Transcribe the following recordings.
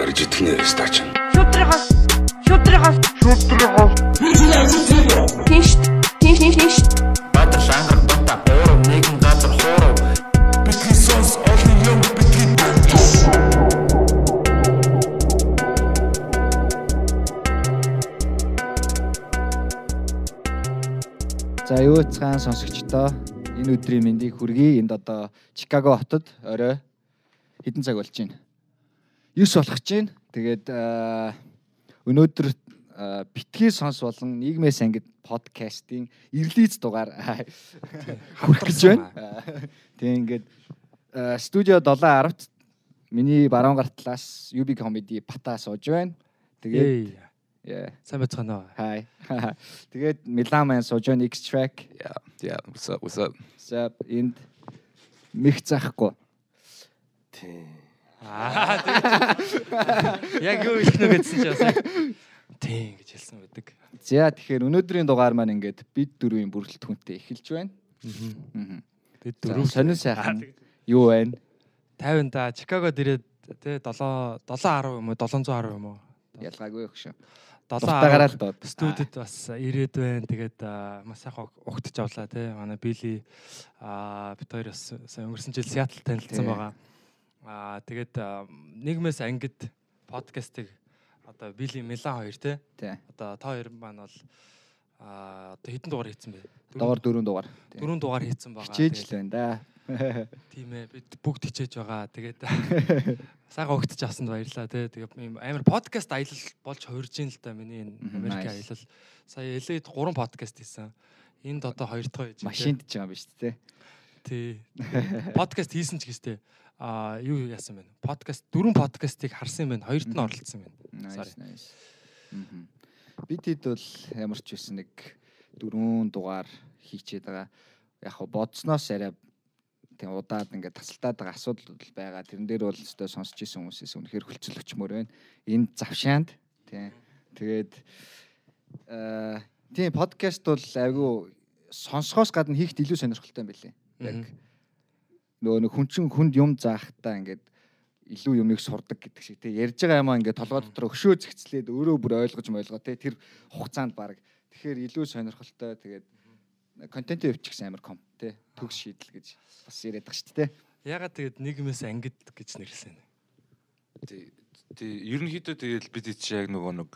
Арж итгэнэ стач. Шудрагаас шудрагаас шудрагаас Тинш тинш тинш тинш Баатар шангар бата хуурав нэгэн газар хуурав. Бидний сонс олон юм бидний За юу цаан сонсогчдоо энэ өдрийн мэндийг хүргэе. Энд одоо Чикаго хотод орой хэдэн цаг болж байна? 9 болох гэж байна. Тэгээд аа, өнөөдөр аа, битгий сонс болон нийгмээс ангид подкастын эрлийц дугаар хүрэх гэж байна. Аа, Тэгээ ингээд студио 7:10-т миний баруун гар талаас UB comedy бата сууж байна. Тэгээд яа Сайн байцгаана уу? Hi. Тэгээд Milan man сууж байна X-Track. Yeah, yeah, what's up, what's up? За энд мэх заахгүй. Аа тэгээд яг юу хэлэх нү гэдсэн чи бас яг тийм гэж хэлсэн байдаг. За тэгэхээр өнөөдрийн дугаар маань ингээд бид дөрвийн бүрэлдэхүүнтэй эхэлж байна. Аа. Бид Дөрөв сонин сайхан юу байна? 50 да Чикагод ирээд тэ 7 710 юм уу 710 юм уу? Ялгаагүй шүү. 7 Дуртайгараа л доод. студид бас ирээд байна. Тэгээд маш сайхан угтж авлаа тий. Манай Били аа бид хоёр бас сая өнгөрсөн жил Сиэтл танилцсан байгаа. Аа тэгээд нийгмээс ангид подкастыг одоо Били Милан хоёр тий. Одоо та хоёр маань бол аа одоо хэдэн дугаар хийцэн бэ? Доор дөрөв дугаар. Дөрөв дугаар хийцэн байгаа. Хичээж л байна да. Тийм ээ бид бүгд хичээж байгаа. Тэгээд сайхан өгтөж авсанд баярлалаа тий. Тэгээд ийм амар подкаст аялал болж хувирж ийн л да миний энэ Америк аялал. Сая LA-д 3 подкаст хийсэн. Энд одоо хоёр дахь байж. Машинд ч байгаа юм биш үү те. тий. Подкаст хийсэн ч гэстэй а юу яасан бэ? Подкаст дөрвөн подкастыг харсан юм байна. Хоёрт нь оролцсон байна. Sorry. Бид хэд бол ямар ч байсан нэг дөрвөн дугаар хийчээд байгаа. Яг бодсноос арай тийм удаад ингээд тасалдаад байгаа асуудал байгаа. Тэрэн дээр бол өстой сонсч исэн хүмүүсээс үнэхээр хөлцөлөгчмөр байна. Энэ завшаанд тийм. Тэгээд аа тийм подкаст бол айгүй сонсгоос гадна хийхд илүү сонирхолтой юм байлээ. Яг нөгөө нэг хүн чин хүнд юм заахтаа ингээд илүү юмыг сурдаг гэдэг шиг тий ярьж байгаа юмаа ингээд толгой дотор өшөө зэгцлээд өөрөө бүр ойлгож мойлгоо тий тэр хугацаанд баг тэгэхээр илүү сонирхолтой тэгээд контентын өвч гэсэн амар ком тий төгс шийдэл гэж бас яриад байгаа шүү дээ Ягаад тэгээд нийгмээс ангид гэж нэрлсэн. Тий. Тий, ерөнхийдөө тэгэл бид чи яг нөгөө нэг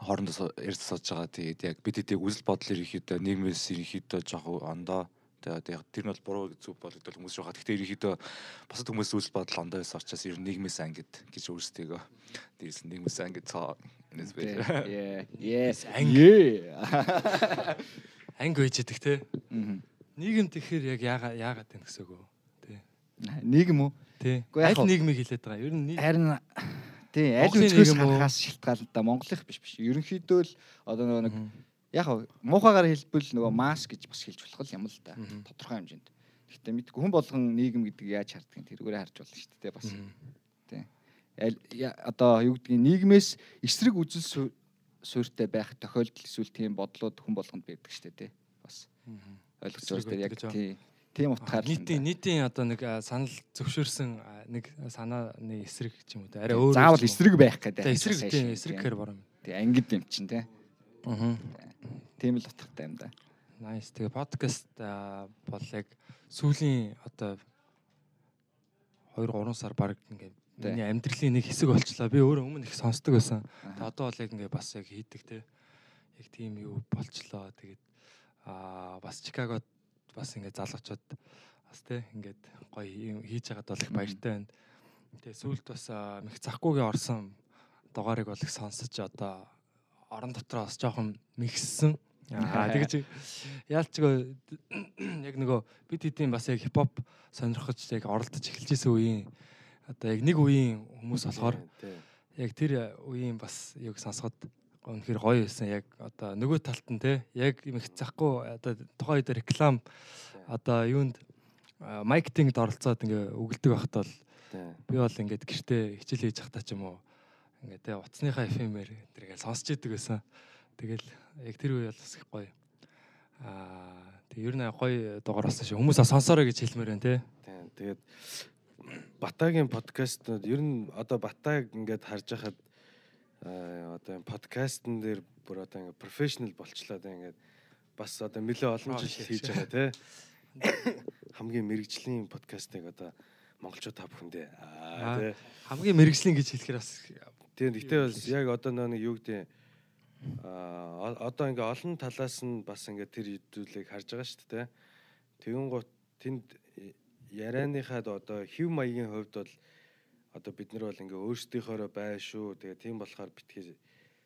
хоорондоо ярьж сууж байгаа. Тэгээд яг бид эдийг үзэл бодол ерөнхийдөө нийгмээс ерөнхийдөө жоох ондоо тэгээд яг тэр нь бол буруу зүг болгодол хүмүүс байгаа. Гэхдээ ерөнхийдөө бусад хүмүүс үзэл бодол ондоо байсан учраас ер нь нийгмээс ангид гэж өөрсдийгөө дээрс нийгмээс ангид цаа тий yeah yes Анги. Анги байж идэх те. Нийгэм тэгэхээр яг яага яагаад тань гэсэн үг үү? Тий. нийгэм үү яг Аль нийгмийг хилээд байгаа. Ер нь харин тий аль үзгээс нийгэм үү? харахаас шалтгаалтай монголынх биш биш ерөнхийдөө л одоо нэг яг муухайгаар хэлбэл нөгөө маск гэж бас хэлж болох юм л да. Тодорхой хэмжээнд. Гэхдээ мэдгүй хүн болгон нийгэм гэдэг яаж хардгийг тэрүүгээр харж болно шүү дээ бас. Я- одоо юу гэдгийг нийгмээс эсрэг үзэл суурьтай байх тохиолдол эсвэл тийм бодлууд хүн болгонд байдаг шүү дээ тий. Бас ойлгож байгаа шүү дээ яг тий. Тийм утгаар нийтийн нийтийн одоо нэг санал зөвшөөрсөн нэг санааны эсрэг ч юм уу арай өөр. заавал эсрэг байх гэдэг. Эсрэг тийм эсрэг гэхээр баруун. тий ангид юм чинь тий. Аа. Тийм л утгатай юм да. Nice. Тэгээ подкаст бол яг сүүлийн одоо 2 3 сар баг ингээд. Миний амьдралын нэг хэсэг болчлаа. Би өөрөө өмнө их сонсдог байсан. Тэ одоо бол яг ингээд бас яг хийдэг те. Яг тийм юу болчлоо. Тэгээд аа бас Чикагод бас ингээд залуучууд бас те ингээд гоё юм хийж байгаад бол их баяртай байна. Тэгээ сүүлд бас аа, их захгүйгээ орсон дугаарыг бол их сонсож одоо орон дотроо бас жоохон мэгссэн. Аа тэгэж яалчгүй яг нөгөө бид хэдийн бас яг хипхоп сонирхож яг оролдож эхэлж исэн үеийн одоо яг нэг үеийн хүмүүс болохоор яг тэр үеийн бас юг сонсоход үнэхээр гоё байсан. Яг одоо нөгөө талд нь те яг юм их захгүй одоо тухайн үед реклам одоо юунд маркетингд оролцоод ингээ өгөлдөг байхад бол би бол ингээд гэртээ хичээл хийж захтаа ч юм уу ингээ те утасныхаа FM-ээр тэргээл сонсч идэг байсан. Тэгэл яг тэр үе бол бас их гоё. Аа Тэгээ ер нь гоё дугаар болсон шүү. Хүмүүс сонсоорой гэж хэлмээр байна те. Тэгээд Батагийн подкастнууд ер нь одоо Батаг ингээд харж байхад аа, одоо энэ подкастн дээр бүр одоо ингээд профешнл болчлоо одоо ингээд бас одоо нэлээ олон жил хийж байгаа тий. Хамгийн мэрэгжлийн подкастыг одоо монголчууд та бүхэндээ аа тий. Хамгийн мэрэгжлийн гэж хэлэхээр бас Тийм гэхдээ бол яг одоо нэг юу гэдэг аа одоо ингээ олон талаас нь бас ингээ тэр хэдүүлийг харж байгаа шүү дээ. Тэгүн гут тэнд ярианыхад одоо хэв маягийн хувьд бол одоо бид нар бол ингээ өөрсдийнхоороо бай шүү. Тэгээ тийм болохоор битгий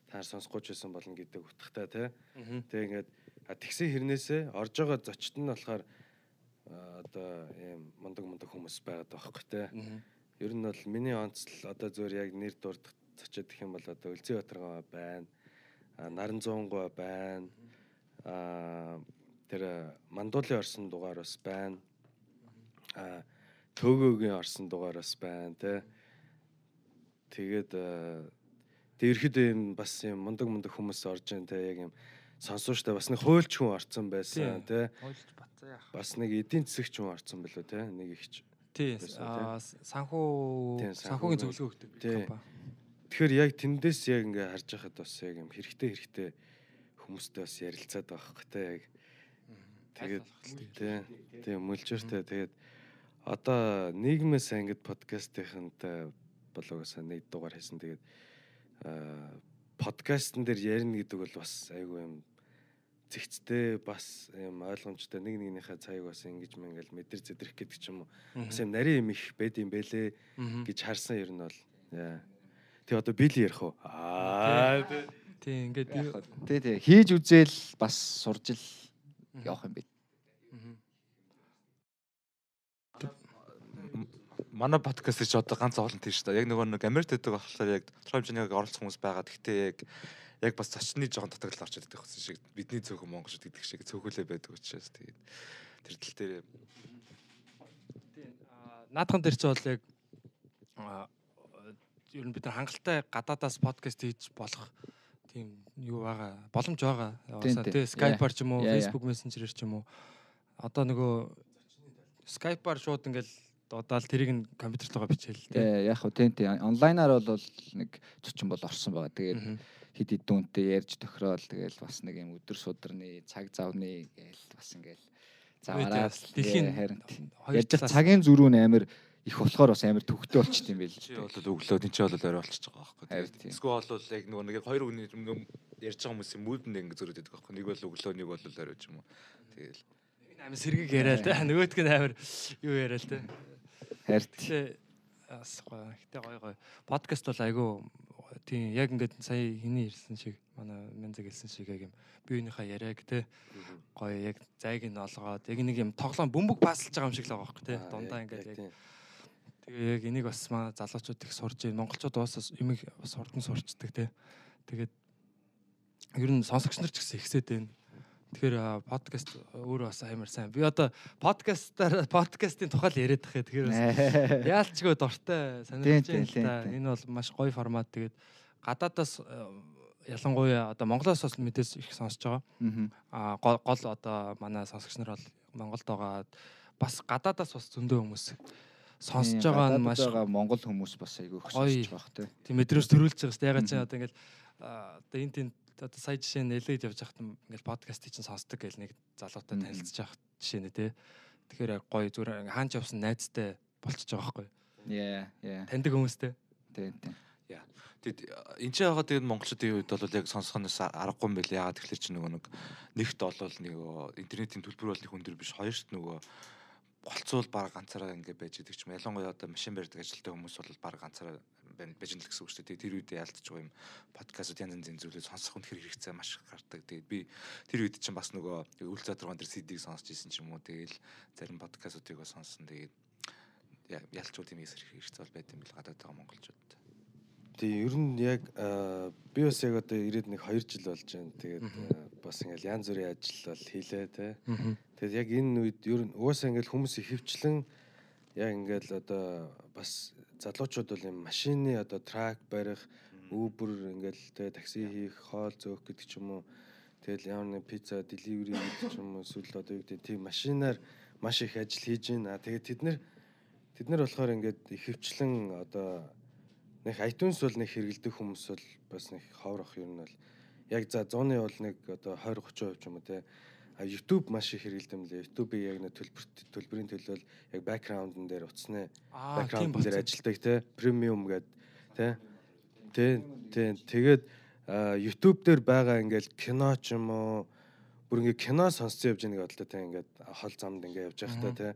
таар сонсгож байсан болно гэдэг утгатай тий. Тэгээ ингээд тэгсэн хэрнээсээ орж байгаа зочд нь болохоор одоо ийм мундаг мундаг хүмүүс байгаад байгаа байхгүй тий. Ер нь бол миний онцлол одоо зөвөр яг нэр дурдах зочид гэх юм бол одоо Үлзий Батаргаа байна. Наран зуунгой байна. Аа тэр мандуулын орсон дугаар бас байна. Аа төөгөөгийн орсон дугаар бас байна тий. Тэгээд тэг ирэхэд юм бас юм мундаг мундаг хүмүүс орж ийн тий яг юм сонсууштай бас нэг хуйлч хүн орцсон байсан тий. ойлж бацаа яах. Бас нэг эдийн засагч хүн орцсон билүү тий нэг ихч. Тий. санхүү санхүүгийн зөвлөгөө өгдөг компани. Тэгэхээр яг тэндээс яг ингээ харж байхад бас яг юм хэрэгтэй хэрэгтэй хүмүүстэй бас ярилцаад байгаа хөөх тэ яг тэгээд тий тий мөлжөртэй тэгээд одоо нийгмээс ангид подкастынхантай болоогоосаа нэг дугаар хийсэн тэгээд аа подкастн дээр ярина гэдэг бол бас айгүй юм зэгцтэй бас юм ойлгомжтой нэг нэгнийхээ цагийг бас ингэж мэнгээл мэдэр зэдрэх гэдэг ч юм уу. Бас юм нарийн юм их байд юм бэлээ гэж харсан ер нь бол Тэг одоо бил ярих уу? Аа Тий, ингээд Тий, тий. Хийж үзэл бас сурж ил явах юм бэ. Манай подкаст чи одоо ганц олон тийм шүү дээ. Яг нөгөө нэг Америкт байдаг болохоор яг тодорхой хэмжээний оролцох хүмүүс байгаа. Гэхдээ яг яг бас зочны жоохон татгалал орчод идэх гэсэн шиг бидний цөөхөн монголчууд гэдэг шиг цөөхөлөө байдаг учраас тэгээд тэр тал дээр наадхан дээр чи бол яг ер нь бид нар хангалттай гадаадаас подкаст хийж болох тийм юу байгаа боломж байгаа. Тийм, Яваасаа тийм. тий Skype-аар ч юм уу. Facebook Messenger-ээр ч юм уу. Одоо нөгөө Skype-аар шууд ингээл одоо л тэрийг нь компьютерлогоо бичээл тий. Тий, яг хөө тий, тий. Онлайнаар бол нэг 40 бол орсон байгаа. Тэгээд хид хид дүнтэй ярьж тохирол тэгэл бас нэг юм өдөр сударны цаг завны гээл бас ингээл заваараа Дэлхийн харин хоёр ярьж цагийн зөрүү нь амар их болохоор бас амар төвхтэй болчт юм байл. чи бол өглөө тийм чи бол орой болчихж байгаа байхгүй. Эсвэл бол яг нөгөө нэг хоёр хүний юм ярьж байгаа хүмүүсийн муудэнд ингэ зөрөөд байдаг байхгүй. Нэг бол өглөө нэг бол орой ч юм уу. Тэгэл амар сэргийг яриа л да. Нөгөөдг нь амар юу яриа л да. Харин бас гоё. Гэтэ гоё гоё. Подкаст бол айгүй тийм яг ингээд сая хэний ирсэн шиг манай мензэг хэлсэн шиг яг юм биеийнхаа яриаг те гоё яг зайг нь олгоод яг нэг юм тоглоом бөмбөг паасалж байгаа юм шиг л байгаа байхгүй те дундаа ингээд яг тэгээ яг энийг бас манай залуучууд их сурж байна. Монголчууд уусаа юм их бас урдан сурчдаг те. Тэгээд ер нь сонсогч нар ч гэсэн ихсээд байна. Тэгэхээр подкаст өөрөө бас амар сайн. Би одоо подкастаар подкастын тухай л яриад тахэ. Тэгэхээр бас Яалчгүй дуртай Тийм, сонирхож байна. Энэ бол маш гоё формат. Тэгээд гадаадаас э, ялангуяа одоо Монголоос бас мэдээс их сонсож байгаа. Мгм. А гол одоо манай сонсогч нар бол Монголд байгаа бас гадаадаас бас зөндөө хүмүүс сонсож байгаа нь маш монгол хүмүүс бас айгүй их сонсож байгаа хэ. тийм мэдрэмж төрүүлж байгаа шүү дээ. Ягаад Мгм. одоо ингээл одоо энэ тийм одоо сая жишээ нэлээд явж байхад ингээл подкастыг чинь сонсдог гэл нэг залуутай танилцж явах жишээ нэ тий. Тэгэхээр яг гоё зүгээр хаанч явсан найзтай болчихж байгаа байхгүй. Яа, яа. Таньдаг хүмүүстэй. Тийм, тийм. Тэгэд энэ ч яагаад тэгээд монголчуудын хувьд бол яг сонсохоноос аргагүй юм байл яагаад тэгэхээр чи нөгөө нэг нэгт олвол нөгөө интернетийн төлбөр бол их өндөр биш хоёрт нөгөө болцвол баг ганцаараа ингэ байж идэг ч юм ялангуяа одоо машин барьдаг ажилтны хүмүүс бол баг ганцаараа байж л гэсэн үг шүү дээ. Тэр үед яалтж байгаа юм подкастууд янз янзын зүйлийг сонсох үнэхээр хэрэгцээ маш гардаг. Тэгээд би тэр үед чинь бас нөгөө үйл задраган дээр CD-г сонсч ирсэн ч юм уу. Тэгээд зарим подкастуудыг бас сонссон тэгээд ялчгүй тийм хэрэгцээ бол байт юм бил гадаад байгаа монголчууд. Тэгээ ер нь яг би бас яг одоо ирээд нэг 2 жил болж байна. Тэгээд бас ингээл янз бүрийн ажил бол хийлээ те. Тэгээд яг энэ үед ер нь угаасаа ингээл хүмүүс хөвчлэн яг ингээл одоо бас залуучууд бол юм машины одоо трак барих, Uber ингээл те такси хийх, хоол зөөх гэдэг ч юм уу. Тэгэл ямар нэг пицца delivery гэдэг ч юм уу эсвэл одоо юу гэдэг тийм машинаар маш их ажил хийж байна. Тэгээд тэд нэр тэд нар болохоор ингээд ихэвчлэн одоо нэг iTunes бол нэг хэрэгэлдэг хүмүүс бол бас нэг ховрох юм нь бол яг за 100-ны бол нэг одоо 20 30% ч юм уу А YouTube маш их хэрэгэлдэм лээ. YouTube-ийг яг нэг төлбөр төлбөрийн төлөөл яг background-н дээр утасны background дээр ажилдаг те premium гэдэг те. Тэ тэ тэгээд YouTube дээр байгаа ингээл кино ч юм уу бүр ингээ кино сонсцсон явж байгаа бодлоо те ингээд хол замд ингээ явж та те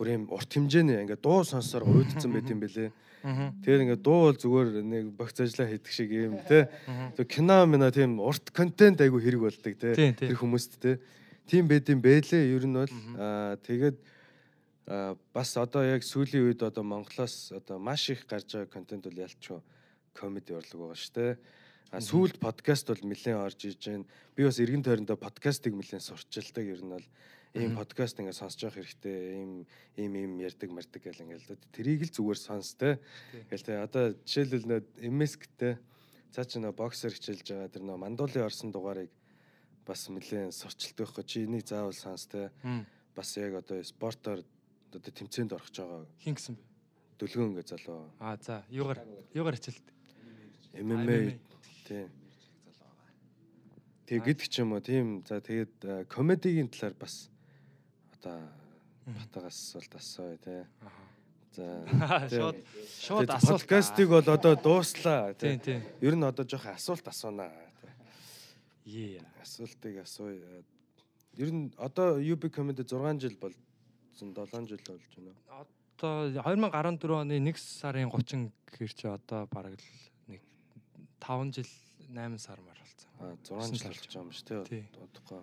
бүр юм урт хэмжээний ингээ дуу сонсоор уйдцсан байт юм бэлээ. Тэгэхээр ингээ дуу бол зүгээр нэг багц ажиллаа хийдэг шиг юм. Тэг кино мэнэ тийм урт контент айгу хэрэг болдог те. Тэр хүмүүст те тийм байд юм бэлээ. Ер нь бол аа тэгээд бас одоо яг сүүлийн үед одоо Монголоос одоо маш их гарч байгаа контент бол ялчгүй комеди урлаг байгаа шүү дээ. А сүүлд подкаст бол нэлээд орж иж байна. Би бас эргэн тойрондоо подкастыг нэлээд сурчилдаг. Ер нь бол ийм подкаст ингээд сонсож явах хэрэгтэй. Ийм ийм ийм ярьдаг мардаг гэл ингээд л тэрийг л зүгээр сонс те. Ингээл те одоо жишээлбэл MSK-тэй цаа чи нөө боксер хичээлж байгаа тэр нөө мандуулын орсон дугаарыг бас нэлээд сурчилдаг байхгүй чи энийг заавал сонс те бас яг одоо спортоор одоо тэмцээнд орох байгаа Хин гэсэн бэ? дөлгөө ингээ залуу Аа за юугаар юугаар хичээлт? MMA тий Тэг гэдэг ч юм уу тийм за тэгээд комедигийн талаар бас одоо батагаас асуулт асууя тий За Шууд шууд асуулт. подкастыг бол одоо дууслаа тий. Ер нь одоо жоохон асуулт асуунаа Е. асуултыг асууя. Ер нь одоо UB comedy 6 жил болсон 7 жил болж байна. Одоо 2014 оны 1 сарын 30 гэхэр чи одоо бараг л нэг 5 жил 8 сар мар болсон. А 6 жил болж байгаа юм шүү Тий. Одоохой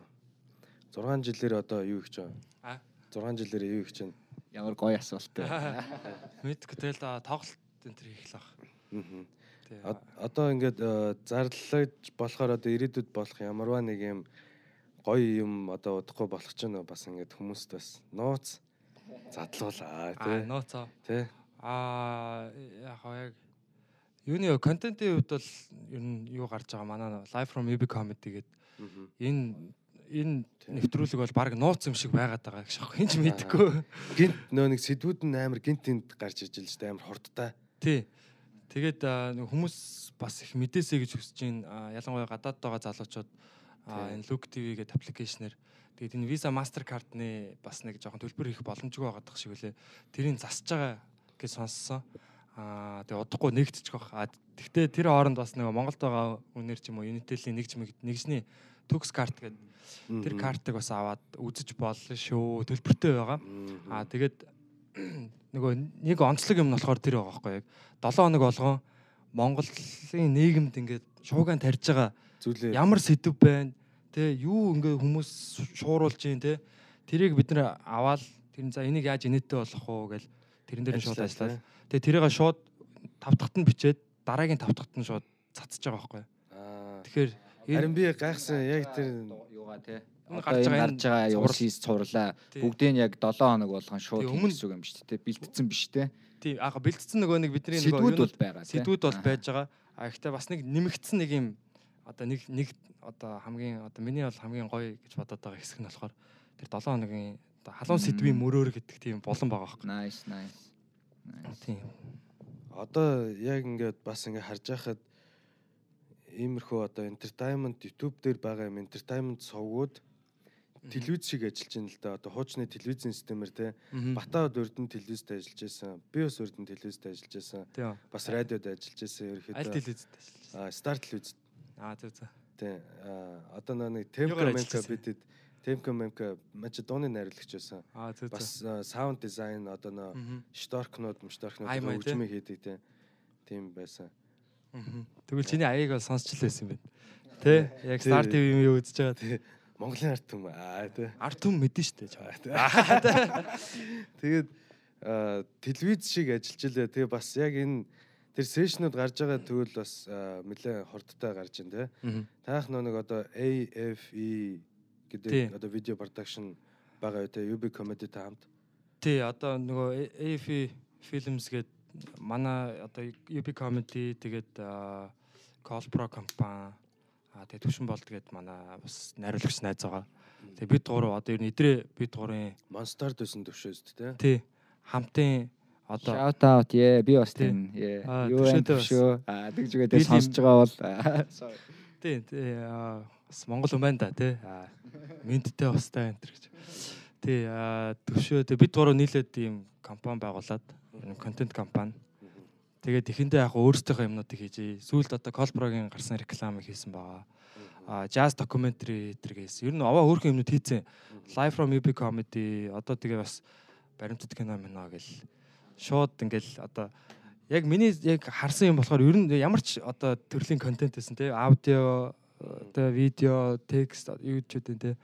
6 жилээр одоо юу хийж байгаа? А? 6 жилээр юу хийж байна? Ямар гоё асуулт вэ? Мэдгүй тэгэл да тоглолт энэ төр хийх л баг. Аа. Одоо ингээд э, зарлаж болохоор одоо ирээдүйд болох ямарваа нэг юм гоё юм одоо удахгүй болох ч нөө бас ингээд хүмүүст бас нууц задлуулаа Аа тий. нууцоо. Тий. Аа яг яг юуны контентын хувьд бол ер нь юу гарч байгаа манай Live from UB comedy гэдэг энэ энэ нэвтрүүлэг бол баг нууц юм шиг байгаад байгаа гэж аахгүй хинч мэдэхгүй. Гинт нөө нэг сэдвүүд нь амар гинт энд гарч иж л шүү дээ амар хурдтай. Тий. Тэгээд аа, нэг хүмүүс бас их мэдээсэй гэж хүсэж байна. Аа, Ялангуяа гадаад байгаа залуучууд аа, энэ Look TV гэдэг аппликейшнэр тэгээд энэ Visa Mastercard-ны бас нэг жоохон төлбөр хийх боломжгүй байгаад тах шиг үлээ. Тэрийг засаж байгаа гэж сонссон. Аа тэгээд удахгүй нэгдчих واخ. А тэгтээ тэр хооронд бас нэг Монголд байгаа үнээр ч юм уу Unitel-ийн нэгж мэг- нэгжний Tux карт гэдэг тэр Мгм. картыг бас аваад үзэж болно шүү. Төлбөртэй байгаа. Мгм. Аа тэгээд нөгөө нэг онцлог юм нь болохоор тэр байгаа байхгүй яг. 7 хоног болгон Монголын нийгэмд ингээд шуугаан тарьж байгаа зүйлээ. ямар сэдв байна те юу ингээд хүмүүс шууруулж гин те тэрийг бид нэр аваад тэр за энийг яаж инээдтэй болох уу гэл тэрэн дээр нь шууд Ажиллаа, ажиллаад тэгээ тэрийг шууд тав дахьт нь бичээд дараагийн тав дахьт нь шууд цацж байгаа байхгүй. Тэгэхээр энэ- Харин би гайхсан яг тэр юугаа те. Гарч байгаа шийс цувралаа Тий. бүгдийг нь яг 7 хоног болгон шууд хийх юм шүү дээ. Бэлтцсэн биш те. тийм аа бэлдсэн нөгөө нэг бидний нөгөө Сэдвүүд юу бол байгаа. сэдвүүд бол байж байгаа. А ихтэй бас нэг нэмэгдсэн нэг юм одоо нэг нэг одоо хамгийн одоо миний бол хамгийн гоё гэж бодоод байгаа хэсэг нь болохоор тэр 7 хоногийн одоо халуун сэдвийн мөрөөр гэдэг тийм болон байгаа байхгүй. Nice, nice. Nice. Тийм. одоо яг ингээд бас ингээд харж байхад иймэрхүү одоо entertainment YouTube дээр байгаа юм entertainment сувгууд телевиз шиг ажиллаж байна л да. Одоо хуучны телевизийн системээр те. Батаад өрдөн телевизд ажиллаж байсан. Би бас өрдөн телевизд ажиллаж байсан. Тийм. Бас радиод ажиллаж байсан Аль ерөөхдөө. телевизэд ажиллаж. А Star телевиз Аа зөв зөв. тий. А одоо нэг ажиллаж бидэд Темко Мемка Македоны найруулагч байсан. Аа. Бас саунд дизайн одоо нөө шторкнууд, тий. хөгжмийг хийдэг тий. Тийм байсан. Тэгвэл чиний аяыг бол сонсч л байсан юм байна. Тэ? Яг Star Тий. TV юм үзэж байгаа. Монголын арт юм аа тий. Арт түм мэдэн штэ чам. Тэгээд телевиз шиг ажиллаж илээ. Тэгээ бас яг энэ тэр сешнүүд гарч байгаа тэгвэл бас нэлээ хурдтай гарч тий. Мгм. Таах нэг одоо AFE гэдэг одоо видео production байгаа юу те UB comedy та хамт. Тий, одоо нөгөө AFI Films гээд манай одоо UB comedy тэгээд Colpro компани Аа тэгээ төвшин болд гээд манай бас найруулагч найз байгаа. Тэгээ бид гурав одоо ер нь идрээ бид гурвын Монстар төсөн төвшөөс тэ. тий хамтын одоо Shout out yeah би бас Тий. тийм. Аа, Юу төвшөө. Аа тэгж үгээд сонсож байгаа бол тий тий бас Монгол хүн байна да тий. Аа мэдтэй бас та энэ гэж. Тий аа төвшөө тэгээ бид гурав нийлээд ийм компани байгуулад контент компани. Тэгээд эхэндээ яг өөрсдийнхөө юмнуудыг хийж сүүлд одоо Колброгийн гарсан рекламыг хийсэн байгаа. А jazz documentary гэтэр гэсэн. Ер нь аваа хөөрхөн юмнууд хийцэн. Live from UB comedy. Одоо тэгээ бас баримтат кино мино гэл. Шууд ингээл одоо яг миний яг харсан юм болохоор ер нь ямар ч одоо төрлийн контент байсан те. Аудио одоо видео текст YouTube те.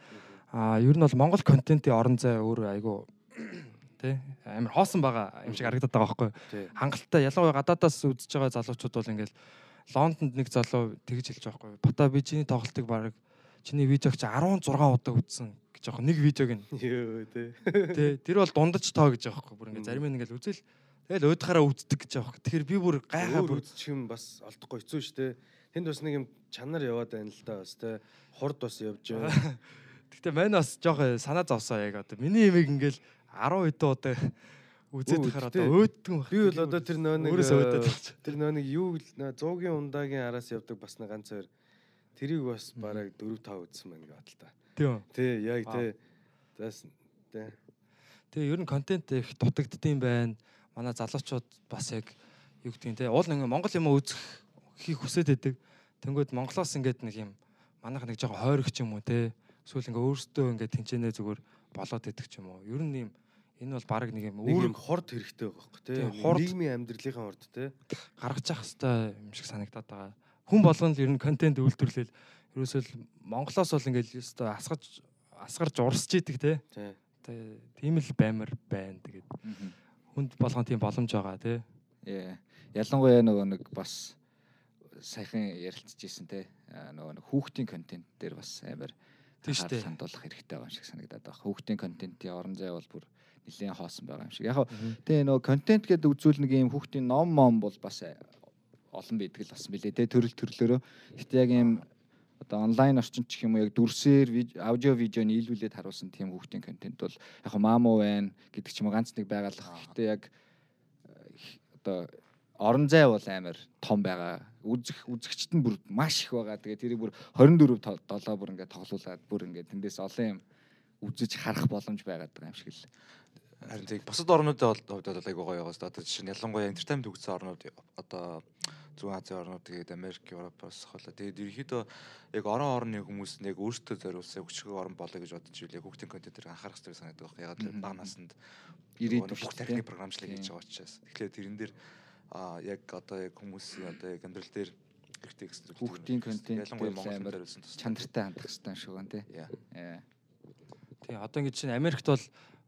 А ер нь бол Монгол контентын орон зай өөр айгу те амар хоосон байгаа юм шиг харагдаад байгаа байхгүй? Тий. хангалттай ялангуяа гадаадаас үзэж байгаа залуучууд бол ингээл Лондонд нэг залуу тэгж хэлж байгаа байхгүй юу? Бата би чиний тоглолтыг баг чиний видеог чи 16 удаа үзсэн гэж байгаа нэг видеог нь Йоо тий. Тэ тэр бол дундаж тоо гэж байгаа байхгүй бүр ингээ зарим нь ингээл үзэл тэгэл өөдхаараа үздэг гэж байгаа байхгүй. Тэгэхээр би бүр гайхаа бүр үзчих юм бас олдохгүй хэцүү шүү дээ. Тэнд бас нэг юм чанар яваад байна л да бас тий. Хурд бас явж байна. Гэтэ мань бас жоох санаа зовсоо яг одоо миний имийг ингээл 10 хэдэн удаа үзээд тахаар одоо өөдгөн баг. Би бол одоо тэр нөө нэг Өөрөөсөө өөдөд байна. тэр нөө нэг юу л- нөө 100-гийн ундагийн араас явдаг бас нэг ганц хоёр тэрийг бас бараг 4 5 үзсэн байна гэдэг та. Тийм. Тий, яг тий. Зас тий. Тэгээ ер нь контент их дутагддсан байна. Манай залуучууд бас яг юу гэдгийг те уул нэг Монгол юм үзэх хийх хүсэж байдаг. Тэнгүүд Монголоос ингээд нэг юм манайх нэг жоохон хойрох ч юм уу те. Эсвэл ингээ өөртөө ингээ тэнцэнэ зүгээр болоод идэх юм уу. Ер нь юм энэ бол баг нэг юм өөр хорд хэрэгтэй байгаа байхгүй тий. Тий, Нэг хорд. Нийгмийн амьдралынхаа хорд тий. гаргаж явах хэрэгтэй юм шиг санагдаад байгаа. Хүн болгоно л ер нь контент үйлдвэрлэл ерөөсөө л Монголоос бол ингээл өстой асгаж асгарч урсж идэг те. Тий. Тэ- Тийм л баймар байна. Тэгээд хүнд болгон тийм боломж байгаа. Yeah. Ялангуяа нөгөө нэг бас саяхан ярилцчихсэн те нөгөө нэг хүүхдийн контент дээр бас амар Тийм анхаарал хандуулах хэрэгтэй байгаа юм шиг санагдаад байна. Хүүхдийн контентын орон зай бол бүр нэлээд хоосон байгаа юм шиг. Яг тэгээ нөгөө контент гэдэг үзүүл нэг юм хүүхдийн ном мом бол бас э, олон байдаг л бас билээ те төрөл төрлөөрөө. Гэтэ яг юм одоо онлайн орчин ч юм уу яг дүрсээр аудио видеоны нийлүүлээд харуулсан тийм хүүхдийн контент бол яг маамуу байна гэдэг ч юм уу ганц нэг байгалах. Гэтэ яг э, одоо орон зай бол амар том байгаа. Үзэх үзэгчт нь бүр маш их байгаа. Тэгээ тэрийг бүр 24 то- 7 бүр ингээд тоглуулад бүр ингээд тэндээс олон юм үзэж харах боломж байгаад байгаа юм шиг л. Харин тийм бусад орнуудын хувьд бол айгуу гоё байгаа шүү дээ. Одоо жишээ нь ялангуяа entertainment өгсөн орнууд одоо Зүүн Азийн орнууд тэгээд Америк, Европ бас хоолой. Тэгээд ерөнхийдөө яг орон орны хүмүүс нь яг өөрсдөө зориулсан өчгөө орн болоо гэж бодож ивэл яг хүүхдийн контентээр анхаарах хэрэгтэй санагддаг байна. Яг л Мгм. бага наснд Ирээдүйн бүх шүү тийм. програмчлал хийж байгаа учраас. Тэгэхээр тэрэн дээр а яг одоо яг хүмүүсийн одоо яг амьдрал дээр хэрэгтэй гэсэн зүйл. Хүүхдийн контент ялангуяа Монгол амар зориулсан чанартай хандах хэрэгтэй шиг байна тий. Тий одоо ингэ чинь Америкт бол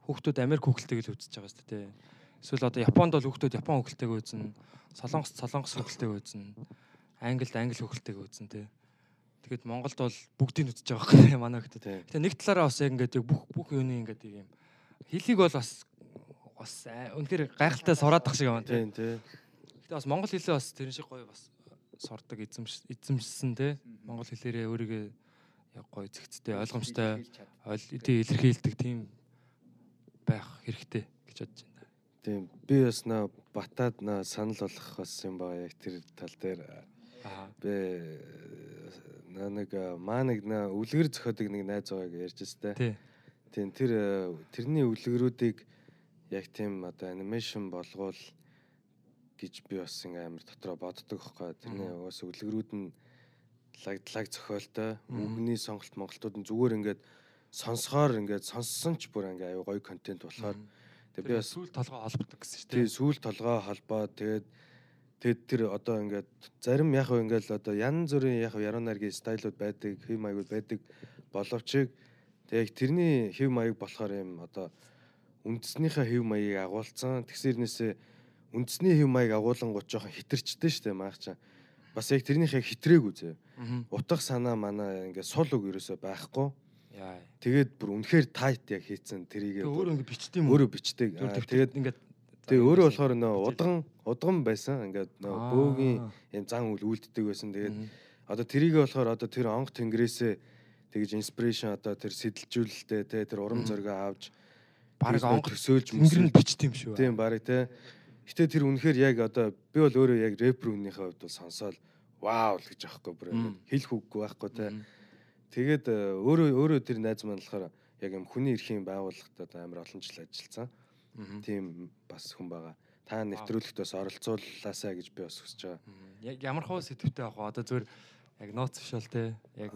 хүүхдүүд Америк хүүхэлтэйг л үзэж байгаа шүү дээ. Эсвэл одоо Японд бол хүүхдүүд Япон хүүхэлтэйг үзнэ. Солонгос солонгос хүүхэлтэйг үзнэ. Англид англи хүүхэлтэйг үзнэ тий. Тэгээд Монголд бол бүгдийг нь үзэж байгаа байхгүй манай хүүхдүүд. Гэтэ нэг талаараа бас яг ингээд бүх бүх юуны ингээд юм хэлийг бол бас бас үнэхээр гайхалтай сураадах шиг байна тий. Гэтэ бас монгол хэлээ бас тэрэн шиг гоё бас сурдаг эзэмш эзэмшсэн тий. Монгол хэлээрээ өөрийгөө яг гоё зэгцтэй ойлгомжтой илэрхийлдэг тийм байх хэрэгтэй гэж бодож байна. Тийм. Би бас нөө батад нөө санал болгох бас юм байгаа яг тэр тал дээр Аа. би нөө нэг маа нэг нөө үлгэр зөхиодог нэг найз байгааг ярьж өстэй. Тий. Тийм тэр тэрний үлгэрүүдийг яг тийм одоо анимашн болгоул гэж би бас ингээм амар дотроо боддог байхгүй. Тэрний уус үлгэрүүд нь лаг лаг зохиолтой. Үгний сонголт монголтууд нь зүгээр ингээд сонсохоор ингээд сонссон ч бүр ингээ аюу гоё контент болохоор тэгээ би бас сүүл толгой холбогддог гэсэн шүү тий сүүл толгой холбоо тэгээд тэгээд тэр одоо ингээд зарим яг хөө ингээл одоо янз бүрийн яг яруу найргийн стайлууд байдаг, хэв маягууд байдаг боловч яг тэрний хэв маяг болохоор юм одоо үндэснийхээ хэв маягийг агуулсан. Тэгсэрнээсээ үндэсний хэв маяг агуулангууд жоохон хитэрчтэй штэ маах чаа. Бас яг тэрнийхээ хитрээгүй зөө. Утга санаа манаа ингээд сул үг ерөөсөө байхгүй. Тэгээд бүр үнэхээр тайт яг хийцэн тэрийгээ өөрөө ингэ бичдэг юм уу? өөрөө бичдэг. Тэгээд ингээд Тэгээ өөрөө болохоор нөө удган удган байсан. Ингээд нөө бөөгийн юм зан үйл үлддэг байсан. Тэгээд. Одоо тэрийгээ болохоор одоо тэр онх тэнгэрээсээ тэгж инспирэшн одоо тэр сэтэлжүүлэлтээ те тэр урам зориг авч Бараг тэгж онгод төсөөлж тэнгэр нь бичт юм шүү. Тийм барыг те. Гэтэ тэр үнэхээр яг одоо би бол өөрөө яг рэпер хүнийхээ хувьд бол сонсоол вау л гэж аахгүй бүр хэлэх үггүй байхгүй те. Мм. Тэгээд э, өөрөө өөрөө тэр найз маань болохоор яг юм хүний эрхийн байгууллагад одоо амар олон жил ажилласан. Тийм бас хүн байгаа. Та нэвтрүүлэгт бас оролцууллаасаа гэж би бас хүсэж байгаа. Яг ямар хөө сэтвтэй авах вэ? Одоо зүгээр яг ноц биш бол те. Яг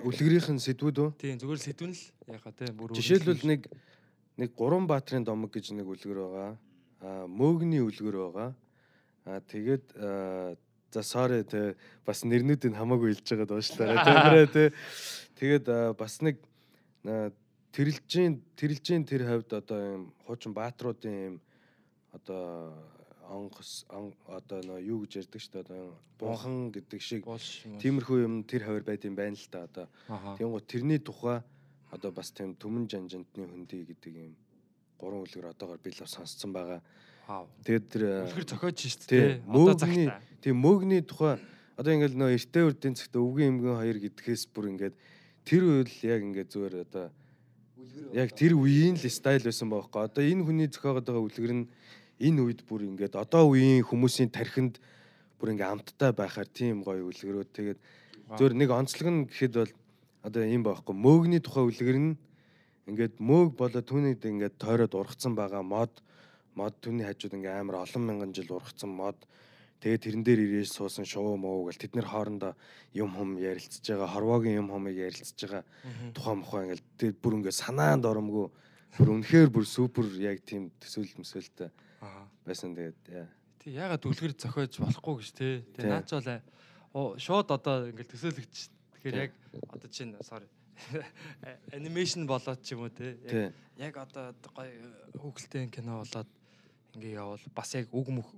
Үлгэрийн сэдвүүд үү? тийм зүгээр сэдвэн л яг хаа те Жишээлбэл нэг нэг гурван баатрын домог гэж нэг үлгэр байгаа. Аа мөөгний үлгэр байгаа. Аа тэгээд аа, за sorry те бас нэрнүүдийг хамаагүй хэлж байгаа дуушлаарай тиймэрээ те. Тэгээд бас нэг тэрэлжийн тэрэлжийн тэр хавьд одоо юм хуучин баатруудын юм одоо онгос он- одоо нөө юу гэж ярьдаг шүү дээ одоо бунхан гэдэг шиг тиймэрхүү юм тэр хавар байд юм байна л да одоо Аха. Тэнгу тэрний тухай одоо бас тийм түмэн жанжантны хөндөй гэдэг юм гурван үлгэр одоогоор би л сонсцсон байгаа. Вау. Тэгээд тэр э, Үлгэр зохиож тий, те. Одоо цагтаа. тийм мөөгний тухай одоо ингээл нөө эртээ үрдийн цагт өвгөн эмгэн хоёр гэдгээс бүр ингээд тэр үйл яг ингээд зүгээр одоо яг тэр үеийн л стайл байсан байхгүй. Одоо энэ хүний зохиогоод байгаа үлгэр нь энэ үед бүр ингээд одоо үеийн хүмүүсийн тархинд бүр ингээд амттай байхаар тийм гоё үлгэрүүд тэгээд Зөөр нэг онцлог нь гэхэд бол одоо юм байхгүй мөөгний тухай үлгэр нь ингээд мөөг болоо түүнийг ингээд тойроод ургацсан байгаа мод мод түүний хажууд ингээд амар олон мянган жил ургацсан мод тэгээд тэрэн дээр ирээж суусан шувуу муу гэл тэд нэр хоорондоо юм хум ярилцж байгаа хорвоогийн юм хумыг ярилцж байгаа тухай мухай ингээд тэр бүр ингээд санаанд оромгүй бүр үнэхээр бүр супер яг тийм төсөөлөл төсөөлтөй Аха. байсан тэгээд. Тий ягаад үлгэр зохиож болохгүй гэж. Тий. Тэгээ наач бол шууд одоо ингээл төсөөлөгч. Тэгэхээр яг одоо чинь sorry. анимашн болоод ч юм уу те. Яг- тий Яг одоо гоё хүүхэлтэй кино болоод ингээ явал бас яг үг мөх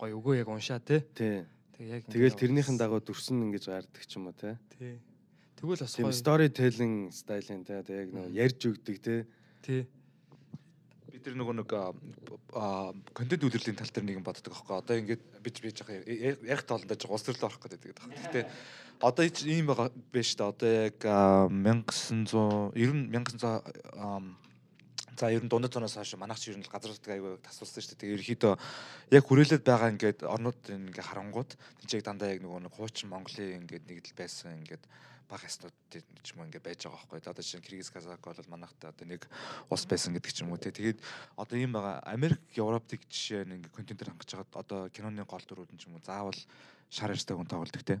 гоё өгөө яг уншаа те. тий Тэгээ яг тэгэл тэрнийхэн дагуу дүрсэн ингэж гардаг ч юм уу тий тий. Тэгвэл бас гоё story telling стайлын те тэг яг нэг ярьж өгдөг те. тий. би тэр нөгөө нэг аа контент үйлрлийн тал дээр нэг юм боддог аахгүй. Одоо ингээд би ч би жоохон ярих тоолондоо жоохон улс төрлөө орох гэдэг байдаг. Гэхдээ одоо ийм байгаа биш та одоо яг аа, 1900 90 1900 аа, За ер нь дундад зуунаас хойш манайх чи ер нь газруудтай аягүй тасвалсан шүү дээ. Тэгээ ерөөхдөө яг хүрээлээд байгаа ингээд орнууд ингээ харангууд тэнцэг дандаа яг нөгөө нэг хуучин Монголын ингээд нэг л байсан ингээд баг ястууд ч юм ингээ байж байгаа байхгүй. Одоо чинь Киргиз Казак бол манайхтай одоо нэг ус байсан гэдэг ч юм уу те. Тэгээд одоо ийм байгаа Америк, Европыг жишээ нь ингээ контентер хангаж байгаа одоо киноны гол дүрүүд нь ч юм уу заавал шар ярьстай хүн тоглодог те.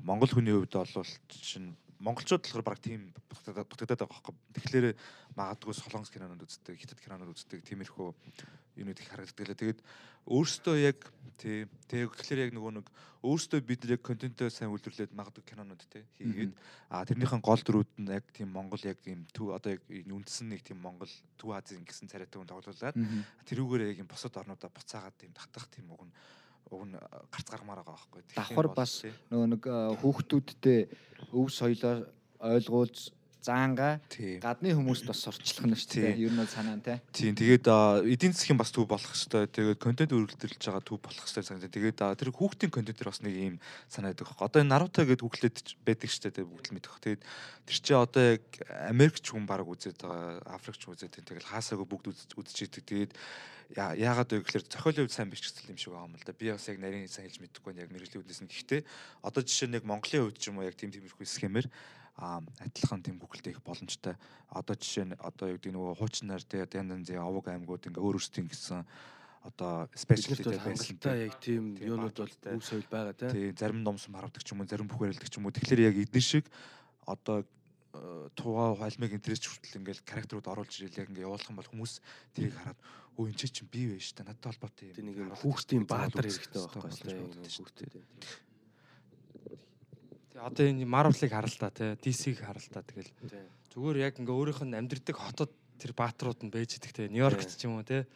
Монгол хүний хувьд бол чинь монголчууд болохоор баг тийм бутагдаад байгаа байхгүй. Тэгэхээр магадгүй солонгос кинонууд үздэг, хятад кинонууд үздэг, тиймэрхүү юмнууд их харагддаг лээ. Тэгээд өөрсдөө яг тий тэг тэгэхээр яг нөгөө нэг өөрсдөө бид яг контентоо сайн үйлдвэрлээд магадгүй кинонууд тий хийгээд а тэрнийхэн гол дүрүүд нь яг тийм монгол яг юм төв одоо яг үндсэн нэг тийм монгол төв Азийн гэсэн царайтай хүн тоглуулад тэрүүгээр яг юм босод орнуудаа буцаагаад тийм татах тийм уг нь уг нь гарц гармаар байгаа байхгүй. Давхар бас нөгөө нэг э, хүүхдүүдтэй өв соёлоо ойлгуулж заанга гадны хүмүүст бас сурчлах нь шүү дээ. Ер нь бол санаа нь те. Тийм тэгээд эдийн засгийн бас төв болох хэвээр. Тэгээд контент үйлдвэрлэж байгаа төв болох хэвээр санагдав. Тэгээд тэр хүүхдийн контентэр бас нэг юм санаадаг байхгүй. Одоо энэ Наруто гэдэг хүүхлээд байдаг шүү дээ. Бүгд л мэдэх. Тэгээд тэр чинь одоо яг Америкч хүн баг үзээд байгаа, Африкч үзээд тийм тэгэл хаасаагүй бүгд үз- үзчихийдэг. Тэгээд яа- яагаад вэ гэхээр зохиолын хувьд сайн бичсэн юм шиг байгаа юм л да. Би бас яг нарийн сайн хэлж мэдэхгүй яг мэрэгжлийн үднээс нь. Гэхдээ одоо жишээ нь яг Монголын хувьд ч юм уу яг тийм тиймэрхүү схемээр адилхан тийм гүгэлтэй их боломжтой. Одоо жишээ нь одоо юу гэдэг нөгөө хуучнаар те янз янзын овог аймагуд ингээ өөр өөрсдийн гэсэн одоо бол байсан. хангалттай яг тийм юунууд бол өв соёл байгаа те. Тий зарим номсон харавдаг ч юм уу зарим бүхээрэлдэг ч юм уу. Тэгэхээр яг эдгээр шиг одоо э, тугаа хайлмыг интерес хүртэл ингээл характерууд оруулж ирэл яг ингээ явуулах юм бол хүмүүс тэрийг хараад өө энэ чинь би вэ шүү дээ. Надад холбоотой юм. Нэг юм хүүхдийн баатар хэрэгтэй байхгүй шүү дээ. Тэгээ одоо энэ Marvel-ыг харал та те. DC-г харал та тэгэл Тий. зүгээр яг ингээ өөрийнх нь амьдрдаг хотод тэр баатрууд нь байж идэг те. Нью-Йоркт ч юм уу. Тий.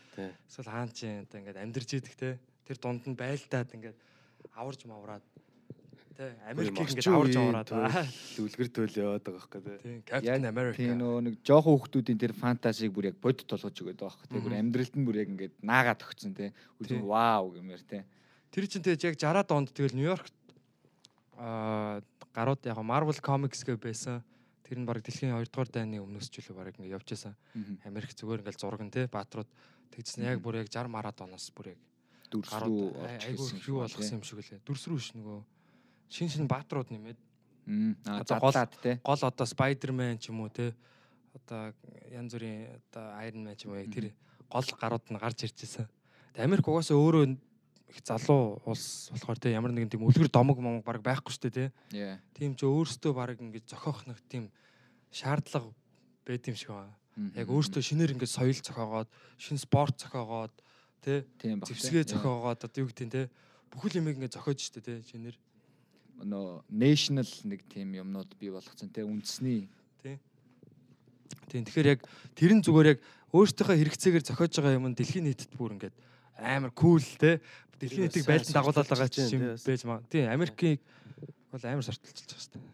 Эсвэл хаан ч юм одоо ингээд амьдарч идэг те. Тэр дунд нь байлдаад ингээд аварж мавраад те. Америкийг ингээд аварж авраад үлгэр төөл яваад байгаа байхгүй те. тийм Captain America. Тийм нөгөө нэг жоохон хүүхдүүдийн тэр фантазиг бүр яг бодит толгож өгöd байгаа хэрэг. Бүр Мгм. амьдралд нь бүр яг ингээд наагаад өгсөн те. Тийм. Үзэн вау гэмээр те. Тэр чинь тэгэж яг 60-аад онд тэгэл Нью-Йорк аа гарууд яг Marvel Comics гэ байсан. Тэр нь баг дэлхийн 2 дугаар дайны өмнөөс ч үлээ баг ингээ явж байсан. Америк зүгээр ингээл зураг нь те баатрууд тэгсэн яг бүр яг 60 марадоноос бүр яг дүрс рүү болгосон юм шиг үлээ. Дүрс рүү ш нөгөө шин шин баатрууд нэмээд Одоо гол- те. гол одоо Spider-Man ч юм уу те одоо янз бүрийн одоо Iron Man ч юм уу яг тэр гол гарууд нь гарч ирж байсан. Америк угаасаа өөрөө их залуу улс болохоор те ямар нэгэн тийм үлгэр домог момог баг байхгүй шүү дээ те. Тийм ч өөрөөсөө баг ингэж зохиох нэг тийм шаардлага байд юм шиг байна. Яг өөрөөсөө шинээр ингэж соёл зохиогоод, шин спорт зохиогоод те зэвсгээ зохиогоод одоо юу гэдэг те бүхэл юмыг ингэ зохиож штэ те шинээр. Нөө national нэг тийм юмнууд бий болгоцсон те үндэсний Тийм тэгэхээр яг тэр нь зүгээр яг өөртөөхөө хэрэгцээгээр зохиож байгаа юм нь дэлхийн нийтэд бүр ингээд амар кул те дэлхийн нийтийг байлдан дагуулдаг байгаа сурталчилж ч юм байна, тий. байж маа. Тийм Америкийг бол амар сортолчилж байгаа шүү дээ.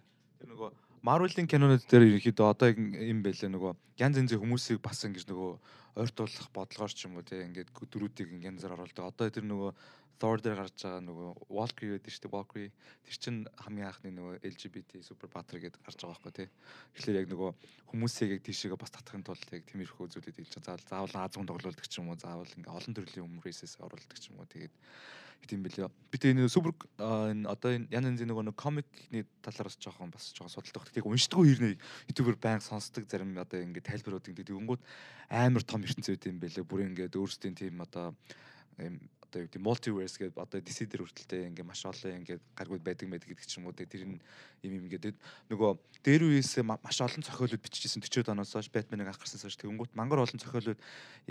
Тэр нөгөө Marvel-ийн кинонууд дээр ерөнхийдөө одоо яг юм байлаа нөгөө янз янзын хүмүүсийг бас ингэж нөгөө ойртуулах бодлогоор ч юм уу те ингээд дөрүүдийг янзаар оруулдаг. Одоо тэр нөгөө Thor дээр гарч байгаа нөгөө Valkyrie гэдэг чинь Valkyrie тэр чинь хамгийн анхны нөгөө LGBT супер баатар гэдэг гарч байгаа байхгүй те. Тэгэхээр яг нөгөө хүмүүсийг яг тийшээгээ бас татахын тулд яг тиймэрхүү зүйлүүд хэлж байгаа. Заавал заавал Азийн тоглоулдаг ч юм уу заавал ингээ олон төрлийн хүмүүсээс оруулдаг ч юм уу тэгээд тийм билээ. Би тэгээ нэг супер энэ одоо энэ янз янзын нөгөө комикны талаараас жоохон бас жоохон судалдаг. Тэгээ уншдаггүй хэрнээ ютубер баян сонсдог зарим одоо ингээд тайлбарууд ингээд тэгэнгүүт амар том ертөнцийн үт юм байлээ. Бүр ингээд өөрсдийн тийм одоо юм одоо юу гэдэг multiverse гэдэг одоо DC дээр хүртэлтэй ингээд маш олон ингээд гаргууд байдаг байдаг гэдэг ч юм уу. Тэр нь юм юм ингээд нөгөө дээр үеэс ма- маш олон зохиолууд бичижсэн 40-од оноос хойш Batman-ыг анх гарсанаас хойш тэгэнгүүт мангар олон зохиолууд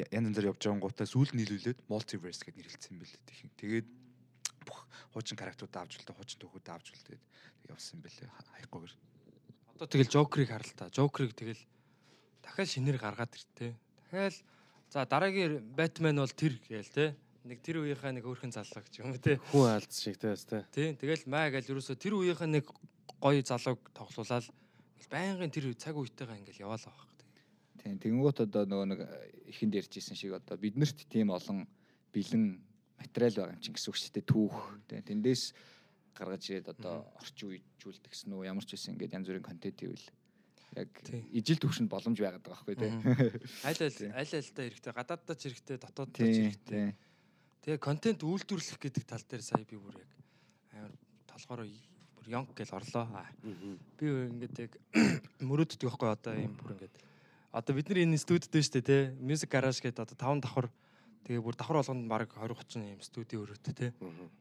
я- янз янзаар явж байгаа гутаа сүүл нийлүүлээд multiverse гэдэг нэрлэлсэн юм билээ. Тэгээд бүх хуучин характерууд авч үлдээ, хуучин түүхүүд авч үлдээд явсан юм билээ. ха- Хаяггүйгээр. Одоо тэгэл Joker-ыг харал та. Joker-ыг тэгэл дахиад шинээр гаргаад иртээ. Дахиад за дараагийн Batman бол тэр гээл те. Нэг тэр үеийнхаа нэг өөрхөн заллаг ч юм уу те. Хүн алдс шиг те бас те. Тийм тэгэл маа гээл ерөөсө тэр үеийнхаа нэг гоё залууг тоглуулаад байнгын тэр цаг үетэйгээ ингээл яваалаа байхгүй. Тийм тэгэнгүүт одоо нөгөө нэг ихэнд ярьжсэн шиг одоо биднэрт тийм олон бэлэн материал байгаа юм чинь гэсэн үг шүү дээ түүх. Тийм тэндээс гаргаж ирээд одоо орчин үеижүүлдэг гэсэн үү ямар ч байсан ингээд янз бүрийн контент ивэл яг ижил төвшөнд боломж байгаад байгаа байхгүй тийм Аль аль аль аль та хэрэгтэй? Гадааддаа ч хэрэгтэй дотооддоо ч хэрэгтэй. тийм Тэгээ контент үйлдвэрлэх гэдэг тал дээр сая би бүр яг амар толгороо бүр ёнг гэл орлоо. Аа. Би ингээд яг мөрөөддөг байхгүй одоо юм бүр ингээд. Одоо бид нар энэ студид дээ шүү дээ те music garage гэдэг одоо 5 давхар тэгээ бүр давхар болгонд баг 20 30 юм студи өрөөтэй те.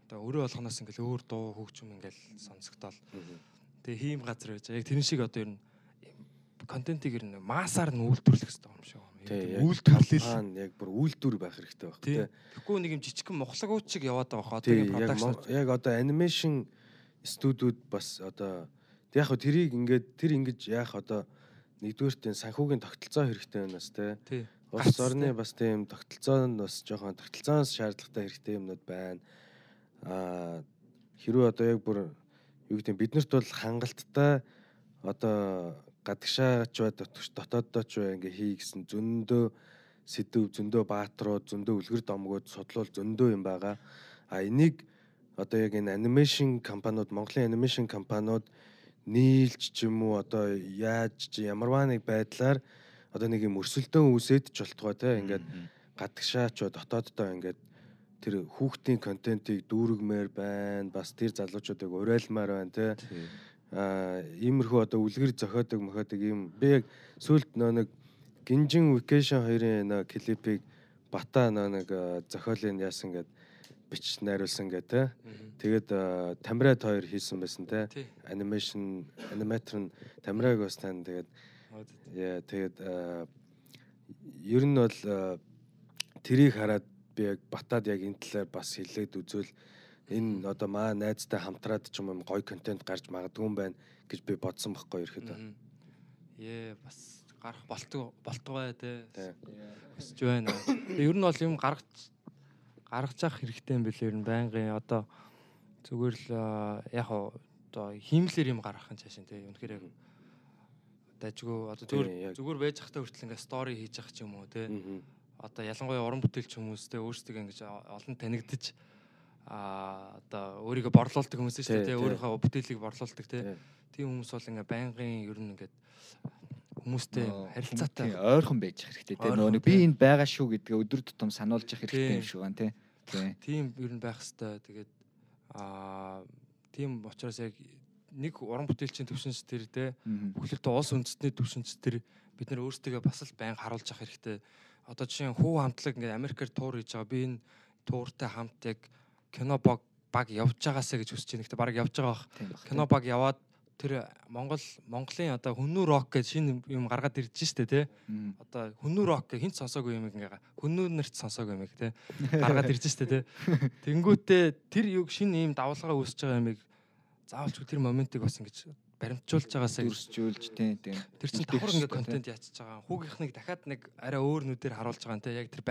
Одоо өрөө болгоноос ингээл өөр дуу хөгжим ингээл сонсогдоол. Тэгээ хийм газар байж яг тэрэн шиг одоо ер нь контентийг ер нь маасаар нь үйлдвэрлэх хэрэгтэй юм шиг байна. Үйлдвэрлэл. яг бүр үйлдвэр байх хэрэгтэй байх тий. Тэгэхгүй нэг юм жижигхэн мохлогууд шиг яваад байгаа одоо яг продакшн яг одоо анимашн студиуд бас одоо яг хөө тэрийг ингээд тэр ингэж яах одоо нэгдүгээрт энэ санхүүгийн тогтолцоо хэрэгтэй байна бас тий. Улс орны бас тийм тогтолцоо нь бас жоохон тогтолцооноос шаардлагатай хэрэгтэй юмнууд байна. Аа хэрвээ одоо яг бүр юу гэдэг нь биднэрт бол хангалттай одоо гадагшаач бай дотооддоо ч бай ингээ хий гэсэн зөндөө сэдв зөндөө баатрууд зөндөө үлгэр домгууд судлуул зөндөө юм байгаа. А энийг одоо яг энэ анимашн компаниуд Монголын анимашн компаниуд нийлж ч юм уу одоо яаж ч ямарваа нэг байдлаар одоо нэг юм өрсөлдөөн үүсээд ч болтгоо те ингээд гадагшаач ба дотооддоо ингээд тэр хүүхдийн контентийг дүүргмээр байна бас тэр залуучуудыг урайлмаар байна те. А иймэрхүү одоо үлгэр зохиодог мохиодог юм. Би яг сүлд нөө нэг гинжин vacation хоёрын нөө клипийг бата нөө нэг зохиолын яасан гэд бич найруулсан гэ те. Тэгээд тамирад хоёр хийсэн байсан те. Анимашн аниматор нь тамираг бас тань. Тэгээд яа тэгээд ер нь бол тэрийг хараад би яг батад яг энэ талаар бас хэлээд үзвэл энэ одоо маа найзтай хамтраад ч юм уу гоё контент гарч магадгүй юм байна гэж би бодсон байхгүй. Мгм. Ээ бас гарах болтго болтгоо те. Өсч байна. Ер нь бол юм гаргаж гаргаж явах хэрэгтэй юм билээ ер нь байнгын одоо зүгээр л яг хаа одоо хиймлэр юм гаргах юм цаашин те. Үнэхээр яг дажгүй одоо зүгээр зүгээр байж захтаа хүртэл ингээ стори хийж явах ч юм уу те. Одоо ялангуяа уран бүтээлч хүмүүс те өөрсдөө ингэж олон танигдчих а одоо өөрийгөө борлуулдаг хүмүүс шүү дээ. тий. Өөрийнхөө бүтээлийг борлуулдаг тий. Тий. Тийм хүмүүс бол ингээ байнгын ер нь ингээд хүмүүстэй харилцаатай ойрхон байж хэрэгтэй тийм нөгөө нэг би энд байгаа шүү гэдгээ өдөр тутам сануулж явах хэрэгтэй юм шиг байна тий. Тийм. тийм ер нь байх хэвээр тэгээд аа тийм учраас яг нэг уран бүтээлчийн төвшинч тэр те Мгм. бүхлэртээ улс үндэстний төвшинч тэр бид нар өөрсдөө бас л байн харуулж явах хэрэгтэй. Одоо жишээ нь хүү хамтлаг ингээд Америкээр туур хийж байгаа. Би энэ тууртай хамт яг кино баг баг явж байгаасаа гэж хүсэж байна. Гэтэ баг явж байгаа бах. Кино баг яваад тэр Монгол Монголын одоо хүннүү рок гэж шинэ юм гаргаад ирж штэ. Мгм. Одоо хүннүү рок гэх хинт сонсоогүй юм ингээ хүннүү нарт сонсоогүй юм те. Гаргаад ирж штэ те. Тэнгүүтээ тэр юг шинэ ийм давлгаа үүсэж байгаа юмыг заавалч тэр моментыг бас ингэж баримтжуулж байгаасаа гэж дүрсжүүлж тийм тийм. Тэр чинь давхар ингээ хэрэгтэй, контент яатчих байгаа. Хүүгийнхнийг дахиад нэг арай өөр нүдээр харуулж байгаа те. Яг тэр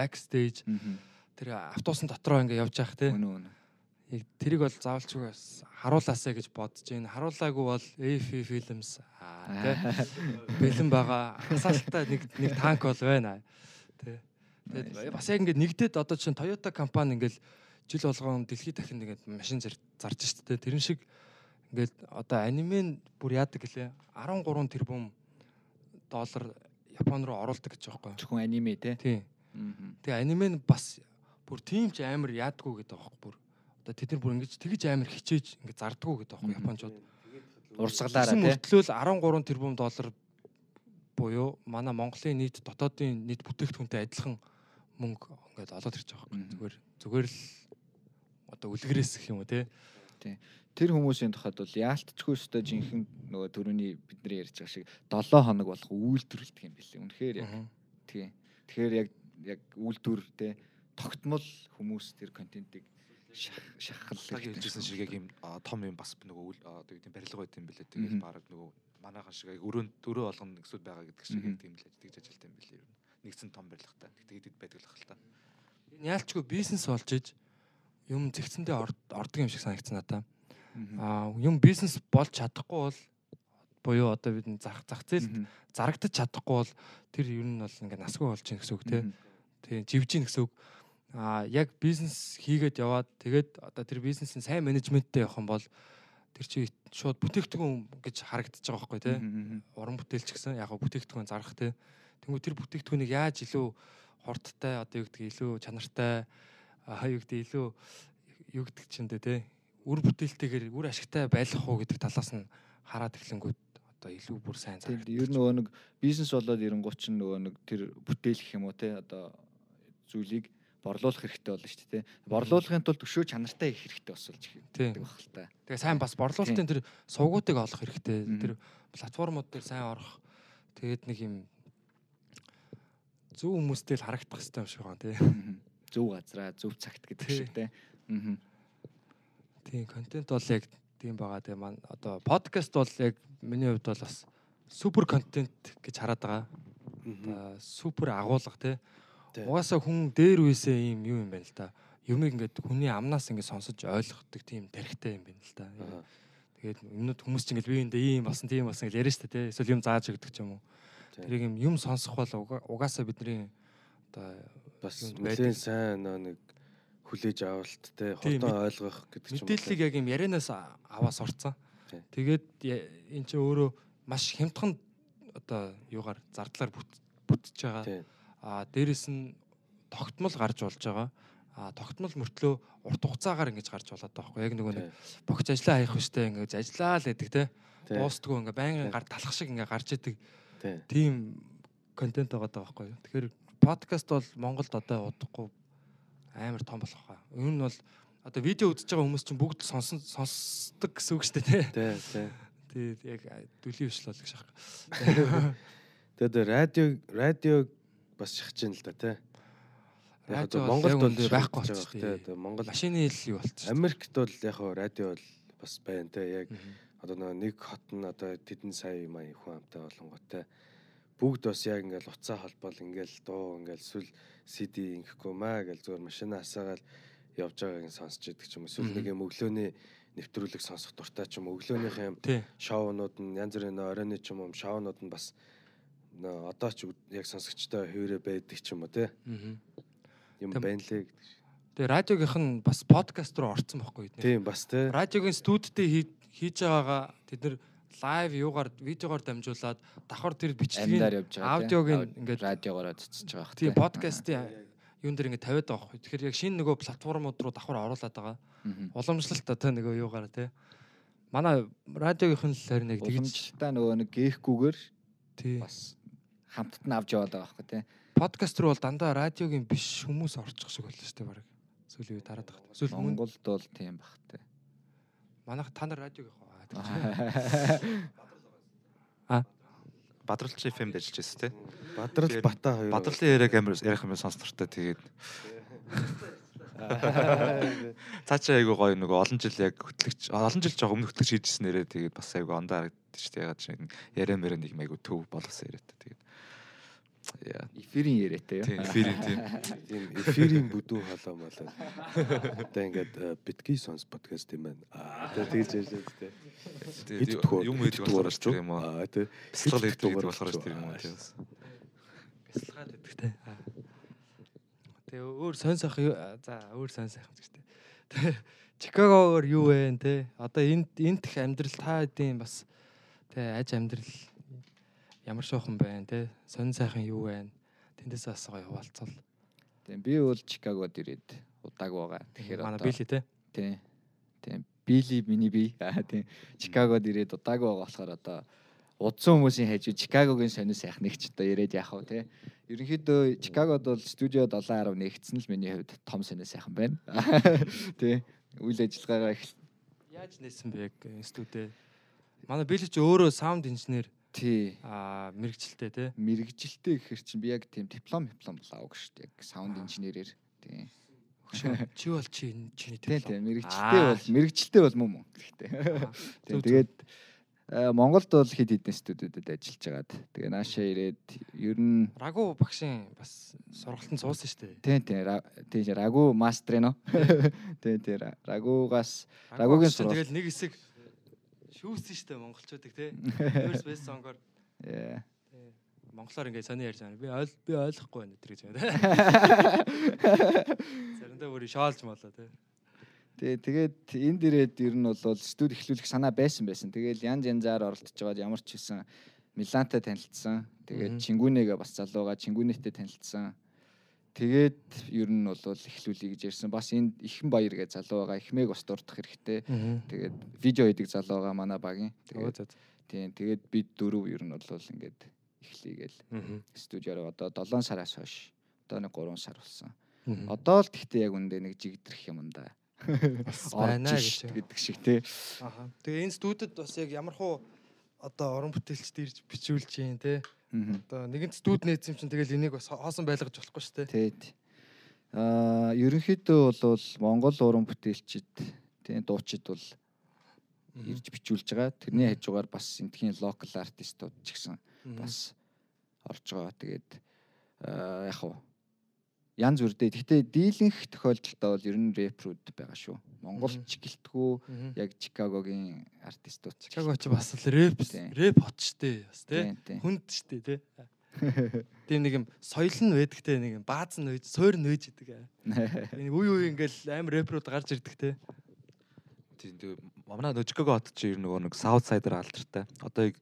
Мгм. тэр автобусын дотроо ингээ явж явах үнэ. Яг тэрийг бол заавалч бас харуулаасаа гэж бодож байна. Харуулаагүй бол AF Films те. Бэлэн байгаа. Асаалтаа нэг нэг танк бол байна. Тэ. Тэгээд бас яг ингээд нэгдээд одоо чинь Toyota компани ингээд жил болгон дэлхийд дахин ингээд машин зар- зарж штэ тэ. Тэрэн шиг ингээд одоо анимен бүр яадаг гэлээ 13 тэрбум доллар Япон руу оруулдаг гэж байгаа байхгүй. Зөвхөн аниме тий. Мгм. Тэгээ аниме нь бас бүр тийм ч амар яадгүй гэдэг байгаа байхгүй бүр. Одоо тэд нар бүр ингэж тэгж амар хичээж ингэ зардггүй гэдэг байгаа байхгүй японочууд. Урсгалаараа тий. мөртлөө л 13 тэрбум доллар буюу манай Монголын нийт дотоодын нийт бүтээгдэхүүнтэй адилхан мөнгө ингээд олоод ирж байгаа байхгүй. Зүгээр зүгээр л одоо үлгэрээс гэх юм уу те. Тэр хүмүүсийн тухайд бол яалтчгүй өстой жинхэнэ нөгөө төрөний бидний ярьж байгаа шиг 7 хоног болох үйлдвэрлэдэг юм билээ. Үнэхээр яг тийм. Тэгэхээр яг яг үйлдвэр тий тогтмол хүмүүс тэр контентыг шах- шахал хэлжсэн шиг яг юм том юм бас нөгөө одоо юу гэдэг нь барилга байт юм бэлээ. Мгм. Тэгээд баг нөгөө манайхан шиг яг өрөөнд өрөө болгоно нэгсүүд байгаа гэдэг шиг тийм л тэгж ажилтаа юм нь. Нэгсэн том барилгатай. Тэгтээ хэд байдаг л хэл та. Энэ яалчгүй бизнес болж иж юм зэгцэндээ ор- ордог юм шиг санагдсан надаа. Юм бизнес болж чадахгүй бол буюу одоо бид зах зах зээлд зарагдаж чадахгүй бол тэр ер нь бол ингээ насгүй болж чинь гэсэн үг тийм. Тийм живжин гэсэн үг. Аа яг бизнес хийгээд яваад тэгээд одоо тэр бизнесийн сайн менежменттэй явах юм бол тэр чи шууд бүтээгдэхүүн гэж харагдаж байгаа байхгүй тийм. Уран бүтээлч гэсэн яг бүтээгдэхүүн зарах тийм. Тэнгүү тэр бүтээгдэхүүнийг яаж илүү хурдтай одоо юу гэдэг илүү чанартай аа юу гэдэг илүү юу гэдэг чиндээ тийм. Үр бүтээлтэйгээр үр ашигтай байлгах уу гэдэг талаас нь хараад эхлэнгүүд одоо илүү бүр сайн Тэр зарагддаг. ер нь нөгөө нэг бизнес болоод ирэнгуут чинь нөгөө нэг тэр бүтээл гэх юм уу те одоо зүйлийг борлуулах хэрэгтэй болно шүү дээ. Борлуулахын тулд өшөө чанартай их хэрэгтэй босолж Тийм. гэдэг баг л та. Тэгээ сайн бас борлуулалтын тэр сувгуудыг олох хэрэгтэй. Тэр платформуд дээр сайн орох. Тэгээд нэг юм зөв хүмүүстэй л харагдах хэрэгтэй юм шиг байна тий. Зөв газраа зөв цагт гэдэг Тий. шиг те. Мгм. Тийм контент бол яг тийм байгаа. Тэгээ маань одоо подкаст бол яг миний хувьд бол бас супер контент гэж хараад байгаа. Одоо супер агуулга тий. Угаасаа хүн дээр үесээ ийм юу юм байна л да. Юмыг ингээд хүний амнаас ингээд сонсож ойлгохдаг тийм тарихтай юм байна л да. Аа. Тэгээд юмнууд хүмүүс ч ингээд би энэ ийм болсон тийм болсон гэж яриа штэ тий. Эсвэл юм зааж өгдөг ч юм уу. Тэр юм юм сонсох бол уга- угаасаа бидний одоо бас нэлээд сайн нэг хүлээж авалт те хурдан ойлгох гэдэг ч юм мэдээллийг яг юм ярианаас а- аваа сурцсан. Тий. Тэгээд эн чинь өөрөө маш хямдхан одоо юугаар зардлаар бүт- бүтэж байгаа. Тий. А дээрэс нь тогтмол гарч болж байгаа. А тогтмол мөртлөө урт хугацаагаар ингэж гарч болоод байгаа байхгүй яг нөгөө нэг богц ажиллаа хаях хөштэй ингэж ажиллаа л гэдэг те дуустгүй ингээ байнгын гар талах шиг ингээ гарч идэг Тий. тийм контент байгаа даа байхгүй. Тэгэхээр подкаст бол Монголд одоо удахгүй амар том болох ба. Энэ нь бол одоо видео үзэж байгаа хүмүүс чинь бүгд сонсон сонсдог гэсэн үг шүү дээ тий. Тий. Тий. Тэгээд яг дүлийн бишлэл гэж шах. Тэгээд радио радиог бас шахаж ин л да тий. Яг Радио одоо бол Монголд бол байхгүй шахагдаж болчих байгаа тий. тий. Монгол Машины ил юу болчих. Америкт бол яг радио бол бас байна тий. Яг одоо нэг хот нь одоо тэдэн сая мая хүн амтай болонготой бүгд бас яг ингээл уцаа холбоол ингээл дуу ингээл эсвэл CD ингээхгүй маа гэл зүгээр машина асаагаал явж байгааг нь сонсч идэг ч юм уу Мгм. нэг юм өглөөний нэвтрүүлэг сонсох дуртай ч юм өглөөнийх юм шоунууд нь янз бүрийн оройны ч юм уу шоунууд нь бас одоо ч яг сонсогчтой хэврээ байдаг ч юм уу те юм байна лээ гэдэг шиг. Тэгээ радиогийнх нь бас подкаст руу орсон байхгүй эдгээр. Тийм бас те. Радиогийн студидтэй хий- хийж байгаагаа тэд нэр лайв юугаар видеогоор дамжуулаад давхар тэр аудиогийн тийм. ингээд радиогоор цэцэж байгаа тийм подкастын юун дээр ингээд тавиад байгаа байхгүй. Тэгэхээр яг шинэ нөгөө платформуд руу давхар оруулаад байгаа. Уламжлалт одоо нөгөө юугаар те. Манай радиогийнх нь л харин яг Уламжлалтаа нөгөө нэг гээхгүйгээр бас хамтд нь авч яваад байгаа байхгүй тий. Подкаст руу бол дандаа радиогийн биш хүмүүс орчих шиг боллоо шүү дээ баг. Сүүлийн үед хараад байгаа. Сүүл Монголд бол тийм бах тий. манайх та нар радиогийнх аа. Бадралч FM-д ажиллаж байсан тий. Бадрал Бата хоёр. Бадралын яриаг амар ярих юм сонсдортой тэгээд цаа чи айгу гоё нөгөө олон жил яг хөтлөгч олон жил жоо өмнө хөтлөгч хийжсэн нэрээ тэгээд бас айгу ондоо харагдчих дээ. Ягаад чинь яриа мэрэ нэг айгу төв болгосон яриатай тэгээд Эфирийн яриатай юу? эфирийн тийм Тийм эфирийн бүдүү холоо молоо. Одоо ингээд э, битгий сонс подкаст юм байна. Аа тэгж байна те. Тэгээд юм хийдэг болохоор ч юм уу Аа те. бясалгал дугаар болохоор ч юм уу бясалгаад байдаг те. Тэгээ өөр сонь сайхан юу за өөр ч гэжтэй. Тэгээ Чикагоор юу вэ те? Одоо энд энд их амьдрал та хэдийн бас те аж амьдрал ямар шоухан байна те? Сонь сайхан юу байна? Тэндээс бас гоё хуваалцвал. Тийм би бол Чикагод ирээд удааг байгаа. Тэгэхээр манай били те. тийм тийм Били миний би аа тийм Чикагод ирээд удааг байгаа болохоор одоо удсан хүмүүсийн хажуу Чикагогийн сонир сайхан нэг ч одоо яриад яах вэ те. Ерөнхийдөө Чикагод бол студио 7.1 нэгдсэн л миний хувьд том сонир сайхан байна. Тий. Үйл ажиллагаагаа Яаж нээсэн бэ яг студид? Манай били ч өөрөө саунд инженер тий аа мэрэгчлээ те. мэрэгжилтэй гэхэр чинь би яг тийм диплом диплом бол авах шүү дээ. Яг саунд инженерээр тий. Чи бол чи чиний Тий диплом. тий мэрэгжилтэй бол мэрэгжилтэй бол мөн мөн гэхдээ. Тий тэгээд э, Монголд бол хэд хэдэн студиудад ажиллаж байгаад тэгээ наашаа ирээд ер нь Рагу багшийн бас сургалтанд суусан шүү дээ. тий тий ра- тий рагу мастрено. Тий тий ра- рагугаас Рагугийн сургалт. Тэгэл нэг хэсэг шүүсэн шүү дээ монголчуудыг те. First best song-оор э, монголоор ингээд сони ярьж байгаа. Би ойл би ойлгохгүй байна тэр гэж байна. Заримдаа бүр шаалж молоо те. тий тэгээд энд ирээд ер нь бол студи эхлүүлэх санаа байсан байсан. Тэгээд янз янзаар оролдож байгаад ямар ч хэсэн Милантай танилцсан. Тэгээд. Чингүнэгээ бас залууга Чингүнэтэй танилцсан. Тэгээд ер нь бол эхлүүлэе гэж ярьсан. Бас энд Ихэн Баяр гэж залуу байгаа. Ихмээг бас дурдах хэрэгтэй. Тэгээд видео хийдэг залуу байгаа манай багийн. Тэгээд тийм тэгээд бид дөрөв ер нь бол ингээд эхлэегээл студиороо одоо 7 сараас хойш одоо нэг 3 сар болсон. Одоо л тэгтээ яг үндэ нэг жигдэрх юм да. Байна гэж. гэдэг шиг тий. Аха. Тэгээ энэ студид бас яг ямар хуу одоо орон бүтээлчд ирж бичүүлж юм те. Одоо нэгэн студ нээсэн чинь тэгэл энийг бас хоосон байлгаж болохгүй шүү дээ. Тий. Аа ерөнхийдөө бол Монгол уран бүтээлчид тий дуучид бол ирж бичүүлж байгаа. Тэрний хажуугаар бас энтхийн локал артистууд ч гэсэн бас орж байгаа. Тэгээд аа яг уу янз бүрдээ. Гэхдээ дийлэнх тохиолдолдоо бол ер нь рэпрүүд байгаа шүү. Монголч гэлтгүү яг Чикагогийн артистууд ч Чикаго ч бас л рэп рэп хот штэ бас те. тий. тий. Хүнд штэ те. Тийм нэг юм соёл нь байдаг те нэг юм бааз нь нөөж суур нөөж идэг. Энэ үе үе ингээл амар рэпрүүд гарч ирдэг те. Тийм тэгээ манай Чикаго хот чи ер нөгөө нэг South Side-аар алдартай. Одоо яг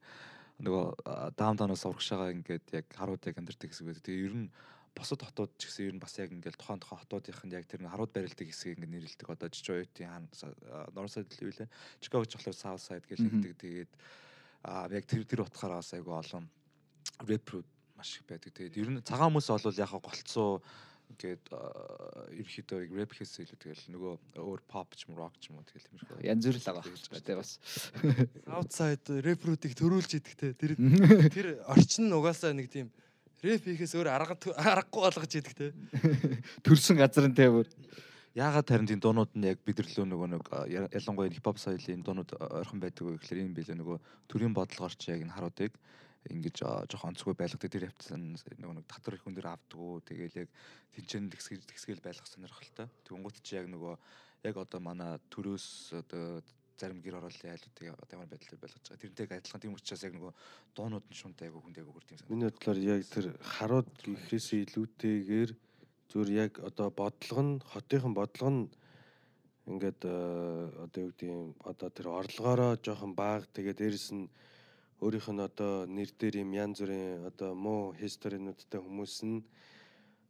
нөгөө даунтаунаас урагшаага ингээд яг харууд яг амьдардаг хэсэг байдаг. Тэгээ ер нь босод хотууд ч гэсэн ер нь бас яг ингээд тухайн тухайн хотуудынх нь яг тэр харууд барилдаг хэсгийг ингээд нэрлэдэг. Одоо Detroit-ийн хаан North Side л юу лээ. Чикаго ч болохоор South Side гэж нэгдэг. Тэгээд аа яг тэр тэр утгаараа бас айгүй олон рэпрүүд маш их байдаг. Тэгээд ер нь цагаан хүмүүс бол яг голцоо ингээд ерөөхдөө рэп хийсэн илүү тэгэл нөгөө өөр pop ч юм rock ч юм уу тэгэл тиймэрхүү. Янз бүр л байгаа хэрэг тий бас. Outside рэпрүүдийг төрүүлж идэг те. Тэр тэр орчин нь угаасаа нэг тийм рэп хийхээс өөр арга аргагүй болгож идэг те. Төрсөн газар нь тий бүр. Яагаад харин тийм дуунууд нь яг бидэрлөө нөгөө нэг ялангуяа хипхоп соёлын дуунууд ойрхон байдаг вэ гэхэлэр энэ билээ нөгөө төрийн бодлогоор ч яг энэ харуудыг ингэж жоохон онцгой байлгадаг тэр явцсан нөгөө нэг татвар их өндөр авдггүй тэгээл яг тэнцэн тэгсгэл тэгсгэл байлгах сонирхолтой. Тэнгуут чи яг нөгөө яг одоо манай төрөөс одоо зарим гэр ороолын айлуудыг одоо ямар байдлаар байлгаж байгаа. Тэрнтэйг адилхан тийм учраас яг нөгөө дуунууд нь шунтай айгу хүнд айгу хүрд юм санагдав. Миний бодлоор яг тэр харууд гэхээсээ илүүтэйгээр зүгээр яг одоо бодлого нь хотынхан бодлого нь ингээд э, одоо юу гэдэг одоо тэр орлогоороо жоохон бага тэгээд дээрэс нь өөрийнх нь одоо нэр дээр юм янз бүрийн одоо муу historiнуудтай хүмүүс нь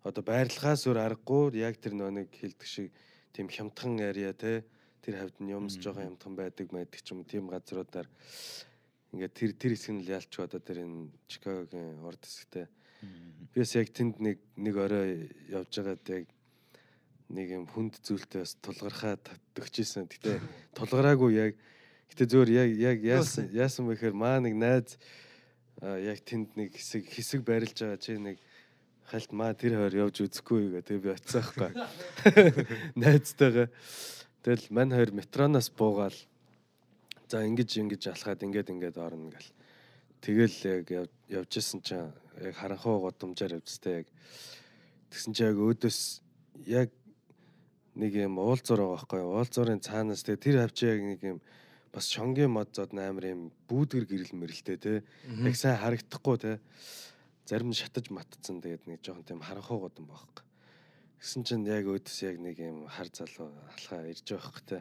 одоо байрлахаас өөр аргагүй яг тэр нэг хэлдэг шиг тийм хямдхан area те тэр хавьд нь юмс жоохон хямдхан байдаг байдаг ч юм тийм газруудаар. Ингээд тэр тэр хэсэг нь л ялч одоо тэр энэ Чикагогийн урд хэсэгтэй. Бис яг тэнд нэг нэг орой явж байгаад яг нэг юм хүнд зүйлтэй бас тулгархаа татдагчээсэн. Гэтэ тулгараагүй яг гэтэ зөөр яг яг яасан яасан бэ гэхээр маа нэг найз яг тэнд нэг хэсэг хэсэг байрлаж байгаа чи нэг хальт маа тэр хоёр явж үзэхгүй гээ. Тэг би оцсаахгүй найзтайгаа тэгэл мань хоёр метроноос буугаал. За ингэж ингэж алхаад ингээд ингээд орно гэл. Тэгэл яг яв- явж исэн чинь яг харанхуу годомжаар явжстай яг. Тэгсэн чинь яг өөдөөс яг нэг юм уулзуур байгаа байхгүй юу? уулзуурын цаанаас тэгээ тэр хавч яг нэг юм бас шонгийн мод зод амар юм бүүдгэр гэрэл мэрэлтэй те. Яг сайн харагдахгүй те. Зарим нь шатаж матцсан тэгээд нэг жоохон тийм харанхуу годом байхгүй Гэсэн чинь яг өөдөөс яг нэг юм хар залуу алхаа ирж байгаа хөөх те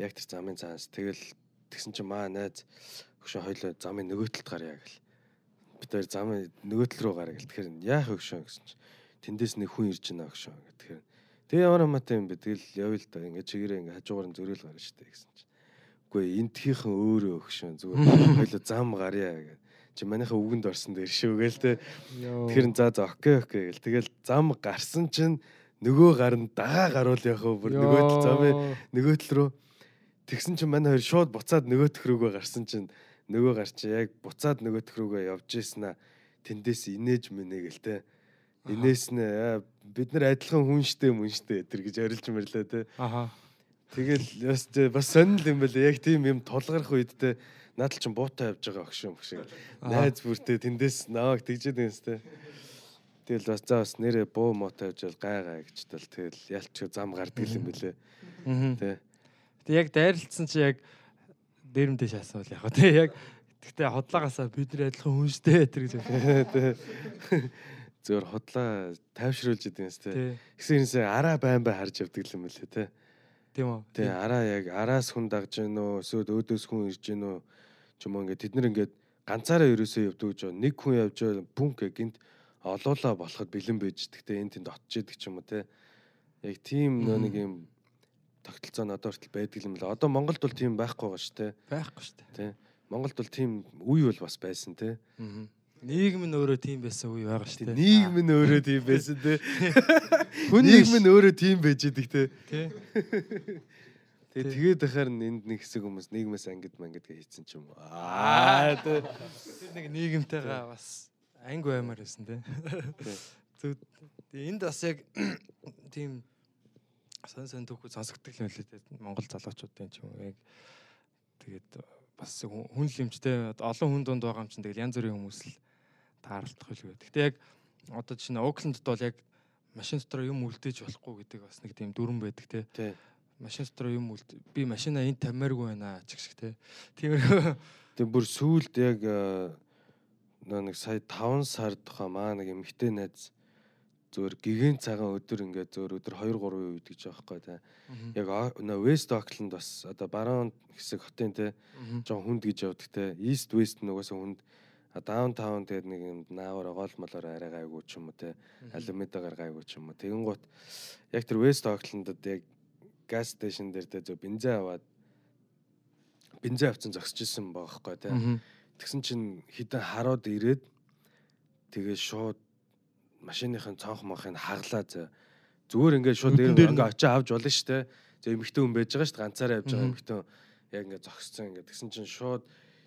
яг тэр замын цаанаас тэгэл тэгсэн чинь маа найз өгшөө хоёлоо замын нөгөө талд гарья гэл бид хоёр замын нөгөө тал руу гараа гэл тэгэхээр яах вэ өгшөө гэсэн чинь тэндээс нэг хүн ирж байна өгшөө гэх тэгэхээр Тэгээ ямар амаатай юм бэ? Тэгэл явъя л да. Ингээ чигээрээ ингээ хажуугаар нь зөриөл гарна штэ гэсэн чинь. Үгүй энтхийнхэн өөрөө өгшөн зүгээр хоёлоо зам гарья гэх. Чи манайхаа үгэнд орсон дээр шүү гээл те. Тэгэхээр за за окей окей гэл. Тэгэл зам гарсан чинь нөгөө гар нь дагаа гаруул явах уу бүр нөгөө тал замын нөгөө тал руу. Тэгсэн чинь манай хоёр шууд буцаад нөгөө төх рүүгээ гарсан чинь нөгөө гар чи яг буцаад нөгөө төх рүүгээ явж ийсэн аа тэндээс инээж мэнэ гэл те. Инээс нэ бид нар адилхан хүн штэ мөн штэ тэр гэж орилж мөрлөө те. Аха. тэгэл тэ бас сонирхол юм байлаа яг тийм юм тулгарх үед те надад ч буутай явж байгаа өгш юм шиг. Найз бүртээ тэндээс наваг тэгжээд юм сте Тэгэл бас за бас нэрээ буу муутай явж бол гай гай гэж тал тэгэл ялч зам гардаг юм бэлээ тий Тэг яг дайралтсан чи яг дээрмдээ шаасан бол яг хөө тэг яг Гэтэ хотлоогасаа бид нар адилхан хүн штэ тэр гэж тий зөвөр хотлоо тайвшруулж идэв юм сте тий. Гэсээрнээсээ араа байн бай харж явдаг юм бэлээ тий Тийм үү? Тий араа яг араас хүн дагж гин үү эсвэл өөдөөс хүн ирж гин үү ч юм уу ингээд тэд нар ингээд ганцаараа ерөөсөө явдаг гэж нэг хүн явж бүнк гинт олоолаа болоход бэлэн байж гэхдээ энэ тэнд идэг ч юм уу те яг тийм нэг юм тогтолцоо надад хүртэл байдаг юм л одоо Монголд бол тийм байхгүй байгаа шүү те Байхгүй штэ. те Монголд бол тийм үе бол бас байсан те. Нийгэм нь өөрөө тийм байсан үе байгаа штэ. нийгэм нь өөрөө тийм байсан те Хүн нийгэм нь өөрөө тийм байж идэг те тий. Тэгээ тэгээд дахаар энд нэг хэсэг хүмүүс нийгмээс ангид мангид гэж хийцэн ч юм уу. Аа тэ. Тэр нэг нийгэмтэйгээ бас анги баймаар байсан тий. Тэгээ энд бас яг тийм сон сон түүхүүд сонсогддог юм лээ тий. Монгол залуучуудын ч юм уу яг тэгээд бас хүн лимжтэй олон хүн дунд байгаа юм чинь тэгэл янз бүрийн хүмүүс л тааралдах үлгүй. Гэхдээ яг одоо чинь Оклендд бол яг машин дотор юм үлдээж болохгүй гэдэг бас нэг тийм дүрэн байдаг тий. Машин дотор юм үлд би машина энд тамиаргүй байна ч гэх шиг тий. Тиймэрхүү. Тэгээ бүр сүүлд яг э, нэг сая 5 сар тухай маа нэг эмхтэй найз зөөр гигэн цагаан өдөр ингээд зөөр өдөр 2 3 үед гэж байхгүй тий. Яг West Auckland бас одоо баруун хэсэг хотын тий жоо хүнд гэж явдаг те. East west нугасаа хүнд даунтаун тэгээд нэг юм наавар гол молоор арай гайгүй ч юм уу те. Алюмидагаар гайгүй ч юм уу. Тэгэн гут яг тэр west auckland-д яг газ стейшн дээр те зөв бензин аваад бензин авцсан зогсож исэн байгаа байхгүй те тэгсэн чинь хідэн харууд ирээд тэгээ шууд машиныхын цонх мохыг хаглаа зэ зүгээр ингээд шууд дээр ингээд очиж авч болно шүү дээ. Зөв эмхтэн хүн байж байгаа шүү дээ. Ганцаараа явж байгаа эмхтэн яг ингээд зогсцсон ингээд. Тэгсэн чинь шууд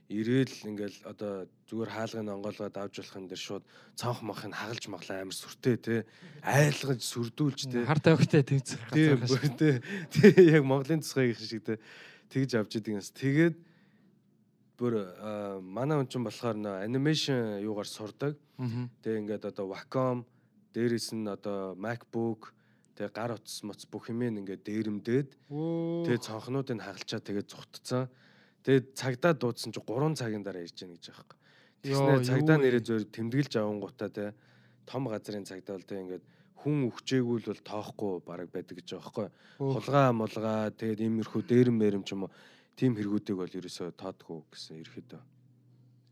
ирээл ингээл одоо зүгээр хаалганы онгоолгоод авч болох юм дээр шууд цонх мохыг хагалж маглаа амар сүртэй те айлгаж сүрдүүлж те хар тавигтай тэмцэх газар. Тий яг Монголын тусгай гэх шиг тий. Тэгж авч идэг юмс. Тэгээд бүр манай хүн чинь болохоор нөө анимашн юугаар сурдаг. Тэгээ ингээд одоо Wacom дээрээс нь одоо MacBook тэгээ гар утас моц бүх юм ингээд дээрэмдээд тэгээ цонхнуудыг хагалчаа тэгээ зүгтцсан. Тэгээ цагдаа дуудсан чи 3 цагийн дараа ирж яах гэж. Йоо, Тэгснээр цагдаа нэрээ зөөр тэмдэглэж авангуудаа те том газрын цагдаа бол те ингээд хүн өгчээгүүл бол тоохгүй бараг байдаг гэж байгаа байхгүй. Хулгай мулгай тэгээд иймэрхүү дээрэн мэрэм ч юм уу тийм хэрэгүүдийг бол ерөөсөө тоодгүй гэсэн ерөөдөө.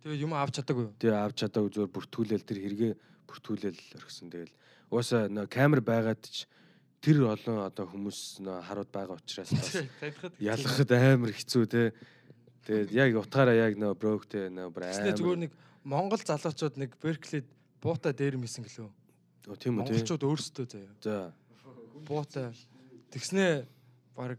Тэгээ юм авч чадаагүй? Тэгээ авч чадаагүй зүгээр бүртгүүлэл тэр хэрэгээ бүртгүүлэл орхисон. Тэгэл угаасаа нөө камер байгаад ч тэр олон одоо хүмүүс нөө харууд байгаа учраас ялгахад амар хэцүү те. Тэгээд яг утгаараа яг нөө броктэй нөө бүр Тэснэ зүгээр амар. нэг Монгол залуучууд нэг Берклид буута дээр мэсэн гэлөө. Оо, Тийм үү те. Монголчууд өөрсдөө заяа. За. Буута тэгснэ баг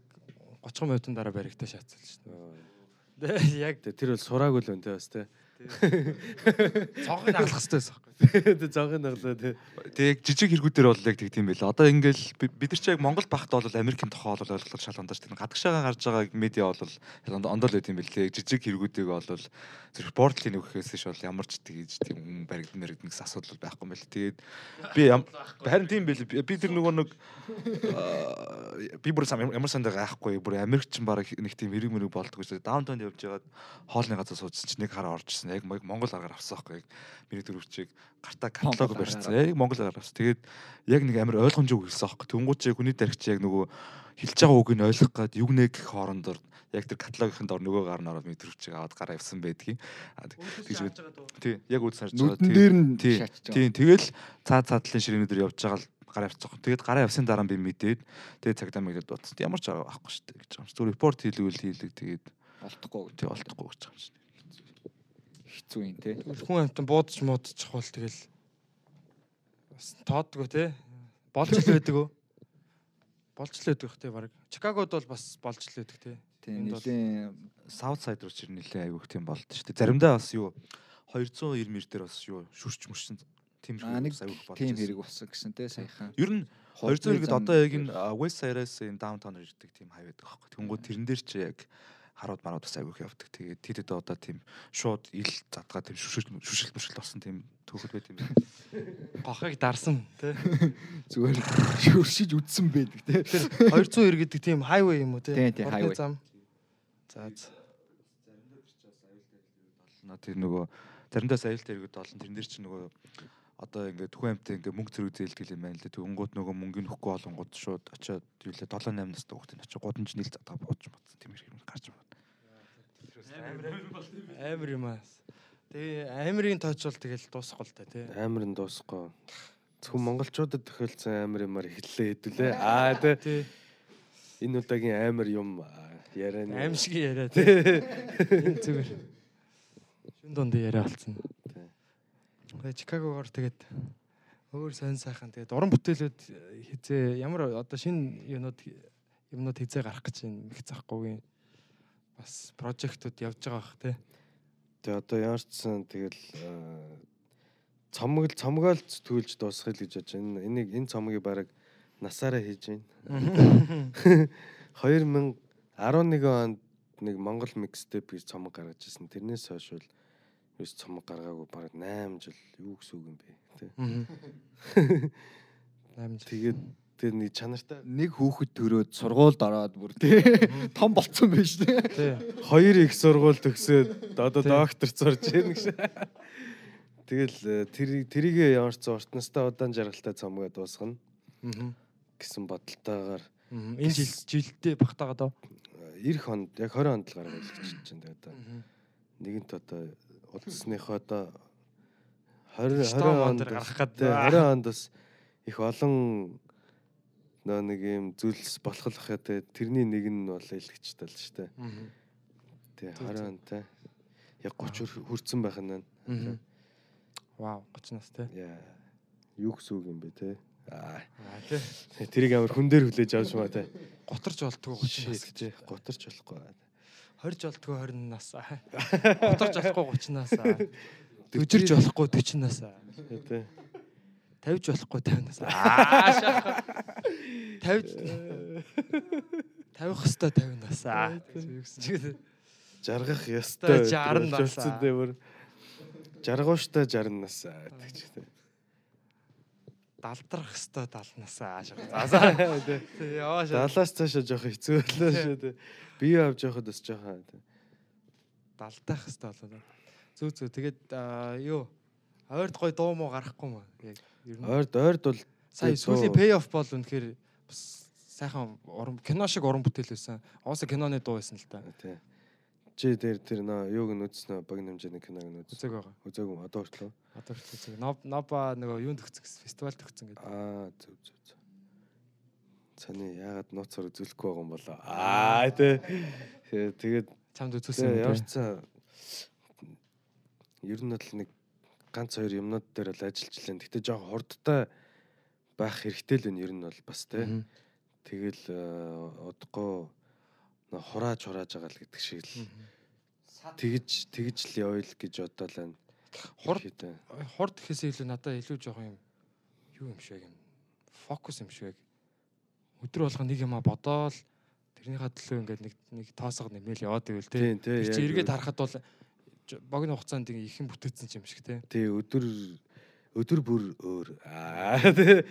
30 минутын дараа баригтаа шаацсан шүү дээ. Тэгээ яг тэр бол сураагүй л байна те бас те. цонхыг хаглах хэрэгтэй байсан. Тэгээ зонгийн наглаа те. Тэг яг жижиг хэрэгүүдээр бол яг тэг тийм байл. Одоо ингээл би- бид нар ч яг Монгол багт бол Америкийн тухай бол ойлголт шал ундаж тийм гадагшаагаа гарч байгаа медиа бол ондол байт юм бэл. Тэг жижиг хэрэгүүдийг бол зэрэг спортлын өгөхөөс ш бол ямар ч тэгж тийм хүн баригдан мэрэгдэн гэсэн асуудал байхгүй юм бэл. Тэгээд би харин тийм байл. Би тэр нөгөө нэг аа, би бүр сам ямар сандаа гайхгүй бүр Америкч баг нэг тийм хэрэг мэрэг болдгоо шүү. Даунтаунд явж байгаад хоолны газар суудсан чинь нэг хараа орчихсон. Яг Монгол аргаар авсан байхгүй. Яг миний дөрөвчийг гартаа каталог барьсан. Яг Монгол аргаар авсан. Тэгээд яг нэг амар ойлгомжгүй хэлсэн аахгүй. Тэнгуучээ хүний тарихч яг нөгөө хэлж байгаа үгийг нь ойлгох гад юг нэг гэх хоорондор яг тэр каталогын дор нөгөө гар нь ороод миний дөрөвчийг аваад гараа явсан байдгийг. Аа, тэгж Тий, яг үд сарж байгаа. Нүдэн Тий. дээр нь Тий. шаачж байгаа. Тийм тэгэл цаад цаадлын ширээнүүдээр явж байгаа л гараа явцсан. Тэгээд гараа явсан дараа би мэдээд тэгээд цагдаа мэдэд бодсон. Ямар ч арга авахгүй шүү дээ гэж байгаа юм. Зүгээр репорт хийлгүүл хийлэг тэгээд Болтохгүй тий олдохгүй гэж байгаа юм шиг. Хэцүү юм те. хүн амтан буудаж муудчих бол тэгэл бас тоодгүй те. Болж л байдаг уу? Болж л байдаг те баг. Чикагод бол бас болж л байдаг те. Тийм нэлийн South side руу чир нилээ айгүйх тийм болд шүү дээ. Заримдаа бас юу 290 мэр дээр бас юу шүрч мөрчин тийм аа нэг хэрэг бас айгүйх болж тийм хэрэг болсон гэсэн те саяхан. Ер нь 200 хэрэгэд зам одоо яг энэ West Side-аас энэ downtown ирдэг тийм хай байдаг аахгүй. Тэнгүүд тэрэн дээр чи яг харууд марууд бас айгүйх явдаг. Тэгээд тэдэд одоо тийм шууд ил задгаа тийм шүшил шүшил мөшил болсон тийм түүхэд байт юм байна. Гохыг дарсан те. зүгээр шүршиж үдсэн байдаг. 200 ир гэдэг тийм хайвей юм уу? Тийм, тийм, Урдны highway. зам. За за. На тэр нөгөө заримдаа аюултай хэрэгэд олон тэрэн дээр чи нөгөө одоо ингээд хүн амьтаа ингээд мөнгө зэрэг зээлдэг юм байна л да. Тэнгууд нөгөө мөнгөний хөхгүй олонгууд шууд очиод юу лээ 7 8 настай хүүхдийн очиод гудамж нийл задгаа бууж матсан тийм хэрэг гарч байна. Амар юм аа. Тэгээ амирын тооч бол тэгэл дуусахгүй л та тий. Амар нь дуусахгүй. Зөвхөн монголчуудад тохиолдсон амар юмар хэллээ хэдүүлээ. Аа Тий. энэ удаагийн амар юм ярианы. Аим шиг яриа тий. Зүгээр. Шүн донд яриа болсон. Тий. Тэгээ Чикагогоор тэгээд өөр сонь сайхан тэгээд уран бүтээлүүд хизээ ямар одоо шинэ юунууд юмнууд хизээ гарах гэж байна их захгүй бас прожектууд явж байгаа бах тий. Тэ одоо яарчсан тэгэл аа, цомгол цомгоол төлж дуусгах л гэж бодож байна. Энийг энэ цомгийг баг насаараа хийж байна. 2011 онд нэг Монгол mixtape гэж цомог гаргаж ирсэн. Тэрнээс хойш бол юус цомог гаргаагүй баг 8 жил юу гэсэн үг юм бэ? Тэ. Амж. Тэгээд тэр нэг чанартай Нэг хүүхэд төрөөд сургуульд ороод бүр те том болцсон байж. Тий. хоёр их сургууль төгсөөд одоо Тий. доктор зорж байна гэж. Тэгэл э, тэр тэрийгэ ямарч урт настай удаан жаргалтай цомгоо дуусгана Аа. гэсэн бодолтойгоор Энэ жил жилдээ багтаагаа доо. эх хонд яг 20 онд л гаргаж ирчихэж байна. Тэгээд одоо нэгэнт одоо удасныхоо одоо 20 Штом 20 онд онд дээр гарах гээд. тий, 20 онд бас их олон нөө нэг юм зүйлс болох л хэ тэ тэрний нэг нь бол илгэжтэй л шүү дээ. Тий 20 онд те яг 30 хүр- хүрсэн байх нь. Вау, 30 нас тий. Яа. Юу гэсэн үг юм бэ те? Аа. Тий. Тэрийг амар хүн дээр хүлээж авч маа те. Готарч болтгоо 30 нас Шийд те. Готарч болохгүй. 20 болтгоо 20 нас. Готарч болохгүй 30 нас. Төжирж болохгүй 40 нас. Тэ. 50 болохгүй 50 нас. Аа шахах. 50 тавих хөстой 50 нас. Юу гэсэн чигээр. Жаргах ёстой. 60 нас. дээр. Жаргууштай 60 нас гэдэг ч те. Далдрах хөстой 70 нас. Аа шахах. Тэ. Яваа шаа. Далаас цаашаа жоох хэцүү болоо шүү те. Бие авч явахад бас жоохон те. Далдах хөстой болоо. Зүү зүү. Тэгээд юу ойрд гой дуу муу гарахгүй маа. Яг ер нь Ойрд ойрд бол Сая сүүлийн pay off бол үнэхээр бас сайхан уран кино шиг уран бүтээл байсан. Ууса киноны дуу байсан л та. Тий. Чи дээр тэр нөө юуг нь үзсэн нөө богино хэмжээний киног нь үзсэн. Үзег байгаа. Үзээгүй юм, одоо хүртлөө. Одоо үзег. Ноб ноба нөгөө юунд гэсэн фестивал төгсөн гэдэг. Аа зөв зөв зөв. Цаны яагаад нууцаар үзүүлэхгүй байгаа юм болоо. Аа тий. Тэгээ- Тэгээд Чамд үзүүлсэн юм цаа ер нь бол нэг ганц хоёр юмнууд дээр бол ажиллажлаа. Гэтэ жоохон хурдтай байх хэрэгтэй л байна ер нь бол бас тий. Мгм. Тэгэл э, удахгүй нөө хурааж хурааж байгаа л гэдэг шиг л тэгж тэгж л явъя л гэж бодлоо байна. Хурд Ихэд, хурд гэхээсээ илүү надад илүү жоохон юм юу юм шиг юм. Фокус юм шиг. Өдөр болго нэг юма бодоол тэрнийхээ төлөө ингээд нэг нэг тоосго нэмэл яваад ивэл. Тэр чи эргээд харахад бол богино хугацаанд ингээ ихэн бүтээсэн юм шиг тий. Тий өдөр өдөр бүр өөр. Аа тий.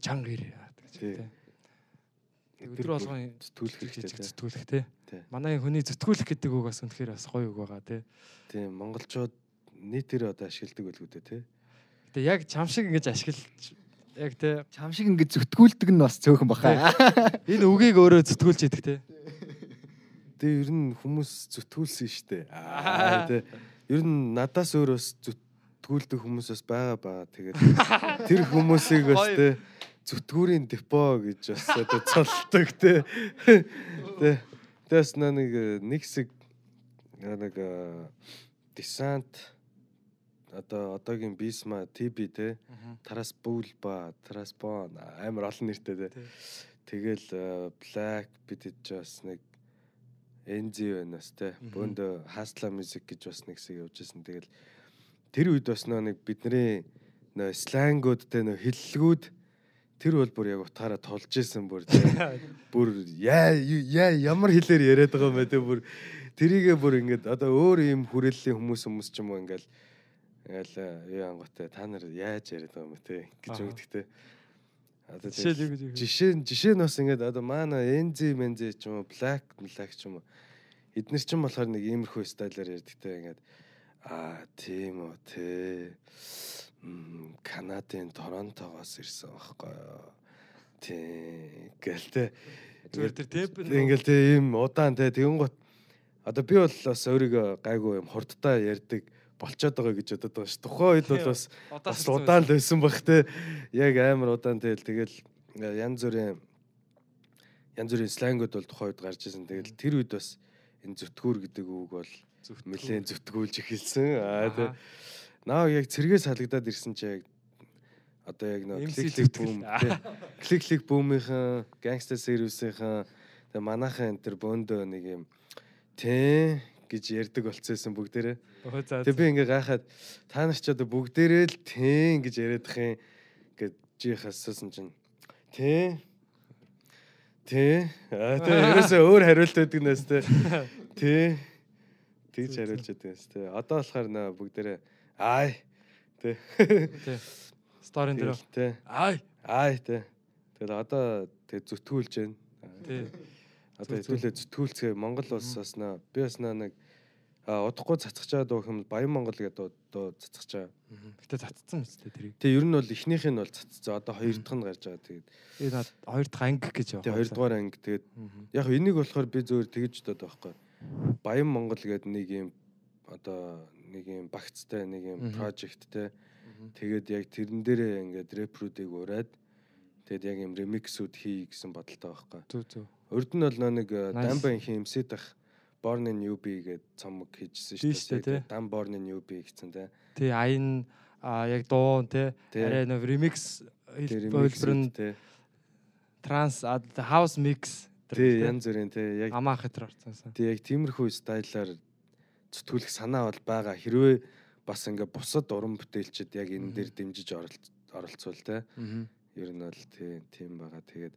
Чанга ир гэж Тий. тий. Өдөр болгоо зүтгүүлэх хэрэгтэй. тий. зүтгүүлэх тий. Тий. Манай хүний зүтгүүлэх гэдэг үг бас үнэхээр бас гоё үг байгаа тий. Тийм монголчууд нийтээр одоо ашигладаг байлгүй дээ тий. Гэтэ яг чам шиг ингэж ашиглаж яг тий. Чам шиг ингэ зүтгүүлдэг нь бас цөөхөн баха. Энэ үгийг өөрөө зүтгүүлж яадаг тий. Тэгээ ер нь хүмүүс зүтгүүлсэн штэ. Аа тий. Ер нь надаас өөр бас зүтгүүлдэг хүмүүс бас байгаа баа. Тэгээд тэр хүмүүсийг бас тий зүтгүүрийн депо гэж бас одоо цолдог тий. Тий. Тэс нэг нэг хэсэг нэг десант одоо одоогийн бисма ТБ тий Тарас Бүл ба Тарас Бон амар олон нэртэй. Тий. Тэгэл Black бид иж бас нэг Энзи байна бас. Мгм. Бөөндө Hustler Music гэж бас нэг хэсэг явж байсан. Тэгэл тэр үед бас нэг бидний нөө слангууд тий нөө хиллгүүд тэр бол бүр яг утгаараа тулж исэн бүр бүр яа яа ямар хэлээр яриад байгаа юм бэ тий бүр. Тэрийгээ бүр ингээд одоо өөр юм хүрээллийн хүмүүс хүмүүс ч юм уу ингээл ингээл э, юу анготой та нар яаж яриад байгаа юм тий гэж Аа. өгдөг тий. Одоо Жишээ жишээ нь бас ингээд одоо маана Энзи Мензи ч юм уу Black Black ч юм уу. Эднэр ч юм болохоор нэг иймэрхүү стайлаар ярьдагтай ингээд аа тийм үү Мм, Канадын Торонтогоос ирсэн байхгүй юу тий гэлтэй Зүгээр тэр нь ингээл тийм удаан тий тэгэн гот одоо би бол бас өөрийгөө гайгүй юм хурдтай ярьдаг болчоод байгаа гэж бодод байгаа ш. Тухайн үед бол бас удаан л байсан бах те. Яг амар удаан тэгэл тэгэл янз бүрийн янз бүрийн слангууд бол тухайн үед гарч ирсэн. Тэгэл тэр үед бас энэ зүтгүүр гэдэг үг бол нэлээд зүтгүүлж эхэлсэн. Аа тэг. Наа яг цэргээс салагдаад ирсэн чи яг одоо яг нөө клик клик бүүм тий. клик клик бүүмийнхэн гангстер сервисийнхэн тэгээ манайхан энэ төр бөөндөө нэг юм тий гэж ярьдаг болцсон бүгдээрээ. Тэгээ би ингээ гайхаад та нар ч одоо бүгдээрээ л тий гэж яриадах юм гэж жи хассан чинь тий тий аа тэгээ ерөөсөө өөр хариулт өгдөг нэс тий тий тэгж хариулж өгдөг нэс тий одоо болохоор нөө бүгдээрээ ай тий Сторийн дээр Тэгэл, тий ай. Ай тий тэгэл одоо тэг зүтгүүлж байна. Тий одоо хэдүүлээ зүтгүүлцгээ Монгол улс бас наа би бас нэг удахгүй цацгаж байгаа дуу юм Баян Монгол гэдэг цацгаж байгаа. Гэтэ цацсан мэт тэрийг. Тэгээ ер нь бол эхнийх нь бол цацсан. Одоо хоёр дахь нь гарч байгаа. Тэгээд. Над хоёр дахь анги гэж яваа. тэгээ хоёр дугаар анги. Тэгээд яг энийг болохоор би зөөр тэгэж бодоод байхгүй. Баян Монгол гэдэг нэг юм одоо нэг юм багцтай нэг юм Мгм. прожекттэй. Тэгээд яг тэрэн дээрээ ингээд рэпрүүдийг ураад тэгээд яг юм ремиксүүд хий гэсэн бодолтой байхгүй. Зүг зүг. Урд нь бол нэг Nice. Дамбахийн эмсэд ах Born in UB гэдэг цомог хийжсэн штэ, тий. Дам Born in UB гэсэн тий. Тий аян а яг дуу Тий. арай нөө ремикс Тэр хэлбэр нь транс хаус микс Тий янз бүрийн тий яг амаа хэтэр орцсон. тий яг тиймэрхүү стайлаар зүтгүүлэх санаа бол байгаа. Хэрвээ бас ингээ бусад уран бүтээлчд яг энэ дээр дэмжиж оролц- оролцвол тий. Ер нь бол тий тийм байгаа. Тэгээд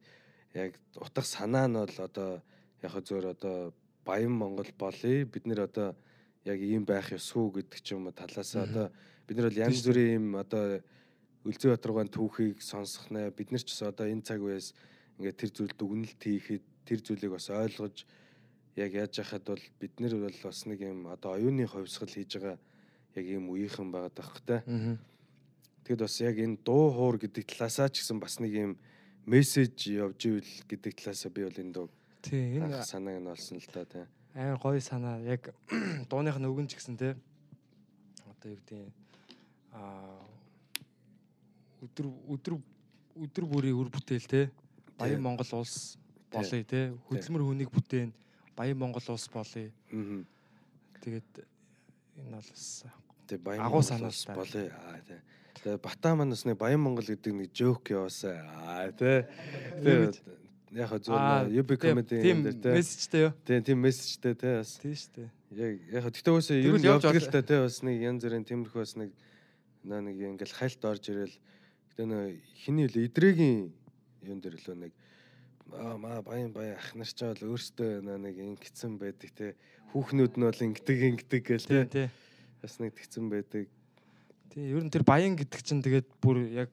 яг утга санаа нь бол одоо яг зөөр одоо Баян Монгол болъё. Бид нэр одоо яг ийм байх ёсгүй гэдэг ч юм уу талаасаа одоо бид нар бол янз бүрийн юм одоо Үлзий Батаргаан түүхийг сонсох нэ бид нар ч гэсэн одоо энэ цаг үеэс ингээд тэр зүйл дүгнэлт хийхэд тэр зүйлийг бас ойлгож яг яаж яхад бол бид нар бол бас нэг юм одоо оюуны хувьсгал хийж байгаа яг ийм үеийнхэн байгаад байх хэрэгтэй. Тэгэд бас яг энэ дуу хуур гэдэг талаасаа ч гэсэн бас нэг юм мессеж явж ивэл гэдэг талаасаа би бол энэ дуу Тий энэ санааг нь олсон л да тий. амар гоё санаа яг дууных нь өгөн ч гэсэн те одоо юу гэдэг а өдөр өдөр өдөр бүрийн үр бүтээл те Баян Тий. Монгол улс болъё те хөдөлмөр хүнийг бүтээн Баян Монгол улс болъё Аа. тэгээд энэ бол бас Тэг Баян Агуу санаа л болъё. Аа тий. Тэгээ Батаа манаас нэг Баян Монгол гэдэг нэг жоок яваасаа. Аа тий. Юу Тэгээ яг зөв юби комеди тийм энэ тий. мессежтэй юу Тий тийм мессежтэй тий бас. тийм шүү дээ Яг яг тэгтээ үсээ ер нь явдаг л та тий бас нэг янз бүрийн тиймэрхүү бас нэг нэг ингээл хайлт орж ирэл гэтээ нөө хиний л идрэгийн юм дээр лөө нэг маа баян баян. Ах нар ч бол өөртөө наа нэг ингэсэн байдаг тий хүүхнүүд нь бол ингэдэг ингэдэг гэл тий тийм бас нэг тэгсэн байдаг. Тийм ер нь тэр баян гэдэг чинь тэгээд бүр яг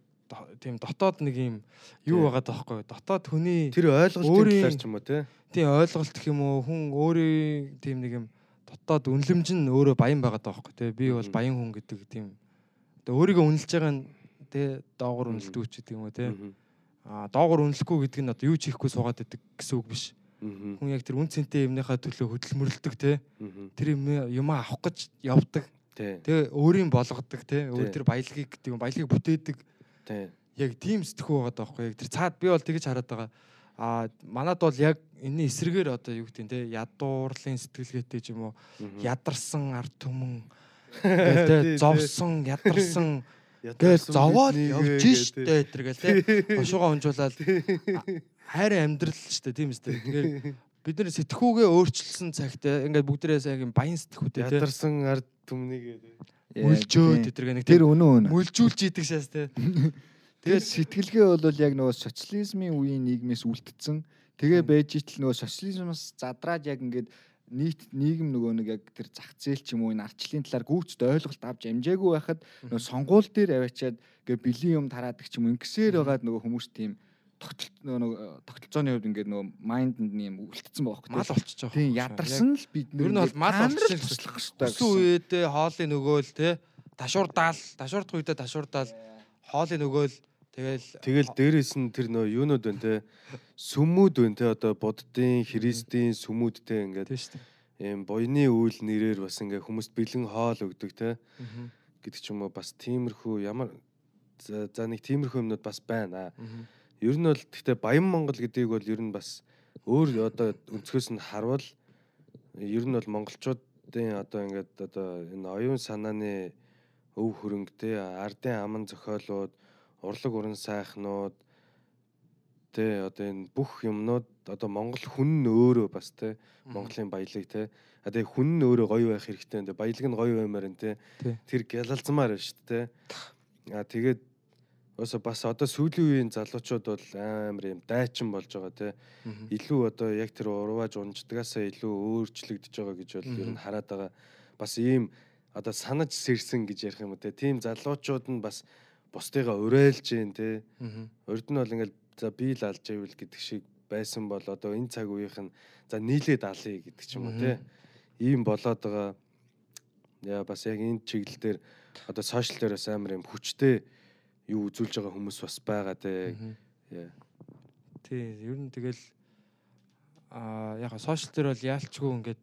тийм дотоод нэг юм юу Тий. байгаа даахгүй дотоод хүний тэр ойлголтын талаар ч юм уу тий тийм ойлголт гэх юм уу? Хүн өөрийн тийм нэг юм дотоод үнэлэмж нь өөрөө баян байгаа даахгүй тий би бол баян хүн гэдэг тийм. Өөрийгөө үнэлж байгаа нь тий доогор Мгм. үнэлдэг ч гэдэг юм уу тий а доогор үнэлэхгүй гэдэг нь одоо юу ч хийхгүй суугаад байдаг гэсэн үг биш. Хүн яг тэр үн цэнтэй юмныхаа төлөө хөдөлмөрлөдөг Мгм. тэр юм авах гэж явдаг. Тэгээ өөрийн болгодог тий өөр тэр баялагийг гэдэг юм баялагийг бүтээдэг. Яг тийм сэтгхүү байгаа даахгүй яг тэр цаад би бол тэгэж хараад байгаа. А манад бол яг энэний эсрэгээр одоо юу гэдэг нь те ядуурлын сэтгэлгээтэй ч юм уу ядарсан арт түмэн те зовсон ядарсан Ядарсан зовоод явж штэ тэр гээл те хошуугаа унжуулаад хайр амьдрал штэ тийм үстэй тэгэхээр бид нар сэтгхүүгээ өөрчилсөн цагт ингээд бүгдээрээ юм баян сэтгхүүтэй те ядарсан ард түмнийг мүлжөө тэр нэг тэр үнэн үнэн. мүлжүүлж идэг шээс те Тэгээд сэтгэлгээ бол яг нөгөө социализмын үеийн нийгмээс үлдсэн. Тэгээ байж итл нөгөө социализмаас задраад яг ингээд нийт нийгэм нөгөө нэг яг тэр зах зээл ч юм уу энэ арчлын талаар гүйцэд ойлголт авч амжаагүй байхад нөгөө сонгуул дээр аваачаад ингээ бэлэн юм тараадаг ч юм ингэсээр байгаад нөгөө хүмүүс тийм тогтол нөгөө нөгөө тогтолцооны хувьд ингээд нөгөө майнднд нь юм үлдсэн байгаа хөх. мал болчихж байгаа Тийм ядарсан л бид Ер нь бол мал байгаа туслах хэрэгтэй. үедээ хоолын нөгөөл те ташуурдаал ташуурдах үедээ ташуурдаал хоолын нөгөөл тэгэл Тэгэл дээрэс нь тэр нөө юунууд байна те? Сүмүүд байна те одоо буддын христийн сүмүүдтэй ингээд ийм буйны үйл нэрээр бас ингээ хүмүүст бэлэн хоол өгдөг те? Гэдэг ч юм уу бас тиймэрхүү ямар за нэг тиймэрхүү юмнууд бас байна. Ер нь бол гэхдээ Баян Монгол гэдгийг бол ер нь бас өөр одоо өнцгөөс нь харвал ер нь бол монголчуудын одоо ингээд одоо энэ оюун санааны өв хөрөнгөтэй ардын аман зохиолууд урлаг уран сайхнууд тэ одоо энэ бүх юмнууд одоо монгол хүн нь өөрөө бас тэ Монголын баялаг те. А тэгээ хүн нь өөрөө гоё байх хэрэгтэй. Тэгээ баялаг нь гоё баймаар те. Тий. Тэр гялалзмаар байна шүү дээ. А тэгээд Өөсө бас одоо сүүлийн үеийн залуучууд бол амар юм дайчин болж байгаа. Мгм. Илүү одоо яг тэр урвааж унждгаасаа илүү өөрчлөгдөж байгаа гэж бол ер нь хараад байгаа. Бас ийм одоо санаж сэрсэн гэж ярих юм уу те. Тим залуучууд нь бас бусдыгаа уриалж гин те. Урд нь бол ингээл за би л алж ивэл гэдэг шиг байсан бол одоо энэ цаг үеийнх нь за нийлээд алъя гэдэг ч юм уу те. Ийм болоод байгаа. Яа бас яг энэ чиглэл дээр одоо сошиал дээр бас амар юм хүчтэй юу үзүүлж байгаа хүмүүс бас байгаа те. Тий, ер нь тэгэл аа яг сошиал дээр бол яалчгүй ингээд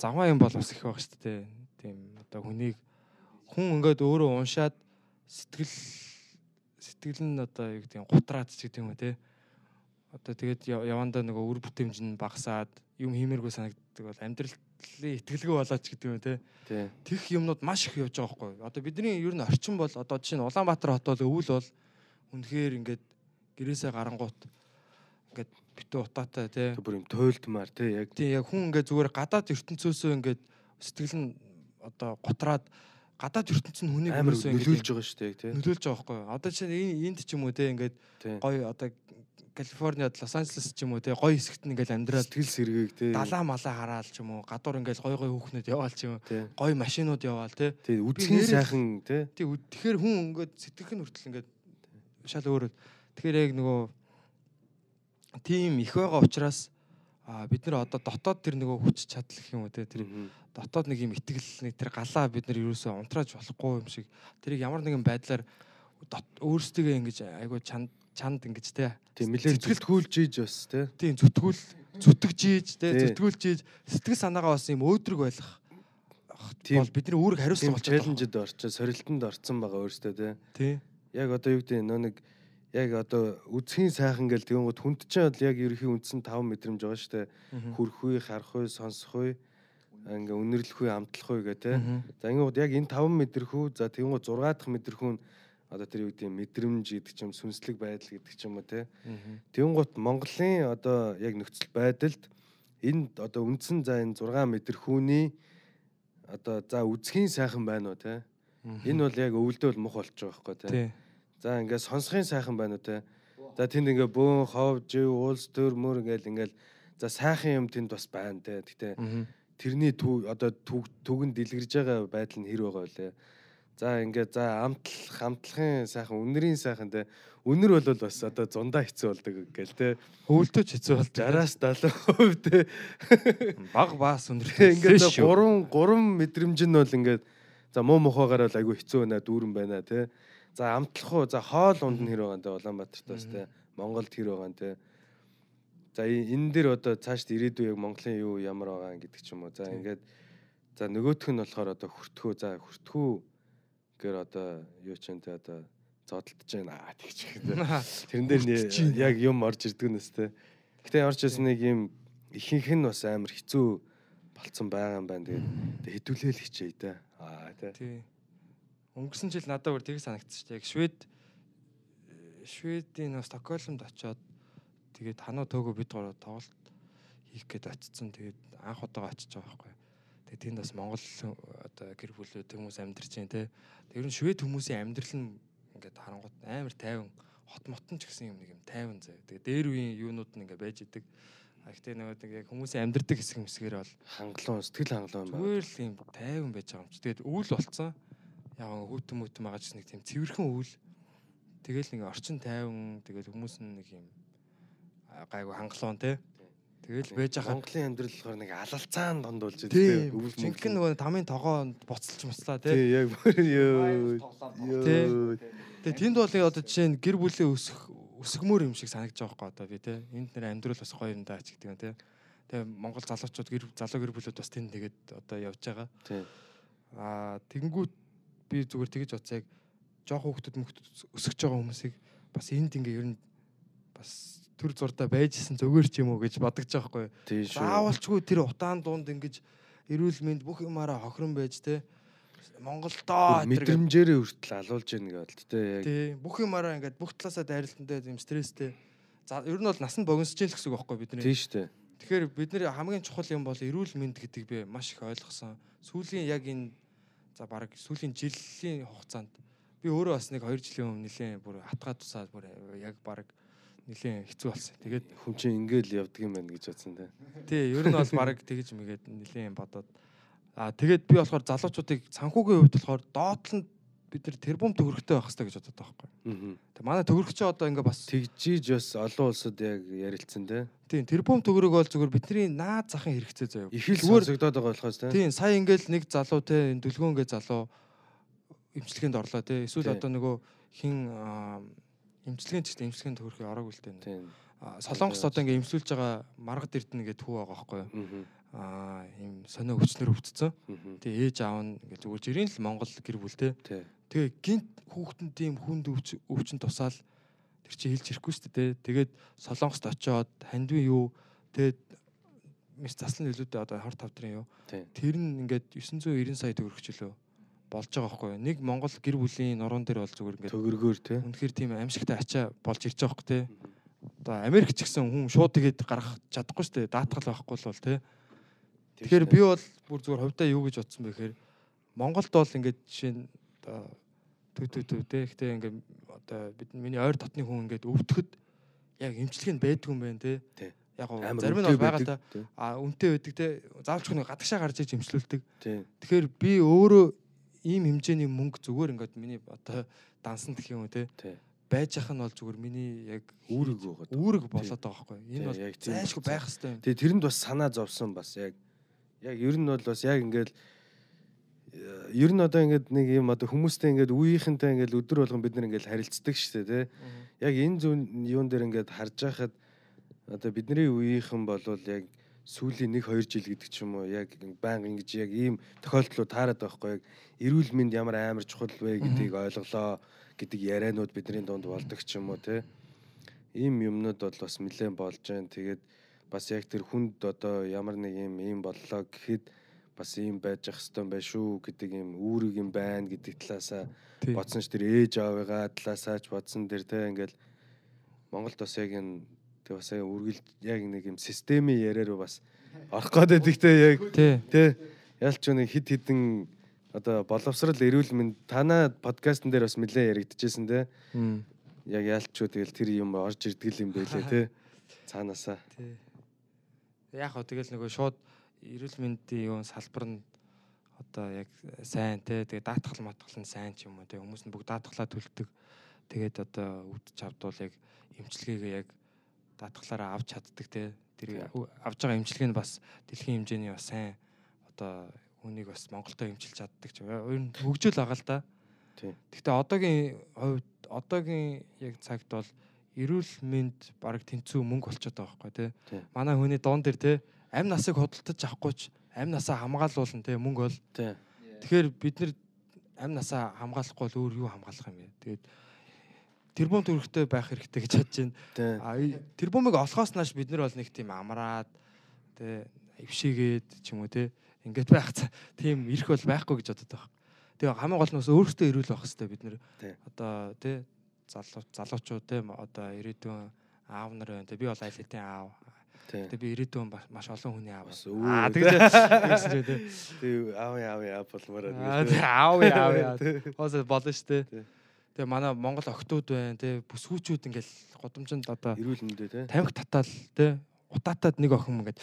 завгаа юм бол бас их байх шүү дээ. Тийм одоо хүнийг хүн ингээд өөрөө уншаад сэтгэл сэтгэл нь одоо юу гэдэг нь гутраад ч гэдэг юм уу те. Одоо тэгээд яв- явандаа нөгөө үр бүтээмж нь багасаад юм хиймээргүй санагддаг бол амьдралын ихтгэлгүй болооч гэдэг юм те. Тех юмнууд маш их явж байгаа байхгүй. Одоо бидний ер нь орчин бол одоо жишээ нь Улаанбаатар хот бол өвөл бол үнэхээр ингээд гэрээсээ гарангуут ингээд битүү утаатай. Тэг бүр юм туйлдмаар те яг Тийм яг хүн ингээд зүгээр гадаад ертөнцөөсөө ингээд сэтгэл нь одоо готраад гадаад ертөнц нь хүнийг ерөөсөө нөлөөлж байгаа шүү дээ те. нөлөөлж байгаа байхгүй. Одоо жишээ нь энэ- энд ч юм уу тий ингээд Тий. гоё одоо Калифорниад Лос Анжелес ч юм уу тий гоё хэсэгт нь ингээд амьдраад Сэтгэл сэргээг те. далаа малаа хараал ч юм уу гадуур ингээд гоё гоё хүүхнүүд яваал ч юм уу Тий. гоё машинууд яваал тий Тий үдсгийн нэрээ- сайхан те. Тий тэгэхээр хүн ингээд сэтгэх нь хүртэл ингээд шал өөрөө. Тэгэхээр яг нөгөө тийм их байгаа учраас А бид нэр одоо дотоод тэр нөгөө хүч чадал гэх юм уу те тэр дотоод нэг юм итгэл нэг тэр галаа бид нар ерөөсөө унтрааж болохгүй юм шиг. Тэрийг ямар нэгэн байдлаар өөрсдөө ингэж айгуу чанд чанд ингэж те. Тийм нэлээд зүтгүүлж ийж бас те. тийм зүтгүүл зүтгэж ийж те зүтгүүлж ийж. Сэтгэл санаагаа бас юм өөдрөг байх Тийм. бол бидний үүрэг хариуцлага Тийм болчиход челленжд орчоо сорилтонд орцсон байгаа өөртөө те. тий. Яг одоо юу гэдэг нөө нэг яг одоо үсгийн сайхан гэл тэгэнгүүт хүнд чинь бол яг ерөнхий үндсэн 5 мэдрэмж байгаа шүү дээ. Мгм. Хүрх үе, харах үе, сонсох үе, ингээ үнэрлэх үе, амтлах үе гэх. Мгм. За ингэнгүүт яг энэ 5 мэдрэхүү за тэгэнгүүт 6 дахь мэдрэхүү нь одоо тэр юу гэдэг мэдрэмж гэдэг ч юм сүнслэг байдал гэдэг ч юм уу. Мгм. Тэгэнгүүт Монголын одоо яг нөхцөл байдалд энэ одоо үндсэн за энэ 6 мэдрэхүүний одоо за үзхийн сайхан байна уу. Мгм. Энэ бол яг өвөлдөө мух болж байгаа байхгүй те. За ингээд сонсохын сайхан байна уу те. За тэнд ингээ бөөн хов, жив, уулс, төр, мөр ингээл ингээл за сайхан юм тэнд бас байна те. Гэтэ тэрний төв одоо төг түгэн дэлгэрж байгаа байдал нь хэр байгаа вэ? За ингээд за амтлах, амтлахын сайхан, үнэрийн сайхан те. Үнэр бол бас одоо зундаа хэцүү болдог гэл те. өвөлдөө ч хэцүү бол 60-аас 70% те. баг баас Ингээд за гурван гурван мэдрэмж нь бол ингээд за муу мухагаар бол айгүй хэцүү байна, дүүрэн байна те. За амтлах уу, за хоол унд нь хэр байгаа нэ Улаанбаатарт бас те. Монголд хэр байгаа нэ те. За энэ дээр одоо цаашд ирээдүй яг Монголын юу ямар байгаа гэдэг ч юм уу. За ингээд за нөгөөх нь болохоор одоо хүртгүү, за хүртгүү гэр одоо юу ч те одоо зодтолдож байна тэгч. Тэрэн дээр яг юм орж ирдэг нь өстэй. Гэтэ ямар ч байсан нэг юм ихэнх нь бас амар хэцүү болцсон байгаа юм байна. Тэгээд тэг хэдүүлээл хичээе те. Аа те. Өнгөрсөн жил надад бүр тийг дээ яг швед шведийн нөө Стокгольмд очиод тэгээд ханаа төөгөө бид гурав тоглолт хийх гээд очсон тэгээд анх удаага очиж байгаа байхгүй тэгээд тэнд бас Монгол одоо гэр бүлүүд хүмүүс амьдарч байна те тэр нь швед хүмүүсийн амьдрал нь ингээд харангуут амар тайван хот мотон ч гэсэн юм нэг юм тайван заяа тэгээд дээр үеийн юунууд нь ингээд байж идэг гэхдээ нөгөө нэг яг хүмүүсийн амьдрдаг хэсэг мэсгээр бол Хангалуун сэтгэл хангалуун байна. зүгээр л юм тайван байж байгаа юм чи. Тэгээд өвөл болцсон. Яг хүүтэн мүтэн байгаа ч нэг тийм цэвэрхэн өвөл. Тэгэл нэг орчин тайван тэгэл хүмүүс нь нэг юм гайгүй хангалуун те. Тэгэл байж байгаа. Монголын амьдрал болохоор нэг алалцаан дондуулж идэг Тийм. Өвөл Жинхэнэ нөгөө тамийн тогоо буцалж муслаа те. Тий яг ёо. Тэгээ тэнд бол одоо жишээ нь гэр бүлийн өсөх өсгмөр юм шиг санагдаж байгаа байхгүй одоо би те. Энд нэр амьдрал бас гоё юм даа ч гэдэг юм те. Тэгээ Монгол залуучууд гэр залуу гэр бүлүүд бас тэнд тэгээд одоо явж байгаа. Тий. Аа тэгэнгүүт би зүгээр тэгэж бодсоо яг жоох хүүхдүүд мөхтөд өсөж байгаа хүмүүсийг бас энд ингээ ер нь бас төр зурдаа байжсэн зүгээр ч юм уу гэж бодож байгаа шүү. Заавалчгүй тэр утаан дунд ингэж эрүүл мэнд бүх юмараа хохирон байж те Монголдоо мэдрэмжээрээ хүртэл алуулж яаг бодлоо те яг. тий бүх юмараа ингээд бүх талаасаа дайралтантай юм стресстэй. За ер нь бол нас нь богиносж яах гэсэн үг байхгүй бидний. Тий штэ. Тэгэхээр бид нэр хамгийн чухал юм бол эрүүл мэнд гэдэг би маш их ойлгосон. Сүүлийн яг энэ за баг сүүлийн жилийн хугацаанд би өөрөө бас нэг 2 жилийн өмнө нэлээд бүр хатгаа тусаад бүр яг баг нэлээд хэцүү болсон. Тэгээд Хүн чинь ингээл явдаг юм байна гэж бодсон те. тий ер нь бол баг тэгэж мэгээд нэлээд бодоод аа тэгээд би болохоор залуучуудыг санхүүгийн хувьд болохоор доотлонд бид нар тэрбум төгрөгтэй байх хэрэгтэй гэж байгаа байхгүй. Тэг манай төгрөгч одоо ингээ бас Тэгжиж бас олон улсад яг ярилцсан те. тийм тэрбум төгрөг бол зүгээр бидний наад захын хэрэгцээ заяа. Их л сонсогдоод байгаа болохоос те. Тийм сая ингээл нэг залуу те энэ дүлгөөнгээ залуу имчилгээнд орлоо те эсвэл одоо нөгөө хин аа, имчилгээнд ч гэсэн имчилгээнд төгрөх ороогүй л те. Тийм. Солонгос одоо ингээ имсүүлж байгаа маргад эрдэнэ гэдэг хүү байгаа байхгүй? Аа. Ийм сонио өвчнөр өвдсөн. Тэгээ ээж аав нь ингээ зүгээр жирийн л Монгол гэр бүл те. Тий. Тэгээ гинт хүүхдэн тийм хүнд өвч өвчин тусаал тэр чи хэлж ирэхгүй шүү дээ. Тэгээд Солонгост очиод хандвин юу тэгээд мис заслан нөлөөдөө одоо 25 трын юу. Тий. Тэр нь ингээд 990 сая төгрөгч лөө болж байгаа байхгүй юу. Нэг Монгол гэр бүлийн нуруунд дээр бол зүгээр ингээд Төгөргөөр те. үнэхээр тийм аимшигтай ачаа болж ирж байгаа байхгүй тий. Одоо Америк ч гэсэн хүн шууд тэгээд гаргах чадахгүй шүү дээ. Даатгал байхгүй л бол тий. Тэгэхээр би бол бүр зүгээр хувьдаа юу гэж бодсон бэ гэхээр Монголд бол ингээд жишээ нь одоо түү түү түү те ихтэй ингээд одоо бид миний ойр дотны хүн ингээд өвдөхөд яг эмчилгээ нь байдгүй юм байна те. Яг гоо зарим нь бол байгаа тий. А үнэтэй байдаг те. Заавч хүн гадагшаа гарч иж эмчлүүлдэг. Тэгэхээр би өөрөө ийм хэмжээний мөнгө зүгээр ингээд миний одоо дансанд гэх юм те. Байж ах нь бол зүгээр миний яг үүрэг байгаа. үүрэг болоод байгаа. Тий, Энэ бол зайлшгүй байх хэрэгтэй юм. Тэгээ тэрэнд бас санаа зовсон бас яг яг ер нь бол бас яг ингээд э, ер нь одоо ингээд нэг юм одоо хүмүүстэй ингээд үеийнхэнтэй ингээд өдөр болгон бид нар ингээд харилцдаг шүү дээ тий. Яг энэ зүүн юун дээр ингээд харж байхад одоо бидний үеийнхэн болвол яг сүүлийн 1 2 жил гэдэг ч юм уу яг байнга ингэж яг ийм тохиолдлууд таарад байгаа хгүй яг эрүүл мэнд ямар амар чухал вэ гэдгийг ойлголоо гэдэг ярианууд бидний дунд болдог ч юм уу тий. Ийм юмнууд бол бас нэлээд болж байна. Тэгээд бас яг тэр хүнд одоо ямар нэг юм ийм боллоо гэхэд бас ийм байж ах хэвээр байх шүү гэдэг юм үүрэг юм байна гэдэг талаасаа бодсон ш тэр ээж аавыгаа талаасаа ч бодсон тэр те ингээл Монголд бас яг энэ тэг бас яг үргэлж яг нэг юм системийн яриараа бас орох байдаг те яг те. Ялч нэг хид хідэн одоо боловсрал эрүүл мэнд танаа подкастн дээр бас нэлээд яригдчихсэн те. Яг ялчгүй тэгэл тэр юм орж ирдэг юм байлээ те. Цаанаасаа. Яг хөө тэгэл нөгөө шууд эрүүл мэндийн юу салбар нь одоо яг сайн те тэгээ даатгал матгал нь сайн ч юм уу те хүмүүс нь бүгд даатгалаа төлдөг. Тэгээд одоо үүдч авдвал яг эмчилгээгээ яг даатгалаараа авч чаддаг те тэр авж байгаа эмчилгээ нь бас дэлхийн хэмжээний бас сайн одоо хүнийг бас Монголдо эмчилж чаддаг ч. Ер нь хөгжил байгаа л да. Гэхдээ одоогийн хувьд одоогийн яг цагт бол эрүүл мэнд баг тэнцүү мөнгө болчиход байгаа байхгүй. Тийм. Манай хүний дуун дээр тий амь насыг худалдаж авахгүй ч амь насаа хамгаалуулна тий мөнгө бол. Тэгэхээр бид нэр амь насаа хамгаалахгүй бол өөр юу хамгаалах юм бэ? Тэгээд тэрбум төрхтэй байх хэрэгтэй гэж бодож байна. А тэрбумыг олохоос нааш бид нар бол нэг тийм амраад тий ившигээд ч юм уу тий ингээд байх тийм ирэх бол байхгүй гэж бодод байгаа. Тэгээ хамгийн гол нь бас өөрсдөө ирүүл байх хэрэгтэй бид нэр одоо тий залуу залуучууд м- одоо ирээдүйн аав нар байна тий би бол айлтын аав тий тэгээ би ирээдүйн маш олон хүний аав аа тэгсэн чи тий тий аав аав аав болмоор аав яав яав тий хоос болно шүү Тий. Тэгээ манай Монгол охтууд байна тий. Бүсгүүчүүд ингээл гудамжинд одоо эрүүл мэндэ тий. тамхи татаал тий. Утаатад нэг охин ингээд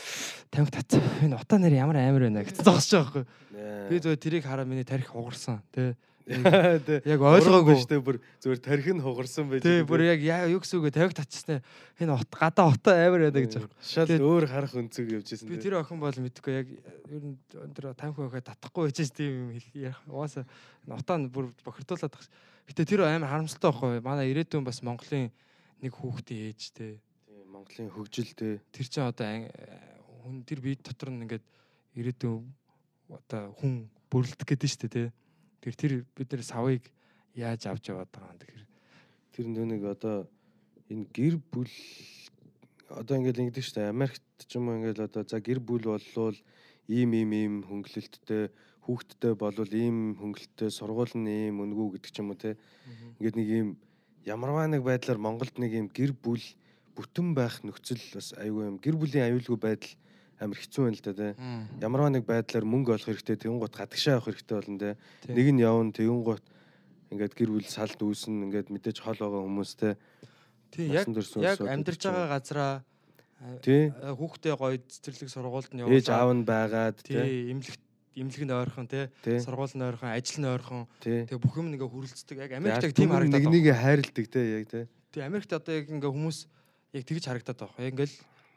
тамхи татсан. Энэ утаа нэр ямар амар байна? гэж зогсож байгаа байхгүй. Би зүгээр тэрийг хараа миний тарих хугарсан тий. Яг ойлгоогүй. штэ бүр зүгээр тарих нь хугарсан байж Тий бүр яг юу гэсэн үг вэ? тамхи татчихсан. Энэ ут гадаа утаа амар байна гэж шал өөр харах өнцөг явжсэн Би тэр охин бол мэдгүй яг ер нь өндөр тамхи охид татахгүй байж тийм юм ярих. Угаасаа утаа нь бүр бохирдуулаад байгаа. Гэтэ тэр амар харамсалтай байхгүй. Манай ирээдүйн бас Монголын нэг хүүхдийн ээж тий. Монголын хөгжил тий тэр чинь одоо хүн тэр бие дотор нь ингээд ирээдүйн одоо хүн бүрлдэх гэдэг нь шүү дээ тий. Тэр тэр бид нэр савыг яаж авч яваад байгаа юм тэгэхээр тэр нэг одоо энэ гэр бүл одоо ингээд ингэдэг шүү дээ. Америкт ч юм уу ингээд одоо за гэр бүл боллоо ийм ийм ийм хөнгөлөлттэй хүүхдтэй болвол ийм хөнгөлөлттэй сургууль нь ийм өнгөө гэдэг ч юм уу те. Ингээд нэг ийм ямарваа нэг байдлаар Монголд нэг ийм гэр бүл бүтэн байх нөхцөл бас айгүй юм. Гэр бүлийн аюулгүй байдал амар хэцүү байна л да те ямарваа нэг байдлаар мөнгө олох хэрэгтэй тэгэн гут гадагшаа авах хэрэгтэй болно те Тийм. нэг нь явна тэгэн гут ингээд гэр бүл салд үүснэ ингээд мэдээж хол байгаа хүмүүстэй тий яг яг амьдарч байгаа газараа тий. а, хүүхдээ гоё цэцэрлэг сургуульд нь явуулаад аав нь байгаад тий тий имлэг имлэг нь ойрхон тий тий. Сургууль нь ойрхон ажил нь ойрхон. Тий. Тэгээ бүх юм ингээ хүрэлцдэг. Яг Америкт тийм харагдаад нэг нэгэ хайрладаг тий яг тий Тий Америкт одоо яг ингээ хүмүүс яг тэгж харагдаад байгаа. Яг ингээл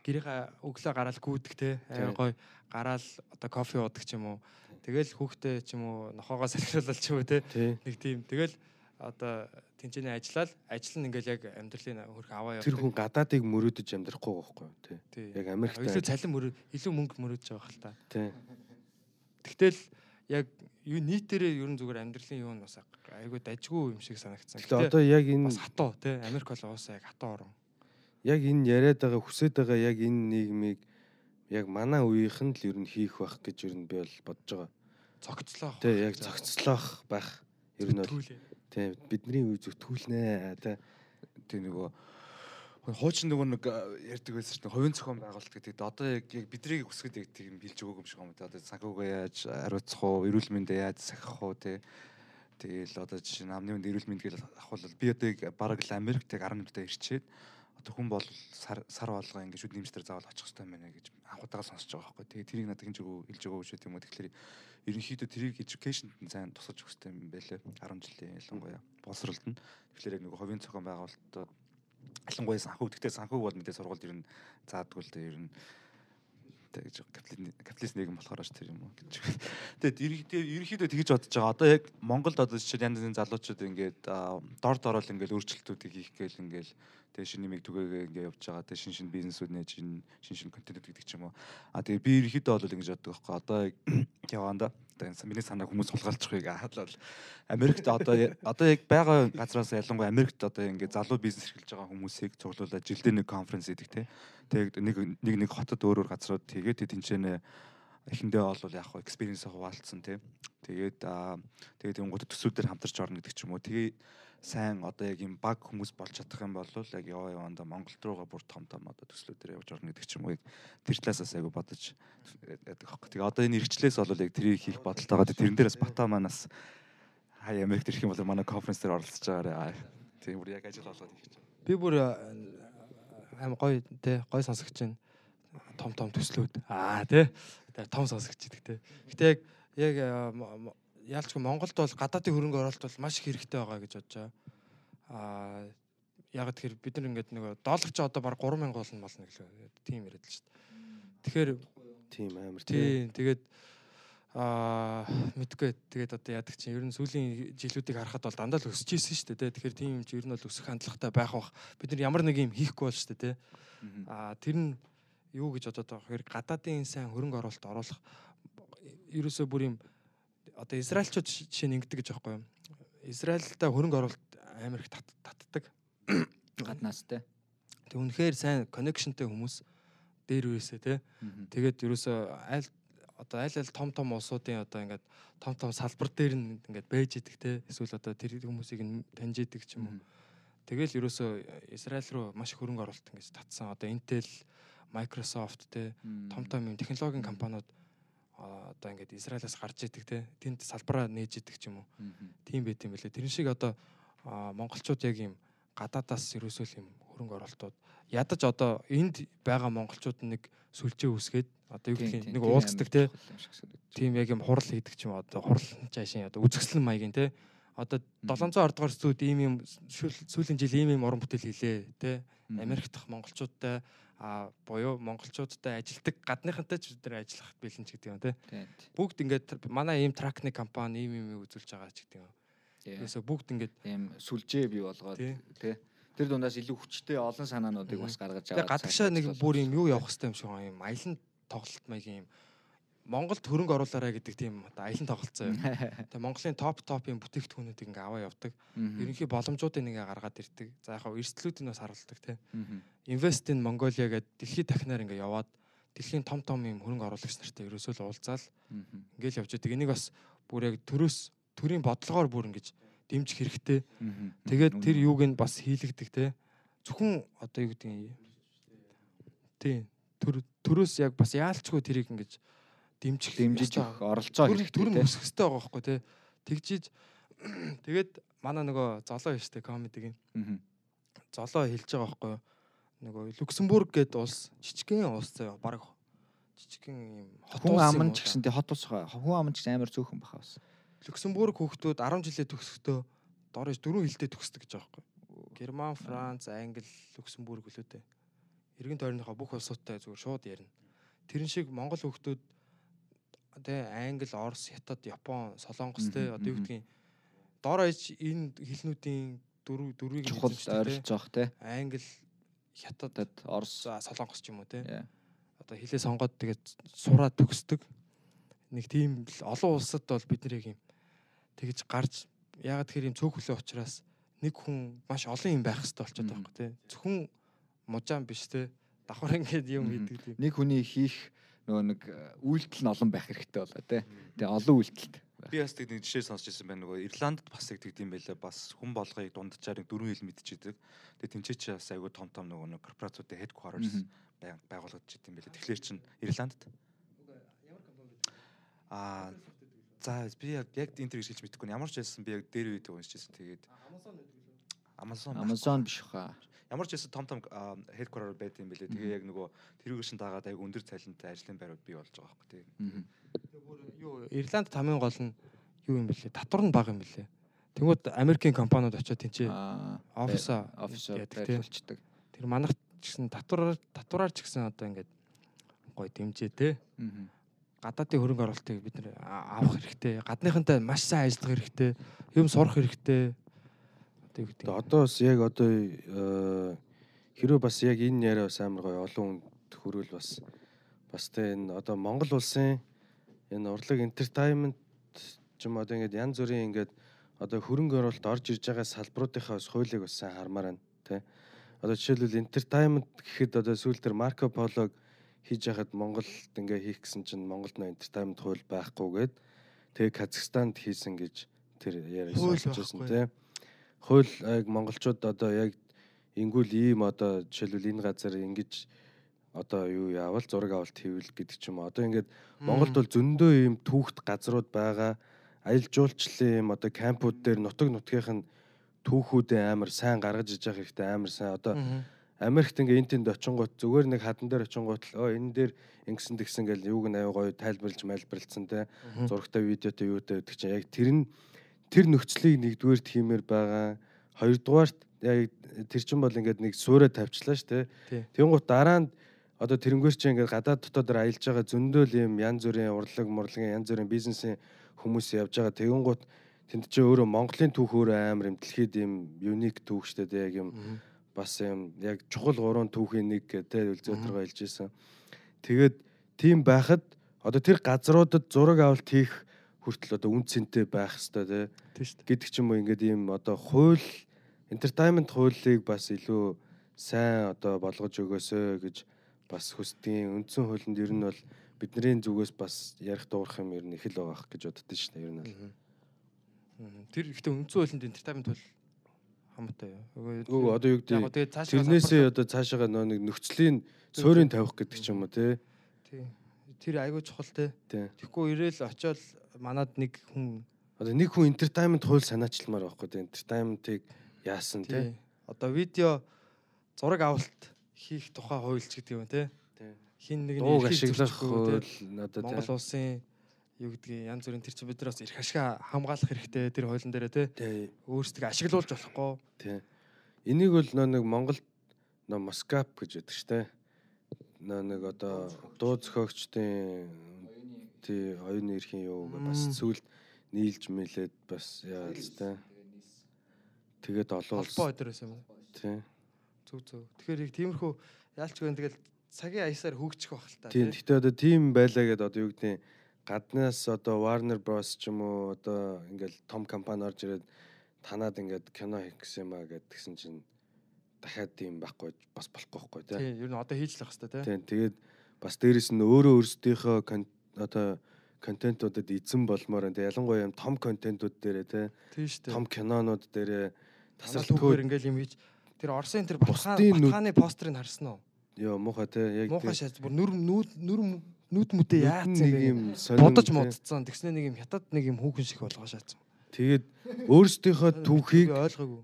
гэрийнхаа өглөө гараал гүйдэг те. Тийм. Гой гараал одоо кофе уудаг ч юм уу. Тэгэл хүүхдээ ч юм уу нохоогоо салхируулаад ч юм уу те. Нэг тийм. Тэгэл одоо тэнцэнэ ажиллаад ажил нь ингээл яг амьдралын хөрх аваа тэр хүн гадаадыг мөрөөдөж амьдрахгүй байхгүй юу тий. яг Америкт илүү цалин мөрөө илүү мөнгө мөрөөж байгаа хэл та. тий Тэгтэл яг юу нийтээрээ ерөн зүгээр амьдралын юу нь бас айгүй дажгүй юм шиг санагдсан. тэгэхээр одоо яг энэ бас хатуу те. Америк бол уусаа яг хатуу орн. Яг энэ яриад байгаа хүсэж байгаа яг энэ нийгмийг яг манай үеийнхэн л ер нь хийх байх гэж ер нь би бол бодож байгаа. Цогцлоо. Тий яг зохицлоох байх ер нь бол тий бидний үе зүтгүүлнэ тий тийм нөгөө хуучин нөгөө нэг э, ярьдаг байсан шүү дээ. Хувийн зохион байгуулалт гэдэг. Одоо яг яг бидний хүсгэд яг тийм билж өгөөг юм шиг юм. Одоо санхүүгээ яаж хариуцах уу, эрүүл мэндэ яаж сахих уу тий. Тэгэл одоо жишээ нь амны үнд эрүүл мэнд гэж ахвал би одоо яг бараг л Америкт яг 10 минутаа ирчээд одоо хүн бол сар сар болгоо ингээд шүд нэмжтэр заавал очих хэрэгтэй байна гэж анхудаага сонсож байгаа байхгүй. Тэгээ тэрийг надад хинж өгөө хэлж өгөө шүү юм уу. Тэгэхээр ерөнхийдөө тэрийг education сайн тусгаж өгөх хэрэгтэй юм байлээ. 10 жилийн ялангуяа боловсролд нь. Тэгэхээр яг нэг ховийн цохон байгуулалтад ялангуяа санхүү гэхдээ санхүү бол мэдээ сургуульд ер нь заадгүй л дээ ер нь тэ гэж капиталист нийгэм болохоор ш тэр юм уу гэж. Тэгээд ерөнхийдөө тэгж бодож байгаа. Одоо яг Монголд одоо жишээ янз бүрийн залуучууд ингээд дор дорол ингээд өөрчлөлтүүдийг хийх гээл ингээд тэгээ шинэ нэмийг түгээгээ ингээд явж байгаа. Тэгээ шин шин бизнесүүд нээж шин шин контент гэдэг ч юм уу. А тэгээ би ерөнхийдөө бол ингэж боддог байхгүй. Одоо яваанда одоо миний санаа хүмүүс сулгаалчихыг хаалал Америкт одоо одоо яг байгаа газраас ялангуяа Америкт одоо ингээд залуу бизнес эрхэлж байгаа хүмүүсийг цуглуулад жилдээ нэг конференц хийдэг те. Тэгээд нэг нэг нэг хотод өөр өөр газрууд тэгээд тэнцэнэ эхэндээ бол яг хаа экспириенс хуваалцсан те. Тэгээд тэгээд юм гот төсвүүдээр хамтарч орно гэдэг ч юм уу. Тэгээ сайн одоо яг юм баг хүмүүс болж чадах юм бол яг яваа яванда Монголд руугаа бүр том том одоо төслүүдээр явж орно гэдэг ч юм уу тэр талаасаас айгу бодож яадаг аахгүй. Тэгээ одоо энэ эргчлээс бол яг тэрийг хийх бодолтой байгаа. Тэрэн дээрээс бата манаас хай Америкт ирэх юм бол манай конференц дээр оролцож байгаарай. Тийм бүр яг ажил болоод ирэх чинь. Би бүр аим гоё те гоё сонсогч чинь том том төслүүд аа те том сонсогч гэдэг те. Гэтэ яг яг яалчгүй Монголд бол гадаадын хөрөнгө оруулалт бол маш их хэрэгтэй байгаа гэж бодож байгаа. Аа яг тэгэхээр бид нар ингээд нөгөө доллар ч одоо баг 3000 болно болно гэлээ. Тийм яриад л шүү дээ. Тэгэхээр тийм амар тийм тэгээд аа мэдгүй тэгээд одоо яадаг чинь ер нь сүүлийн жилүүдийг харахад бол дандаа л өсөж исэн шүү дээ. Тэгэхээр тийм юм чи ер нь бол өсөх хандлагатай байх бах. Бид нар ямар нэг юм хийхгүй бол шүү дээ. Аа тэр нь юу гэж бодоод байгаа хэрэг гадаадын сайн хөрөнгө оруулалт оруулах ерөөсөө бүр юм одоо израилчууд жишээ нь ингэдэг гэж байхгүй юу? Израильтай хөрөнгө оруулалт амар их татдаг. гаднаас те. Тэг үнэхээр сайн коннекшнтэй хүмүүс дээр үесээ те. Тэгээд ерөөсөө аль одоо аль аль том том улсуудын одоо ингээд том том салбар дээр нь ингээд байж идэг те. Эсвэл одоо тэр хүмүүсийг нь таньж идэг ч юм уу. Тэгэл ерөөсөө Израиль руу маш хөрөнгө оруулалт ингэж татсан. Одоо Intel, Microsoft те том том юм технологийн компаниуд одоо ингээд Израилаас гарч идэг те. Тэнд салбараа нээж идэг ч юм уу. Тийм байт юм бэлээ. Тэрэн шиг одоо монголчууд яг юм гадаадаас ерөөсөө юм хөрөнгө оруулалтууд ядаж одоо энд байгаа монголчууд нэг сүлжээ үсгээд одоо юу гэх нэг уулздаг те. тийм яг юм хурал хийдэг ч юм одоо хурал жаашин одоо үзэсгэлэн маягийн те. Одоо 700 ордгоор зүуд ийм юм сүүлийн жил ийм ийм уран бүтээл хийлээ те. Америк дахь монголчуудтай а буюу монголчуудтай ажилдаг гадныхантай ч нар ажиллах бэлэн ч гэдэг юм тий. Бүгд ингээд манай ийм тракны компани ийм ийм үзүүлж байгаа ч гэдэг юм. Тэрээсээ бүгд ингээд ийм сүлжээ бий болгоод тий. Тэр дундаас илүү хүчтэй олон санаануудыг бас гаргаж аваад. Гадагшаа нэг бүр юм юу явах хэрэгтэй юм шиг юм. Аялан тоглолт маягийн юм Монголд хөрөнгө оруулаарай гэдэг тийм одоо аялан тоглолцоо юм. Тэгээ Монголын топ топ юм бүтээгдэхүүнүүдийг ингээ аваа явдаг. Ерөнхий боломжуудыг ингээ гаргаад ирдэг. За яг хав эрсдлүүдийг бас харуулдаг тий. Invest in Mongolia гэдэг дэлхийд дахинаар ингээ яваад дэлхийн том том юм хөрөнгө оруулагч нартай ерөөсөө л уулзаал ингээл явж байгаа. Энийг бас бүр яг төрөөс төрийн бодлогоор бүр ингэж дэмжих хэрэгтэй. Тэгээд тэр юуг нь бас хийлэгдэх тий. Зөвхөн одоо юу гэдэг юм. Тий. Төр төрөөс яг бас яалчгүй тэрийг ингэж дэмжих дэмжиж оролцоо хэрэгтэй төрөм өсөх хэрэгтэй байгаа байхгүй тий. Тэгжиж тэгээд манай нөгөө золоо юм штэ комедиг нь. Золоо хэлж байгаа байхгүй? Нөгөө Люксембург гэдэг улс жижигхэн улс заяа баг жижигхэн юм хот улс аман ч гэсэн тий хот улс хүн аман ч гэсэн амар цөөхөн баха бас. Люксембург хүүхдүүд 10 жилээ төгсөхдөө дорож дөрвөн хэлтэй төгсдөг гэж байгаа байхгүй. Герман, Франц, Англи, Люксембург хөлөөтэй. Иргэн тойрныхоо бүх улсуудтай зүгээр шууд ярина. Тэрэн шиг Монгол хүүхдүүд тий Англи, Орос, Хятад, Япон, Солонгос тий одоо юу гэдгийг дор аж энэ хэлнүүдийн дөрв дөрвийг чухал ойрлож байгаа тий Англи, Хятад, Орос, Солонгос ч юм уу тий одоо хэлээ сонгоод тэгээд сураад төгсдөг. Нэг тийм олон улсад бол бид нэр юм тэгж гарч ягаад тэгэхээр юм цөөх хөлөө учраас нэг хүн маш олон юм байх хэрэгтэй болчиход байгаа юм тий зөвхөн мужаан биш тий давхар ингээд юм хийдэг тийм. Нэг хүний хийх нөгөө нэг э, үйлдэл нь олон байх хэрэгтэй болоо тий. Тэгээ олон үйлдэлт. Би бас тэг нэг жишээ сонсч ирсэн байна нөгөө Ирландд бас яг тэгдэм байлаа бас хүн болгоёг дунджаар дөрвөн хил мэдчихэдэг. Тэгээ тэнцээ чи бас айгүй том том нөгөө нэг корпорациудын headquarters байгуулагдаж идэм байлаа. Тэгэхээр чин Ирландд Аа за би яг яг энэ төр хэлж мэдэхгүй ямар ч байсан би яг дээр үед уншижсэн тэгээд Amazon Amazon Amazon биш хаа. Ямар ч хэсэг том том хедкороор байт юм бэлээ. Тэгээ яг нөгөө тэрүүгээр шин дагаад аяг өндөр цалинтай ажлын байрууд бий болж байгаа байхгүй тийм. юу Ирланд хамгийн гол нь юу юм бэлээ? Татвар нь бага юм бэлээ. Тэнгүүд Америкийн компаниуд очиод тэнцээ Аа, офисаа офис яадаг тийм. байрлуулцдаг. Тэр манайх ч гэсэн татвараар татвараар ч гэсэн одоо ингээд гоё дэмжээ те. Мгм. гадаадын хөрөнгө оруулалтыг бид нэр авах хэрэгтэй. Гадныхантай маш сайн ажиллах хэрэгтэй. Юм сурах хэрэгтэй. Юу гэдэг Тэгээ одоо бас яг одоо э, хэрвээ бас яг энэ яриа бас амар гоё олон хүнд хүрвэл бас бас тэ энэ одоо Монгол улсын энэ урлаг entertainment ч юм одоо ингээд янз бүрийн ингээд одоо хөрөнгө оруулалт орж ирж байгаа салбаруудынхаа бас хуулийг бас сайн хармаар байна тэ. Одоо жишээлбэл entertainment гэхэд одоо сүүл дээр Марко Полог хийж яхад Монголд ингээ хийх гэсэн чинь Монголд нөө entertainment хууль байхгүйгээд тэгээ Казахстанд хийсэн гэж тэр яриа байхгүй. тий. Хууль яг монголчууд одоо яг ингүүл ийм одоо жишээлбэл энэ газар ингэж одоо юу яавал зураг авалт хийвэл гэдэг ч юм уу. Одоо ингээд Монголд бол зөндөө ийм түүхт газрууд байгаа. Аялал жуулчлалын ийм одоо кампууд дээр нутаг нутгийнх нь түүхүүдээ амар сайн гаргаж иж явах хэрэгтэй амар сайн одоо. Америкт ингээ энэ тэнд очингууд зүгээр нэг хадан дээр очингууд л оо энэ дээр ингэсэн тэгсэн гэл юуг нь аяа гоё тайлбарлаж мэлбэрлцэн те зурагтай видеотой юутай гэдэг чинь яг тэр нь тэр нөхцөлийг нэгдүгээр тиймэр байгаа. Хоёрдугаарт яг тэр чинь бол ингээд нэг суурэ тавьчлаа шүү те тэнгуут дараа нь одоо тэрнгээр чинь ингээд гадаад дотоодор аялж байгаа зөндөл юм янз бүрийн урлаг мурлагын янз бүрийн бизнесийн хүмүүс явж байгаа. Тэгэнгუთ тэнд чинь өөрөө Монголын түүх өөрөө амар юм дэлхийд юм юник түүх шүү дээ яг юм бас юм яг чухал гурван түүхийн нэг гэдэг үлзөөтргөө хэлж исэн. Тэгээд тийм байхад одоо тэр газруудад зураг авалт хийх хүртэл одоо үн цэнтэй байх хэвээр тий гэдэг ч юм уу ингээд ийм одоо хууль entertainment хуулийг бас илүү сайн одоо болгож өгөөсэй гэж бас хүсдгийн үндсэн хуулинд ер нь бол бидний зүгээс бас ярих дуурах юм ер нь их л байгаа гэж боддоо шүү дээ ер нь бол. Тэр ихтэй үндсэн хуулинд entertainment бол хамаатай юу. Өө одоо юу гэдэг тэрнээсээ одоо цаашаага нөө нэг нөхцөлийн суурийг тавих гэдэг ч юм уу тий. тий. Тэр айгүй чухал. Тий. Тэгэхгүй ирээл очиод манад нэг хүн Одоо нэг хүн entertainment хууль санаачилмаар байхгүй тий. Entertainment-ыг яасан тий. тий. Одоо видео зураг авалт хийх тухай хуульч гэдэг юм те. Тий. Хин нэг эрхийг ашиглах хууль одоо. Монгол улсын юу гэдгийг янз бүрийн тэр чинь бид нар бас эрх ашиг хамгаалах хэрэгтэй тэр хуулийн дээр те. Тий. Өөрсдөө ашиглуулж болохгүй. Тий. Энийг бол нөө нэг Монгол нөө Москап гэж яддаг штэ. Нөө нэг одоо дуу зохиогчдын тий оюуны эрхийн юу бас Мм. сүлд нийлж мэлээд бас яа л штэ. Тэгээд олон улс Холбоо байсан юм. уу? тий. Зүг зүг. Тэгэхээр яг тиймэрхүү яалчгүй тэгэл цагийн аясаар хөгжих байх л та. Тийм. тий. Гэтэ одоо тийм байлаа гэдээ одоо юу гэдэг гаднаас одоо Warner Bros ч юм уу одоо ингээл том компани орж ирээд танаад ингээд кино хийх гэсэн юм а гэдгсэн чинь дахиад тийм байхгүй бас болохгүй байхгүй тий. Тий, ер нь одоо хийж л байх хэрэгтэй тий. Тийм тэгээд бас дээрэс нь өөрөө өөрсдийнхөө одоо контентуудад эзэн болмоор энэ ялангуяа юм том контентууд дээрээ дээ. том кинонууд дээрээ түүхээр ингээл юм хийж тэр Орсын тэр батхааны постерыг харсан уу? ёо муухай тий яг Муухай шат бүр нүр нүр нүд мүдэ яатсан нэг юм тий. модцсон. Тэгснэ нэг юм хятад нэг юм хүүхэн шиг болгоо шаацсан. Тэгээд өөрсдийнхөө түүхийг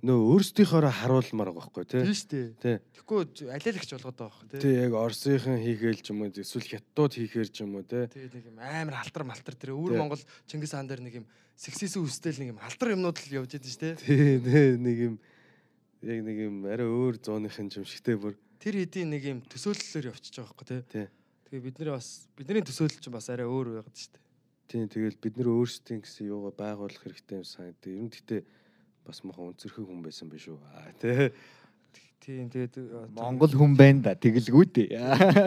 нөө өөрсдийнхоороо харуулмаар байгаа байхгүй тий Тийм шүү дээ. тий Тэгэхгүй алиалагч болгоод байгаа хөх тий. тий яг Орсынхан хийгээл ч юм уу эсвэл хятадууд хийхээр ч юм уу тий Тэгээд нэг юм амар алтар малтар тэр өвөр. Монгол Чингис хаан дээр нэг юм сексисэн үстэл нэг юм алтар юмнууд л явж идэв шүү дээ. тий тий нэг юм яг нэг юм арай өөр зууныхын юм шигтэй бүр Тэр хэдийн нэг юм төсөөллөөр явчихж байгаа тий. Тий. Тэгээ бид нэр бас бидний төсөөлөл чинь бас арай өөр байгаад шүү дээ. Тийм тэгэл бид нэр өөрсдийн гэсэн юугаа байгуулах хэрэгтэй юм санагдав. Ер нь гэтээ бас мохон өнцөрхөг хүн байсан биш үү? Аа тий. Тийм тэгээд э, Монгол хүн байна да тэгэлгүй дээ.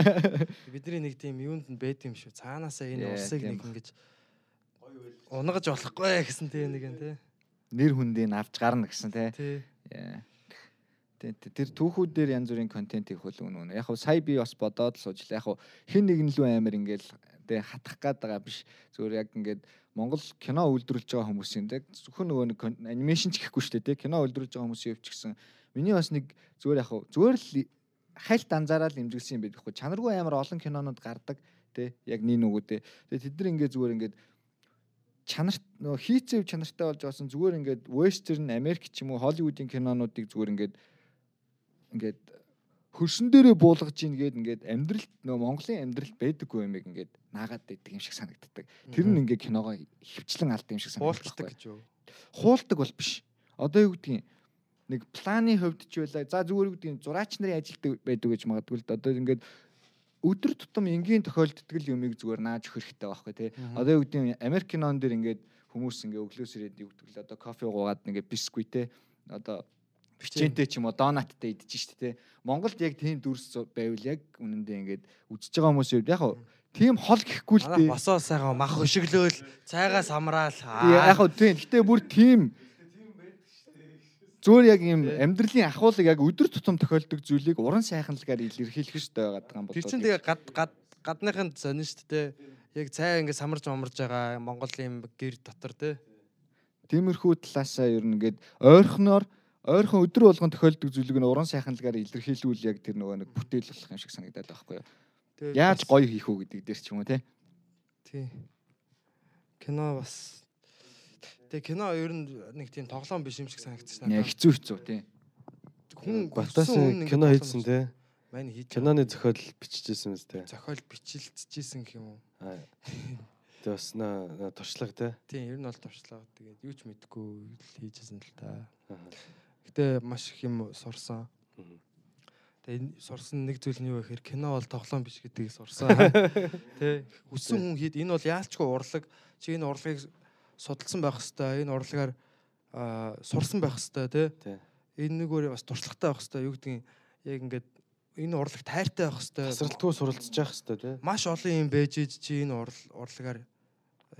бидний нэг тийм юунд нь байт юм шүү. Цаанаасаа энэ тийм нэг ингэж унгаж болохгүй гэсэн тийм нэг юм тий. Нэр хүндийг авч гарна гэсэн тий. Тэр түүхүүд дээр янз бүрийн контент их хөл үнэ. Яг хав сая би бас бодоод л суужлаа. Яг хав хин нэгэн лүү амир ингээл тэ хатах гээд байгаа биш. Зүгээр яг ингээд Монгол кино үйлдвэрлэж байгаа хүмүүсийн тэ зөвхөн нөгөө нэг анимашн ч гэхгүй шүү дээ кино үйлдвэрлэж байгаа хүмүүсийн өвч гисэн. Миний бас нэг зүгээр яг зүгээр л хайлт анзаараад имжгэлсэн юм байдаг хгүй. Чанаргүй амар олон кинонууд гардаг тэ яг нэг нүгүү тэ. Тэгээ тэд нар ингээд зүгээр ингээд чанарт нөгөө хийцэв чанартай болж байгаа зүгээр ингээд вестерн Америк ч юм уу Холливуудын кинонуудыг зүгээр ингээд ингээд хөрсөн дээрээ буулгаж ийн гээд ингээд амьдралд нөгөө Монголын амьдралд байдаггүй юм ингээд наагаад байдаг юм шиг санагддаг. Тэр нь ингээд киногоо хөвчлэн алдаг юм шиг санагддаг. Гэж юу? Хуулдаг бол биш. Одоо юу гэдгийг нэг планы хувьд ч байлаа. За зүгээр гэдгийг зураач нарын ажилтдаг байдаг гэж магадгүй л. Одоо ингээд өдөр тутам энгийн тохиолддог юмыг зүгээр нааж өгөх хэрэгтэй байхгүй тий. Одоо юу гэдгийг Америк кинон дэр ингээд хүмүүс ингээ өглөөс ирээд юу гэдэг л одоо кофе уугаад ингээ бисквит те одоо бичэнтэй ч юм уу донаттай идэж штэ те. Монголд яг тийм дүрс байвал яг үнэндээ ингээд үзэж байгаа хүмүүс яг яг тийм хол гэхгүй л дээ Босоо сайхан мах өшөглөөл цайгаас амраал яг хөө тийм гэтээ бүр тийм Зүгээр яг юм амьдралын ахуулаг яг өдөр тутам тохиолдог зүйлийг уран сайханлагаар илэрхийлэх хэрэгтэй байгаа юм бол. Тэр чинь тэгээ гад гад гадныханд сонин шүү дээ. Яг цай ингээд самарж мамарж байгаа Монголын гэр дотор те. Тиймэрхүү талаасаа ер нь ингээд ойрхоноор ойрхон өдөр болгон тохиолдог зүйлийг нь уран сайханлагаар илэрхийлүүл яг тэр нөгөө нэг бүтээл болох юм шиг санагдаад байхгүй юу. Яаж гоё хийх үү гэдэг дээр ч юм уу те. Тий. Кино бас Тэгээ кино ер нь нэг тийм тоглоом биш юм шиг санагдчихсан. Яа хэцүү хэцүү тий. Хүн хүн кино хийсэн те. Мань хийж Киноны зохиол биччихсэн мэт те. зохиол бичлэлцчихсэн гэх юм уу? Аа. Тэгээ бас на на туршлага те. Тийм ер нь бол туршлага. Тэгээд юу ч мэдэхгүй хийжсэн л та. Аа. Гэтэ маш их юм сурсан. Тэгээ энэ сурсан нэг зүйл нь юу гэхээр кино бол тоглоом биш гэдгийг сурсан. Тэ өссөн хүн хэд энэ бол яалчгүй урлаг чи энэ урлагийг судалсан байх хэвээр энэ урлагаар аа, сурсан байх хэвээр тэ. Энэ нэгөөр бас туршлагатай байх хэвээр юу гэдгийг яг ингээд энэ урлаг тайртай байх хэвээр Тасралтгүй суралцж явах хэвээр те. маш олон юм байж иж чи энэ урлагаар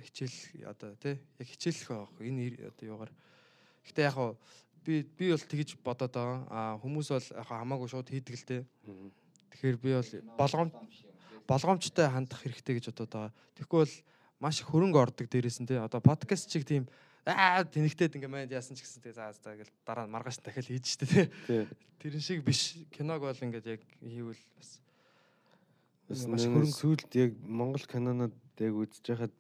хичээл одоо тий яг хичээлэх байх энэ одоо юугаар гэтээ яг би би бол тэгж бодоод байгаа. А хүмүүс бол яг хамаагүй шууд хийдэг л дээ тэгэхээр би бол болгоом болгоомжтой хандах хэрэгтэй гэж бодоод байгаа. Тэгэхгүй бол маш хөрөнгө ордог дээрээс нь тий одоо подкаст чиг тийм аа тэнэгтээд ингээ манд яасан ч гэсэн тий за за гэл дараа нь маргааш дахиад хийж штэ тий Тий. тэрэн шиг биш. Киног бол ингээд яг хийвэл бас маш хөрөнгө сүүлд яг Монгол кинонод яг үзэж байхад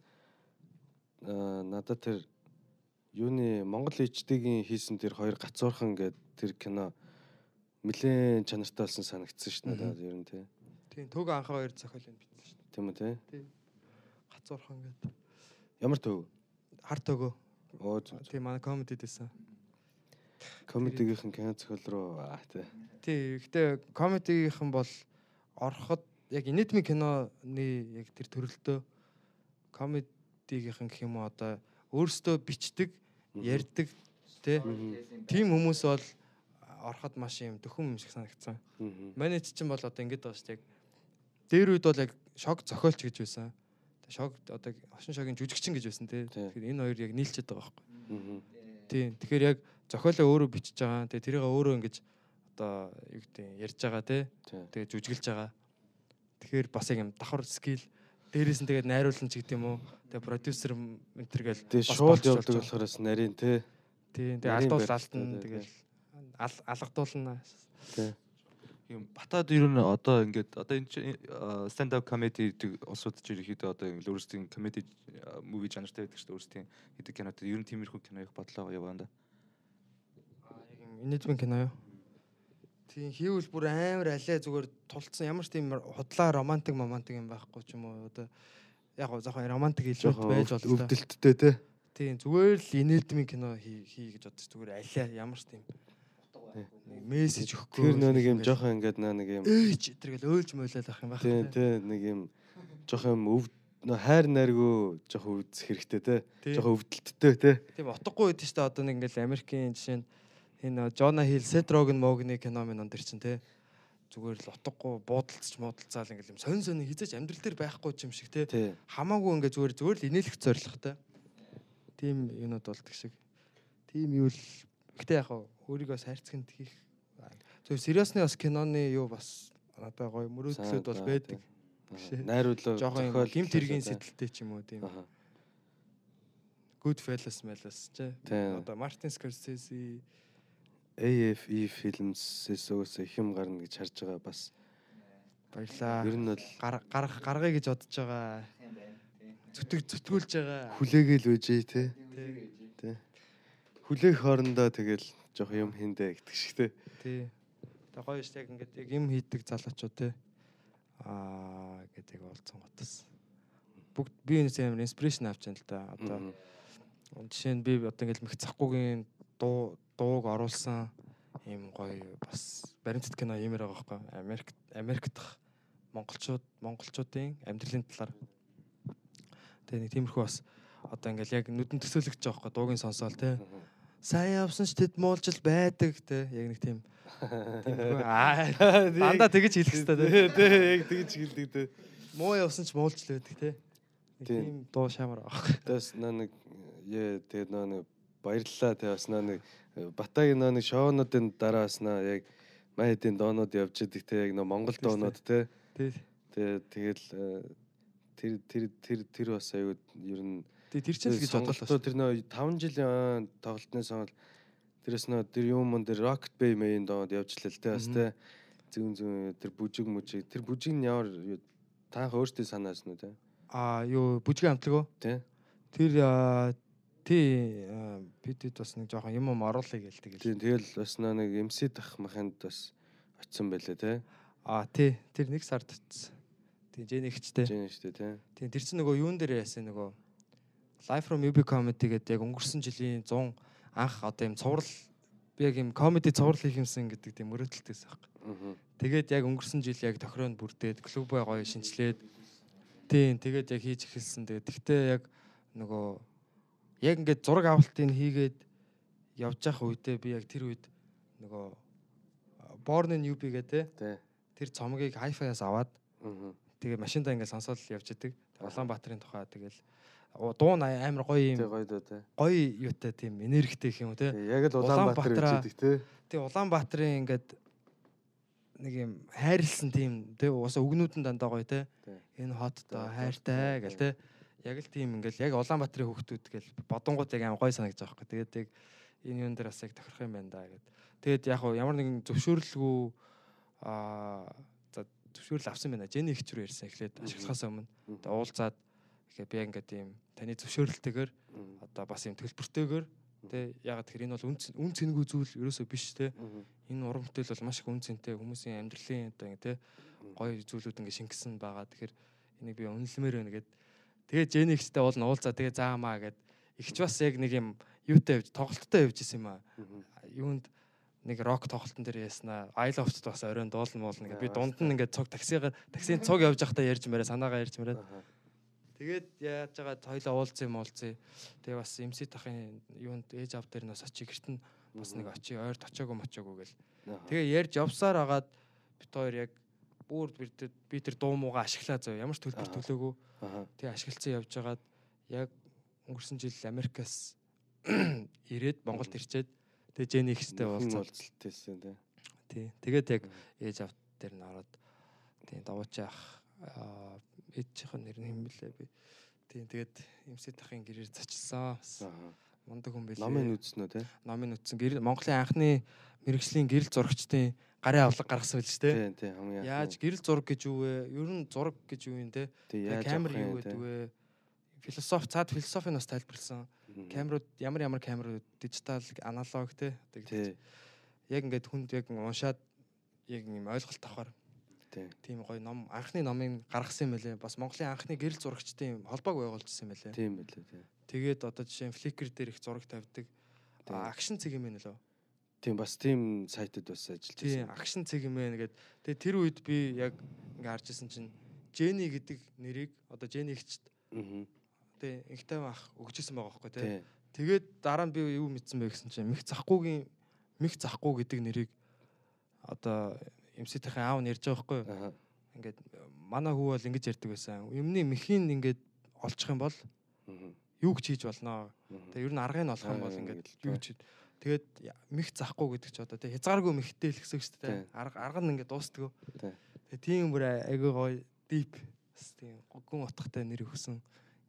аа надад тэр юуны Монгол ичдгийн хийсэн тэр хоёр гацуурхан гээд тэр кино нэлээд чанартай болсон санагдсан ш надад ер нь тий. тийм төг анхаа хоёр зохиол юм бичсэн штэ Тийм үү тий. гацуурхан гэдэг Ямар төв? харт өгөө Оо тийм манай комеди дэсэн комедигийнхэн кино зохиол руу аа тий. тий гэхдээ комедигийнхэн бол ороход яг нийтмийн киноны яг тэр төрөлтөө комедигийнхэн гэх юм уу одоо өөрсдөө бичдэг ярьдаг тий тийм хүмүүс бол ороход маш юм дөхөн юм шиг санагдсан Мгм. Манайд чинь бол одоо ингэж байгаа шүү дээ. Дээр үед бол яг шог зохиолч гэж байсан. Шог одоо ошин шогийн жүжигчин гэж байсан тий. Тэгэхээр энэ хоёр яг нийлчихэд байгаа байхгүй. Тий. Тэгэхээр яг зохиолоо өөрөө бичиж байгаа. Тэгээ тэрийг өөрөө ингэж одоо юу гэдэг ярьж байгаа. Тий. Тэгээ жүжиглж байгаа. Тэгэхээр бас яг юм давхар скил дээрээс нь тэгээд найруулсан ч гэдэм үү. Тэгээ продюсер ментер гээл бас шууд явдаг байгаа. болохоос нарийн тий. тий. Тэгээ нарийн алдуул барилттай, алтан тий, тэгэл ал- алгадуулна. юм батад ер нь одоо ингээд одоо энэ stand up comedy гэдэг улсууд ч ерөөхдөө одоо ингээд өөрсдийн comedy movie жанртай байдаг шүү дээ өөрсдийн гэдэг кинод ер нь тиймэрхүү кино их бодлоо яваанда. Яг юм инээдмэн кино юу? Тийм хийвэл бүр амар алиа зүгээр тулцсан ямар ч тийм худлаа романтик момантик юм байхгүй ч юм уу одоо яг гоо жоохон романтик элемент байж болтой. өвдөлттэй тий. Тийм зүгээр л инээдмэн кино хий гэж бодож зүгээр алиа ямар ч тийм мессеж өгөхгүй. Тэр нэг юм жоохон ингээд нэг юм ээч тэр гэл өөлж мойлол ах юм байх. тий тий нэг юм жоохон юм өв нөө хайр найргүй жоохон үзэх хэрэгтэй. Тийм. Жоохон өвдөлттэй тий. Тийм утгагүй шүү дээ одоо нэг ингээл Америкийн жишээ нь энэ Жона Хил, Сет Роген Могны кино минь он дэр чинь те зүгээр л утгагүй буудалцч муудалцаал ингээл юм сонь сонь хизээч амьдрал дээр байхгүй юм шиг те хамаагүй ингээ зүгээр зүгээр л инээлэх зорилготой. Тийм юмуд болдог шиг. Тийм юу л гэтээ яг өөрийгөө сайрцганд хийх. Зөв сериосны бас киноны юу бас надад гоё мөрөөдлөд бол байдаг. Найруулга зохиол гимт хэргийн сэтэлтэй ч юм уу тийм. Аха. Good Fellas Melas ч Тийм. одоо Мартин Скорсезе AFE Films-с өөс их юм гарна гэж харж байгаа бас. баярлаа. Ер нь бол Гар- гарах гаргая гэж бодож байгаа. Зүтг зүтгүүлж байгаа. хүлээгээл үжээ тий. Тий. Хүлээх хоорондоо тэгэл жоох юм хиндэ гэдэг шиг тий. Тий. Тэгээ гоё шүү яг ингээд яг юм хийдэг залуучууд те аа гэдэг болцсон готос. Бүгд би энэ амар инспирэшн авч байна л да. Одоо жишээ нь би одоо ингээд мэх цахгүйгийн дуу дууг оруулсан ийм гоё бас баримтат кино иймэр байгаа байхгүй. Америк Америк дахь монголчууд монголчуудын амьдралын талаар. Тэгээ нэг тиймэрхүү бас одоо ингээл яг нүдэн төсөөлөгч байгаа байхгүй дуугийн сонсоол те сайн явсан ч тэд муулжил байдаг те яг нэг тийм аа дандаа тэгэж хэлэх хэрэгтэй те яг тэгж хэлдэг тэ. муу явсан ч муулжил байдаг те Тийм. дуу шамар байгаа Тэс нэг яа тэгээд нэг баярлалаа. Тэ бас нэг э, Батагийн нэг шоунуудын дараа бас нөө яг майдын доонууд явж идэг тэ яг нөө Монгол доонууд тий. Тэгээд тэгэл э, тэр тэр тэр тэр бас аюу ер нь тий тэр чинь гэж бодлоо сонголтоо тэр нөө 5 жилийн тоглолтны сонголт. Тэрээс нөө тэр юм мөн тэр Rocket Bay main доод явж лээ л тэ бас тэ зүүн зүүн тэр бүжиг мүжиг. Тэр бүжиг нь ямар юу, таах өөртөө санаас нь тэ а юу бүжгийн амтлаг уу? Тэ. Тэр тий аа, бидэд бас нэг жоохон юм юм оруулъя гэлдэг. тийм тэгэл бас нэг MC дах маханд бас очсон байлээ тэ Аа тий тэр нэг сард очсон. Тий Женихчтэй. жин штэ тэ Тий тэр чинь нөгөө юун дээр яасан нөгөө Live from UB comedy гэдэг яг өнгөрсөн жилийн 100 анх одоо юм цуврал би яг юм comedy цуврал хийх юмсан гэдэг тийм мөрөөдөлтөөс баг. Аа. Тэгээд яг өнгөрсөн жил яг тохироонд бүрдээд клубээ гоё шинчлээд тийм тэгээд яг хийж эхэлсэн. Тэгээд тэгтээ яг нөгөө яг ингээд зураг авалтыг хийгээд явж явах үедээ би яг тэр үед нөгөө Born in UB гэдэг Тэ. тэр цомгийг hi-fi-аас аваад Аа. тэгээ машиндаа ингээд сонсоод явж идэг. Улаанбаатарын тухай тэгэл дуу амар гоё юм гоё юутай тийм энергитэй гэх юм те. Яг л Улаанбаатар гэж идэг тэ Тэгээ Улаанбаатарын ингээд нэг юм хайрлсан тийм те уусаа үгнүүд нь дандаа гоё те. Тий. Энэ хот доо хайртай гэл те. Яг л тийм ингээл яг Улаанбаатарын хүүхдүүд гэл бодонгууд яг амар гоё санагдаж байгаа байхгүй. Тэгээд яг энэ юун дээр бас яг тохирох юм байна да гэд. Тэгээд яг ямар нэгэн зөвшөөрлгүй аа за зөвшөөрөл авсан байна. Жени их ч рүү ярьсан эхлээд ашиглахаас өмнө. Уулзаад тэгэхээр би ингээд тийм таны зөвшөөрөлтэйгээр одоо бас юм төлбөртэйгээр те ягаад тэгэхээр энэ бол үн үн цэнгүй зүйл ерөөсөө биш те Мгм. энэ уран бүтээл бол маш их үн цэнтэй хүмүүсийн амьдралын одоо те гоё зүйлүүд ингэ шингэсэн байгаа. Тэгэхээр энийг би үнэлмээр байна гэд. Тэгээ Женикстэй уул нь уулзаа тэгээ заамаа гэд. Ихч бас яг нэг юм юутай явж тоглолттой явж исэн юм аа. Юунд нэг рок тоглолтын дээр яснаа. I Love-т бас оройн дуулна муулна гэд. Би дунд нь ингэ цуг таксигаар таксийн цуг явж байхдаа ярьж мээрээ санаагаа ярьж мээрээ. Аха. Тэгээд яаж байгаа хоёлоо уулзсан юм уулзъя. Тэгээ бас MC тахын юунд ээж ав дээр нас очи гэрт нь бас нэг очи ойрт очоогүй мочоогүй гэл. Тэгээ ярьж явсаар агаад бит хоёр яг бүр би тэр- би тэр дуу мууга ашиглаа зөө. Ямар ч төлбөр төлөөгүй. Тэгээ ашиглацсан явж агаад яг өнгөрсөн жил Америкаас ирээд Монголд ирчээд тэгээ Жени ихтэй уулзалтайсэн тэ тий. Тэгээд яг ээж ав дээр нь ороод тий давууч ах ээжийнх нь нэр нь хэм блэ би. Тий тэгээд MC тахын гэрээр зочилсан. Мундаг хүн байлээ. Номын үзнэ тэ номын үтсэн Монголын анхны мэрэгжлийн гэрэл зурагчдын гарын авлага гаргасан байл ч тий. Тий, тий, хамгийн Яаж гэрэл зураг гэж юу вэ? Ер нь зураг гэж юу юм те? камер юу юм, гэдэг вэ? Философи цаад философи нь бас тайлбарлсан. Камерууд ямар ямар камерууд дижитал, аналог те. Одоо яг ингээд хүнд яг уншаад яг юм ойлголт авахар тий тийм гоё ном анхны номыг гаргасан юм байлээ. Бас Монголын анхны гэрэл зурагчдын холбоог байгуулжсэн юм байлээ. тийм байлээ тий Тэгээд одоо жишээ нь Flickr дээр их зураг тавьдаг. Акшн цэг юм байна лөө. Тийм бас тийм сайтад бас ажиллаж Тийм, байсан акшн цэг юм байна гэд. Тэгээ тэр үед би яг ингээ харж исэн чинь Jenny гэдэг нэрийг одоо Jenny ихчд Аа. тэгээ инхтэй ах өгчээсэн байгаа байхгүй тий. тий Тэгээд дараа нь би юу мэдсэн бэ гэсэн чинь мих захгүй мих захгүй гэдэг нэрийг одоо эмсэтийн аав нь ярьж байгаа байхгүй. Ингээд манай хүү бол ингэж ярьдаг байсан. Юмны михийн ингээд олчих юм бол юу гэж хийж болно. Тэгээ ер нь аргыг нь олох юм бол ингээд юу ч тэгээд мих захгүй гэдэг чи одоо тэг хязгааргүй михтэй л гэсэн шүү дээ. Тий. Арга арга нь ингээд дуустдаг. Тий. Тэгээ тийм бүр айгүй гоё deep бас тийм гүн утгатай нэр өгсөн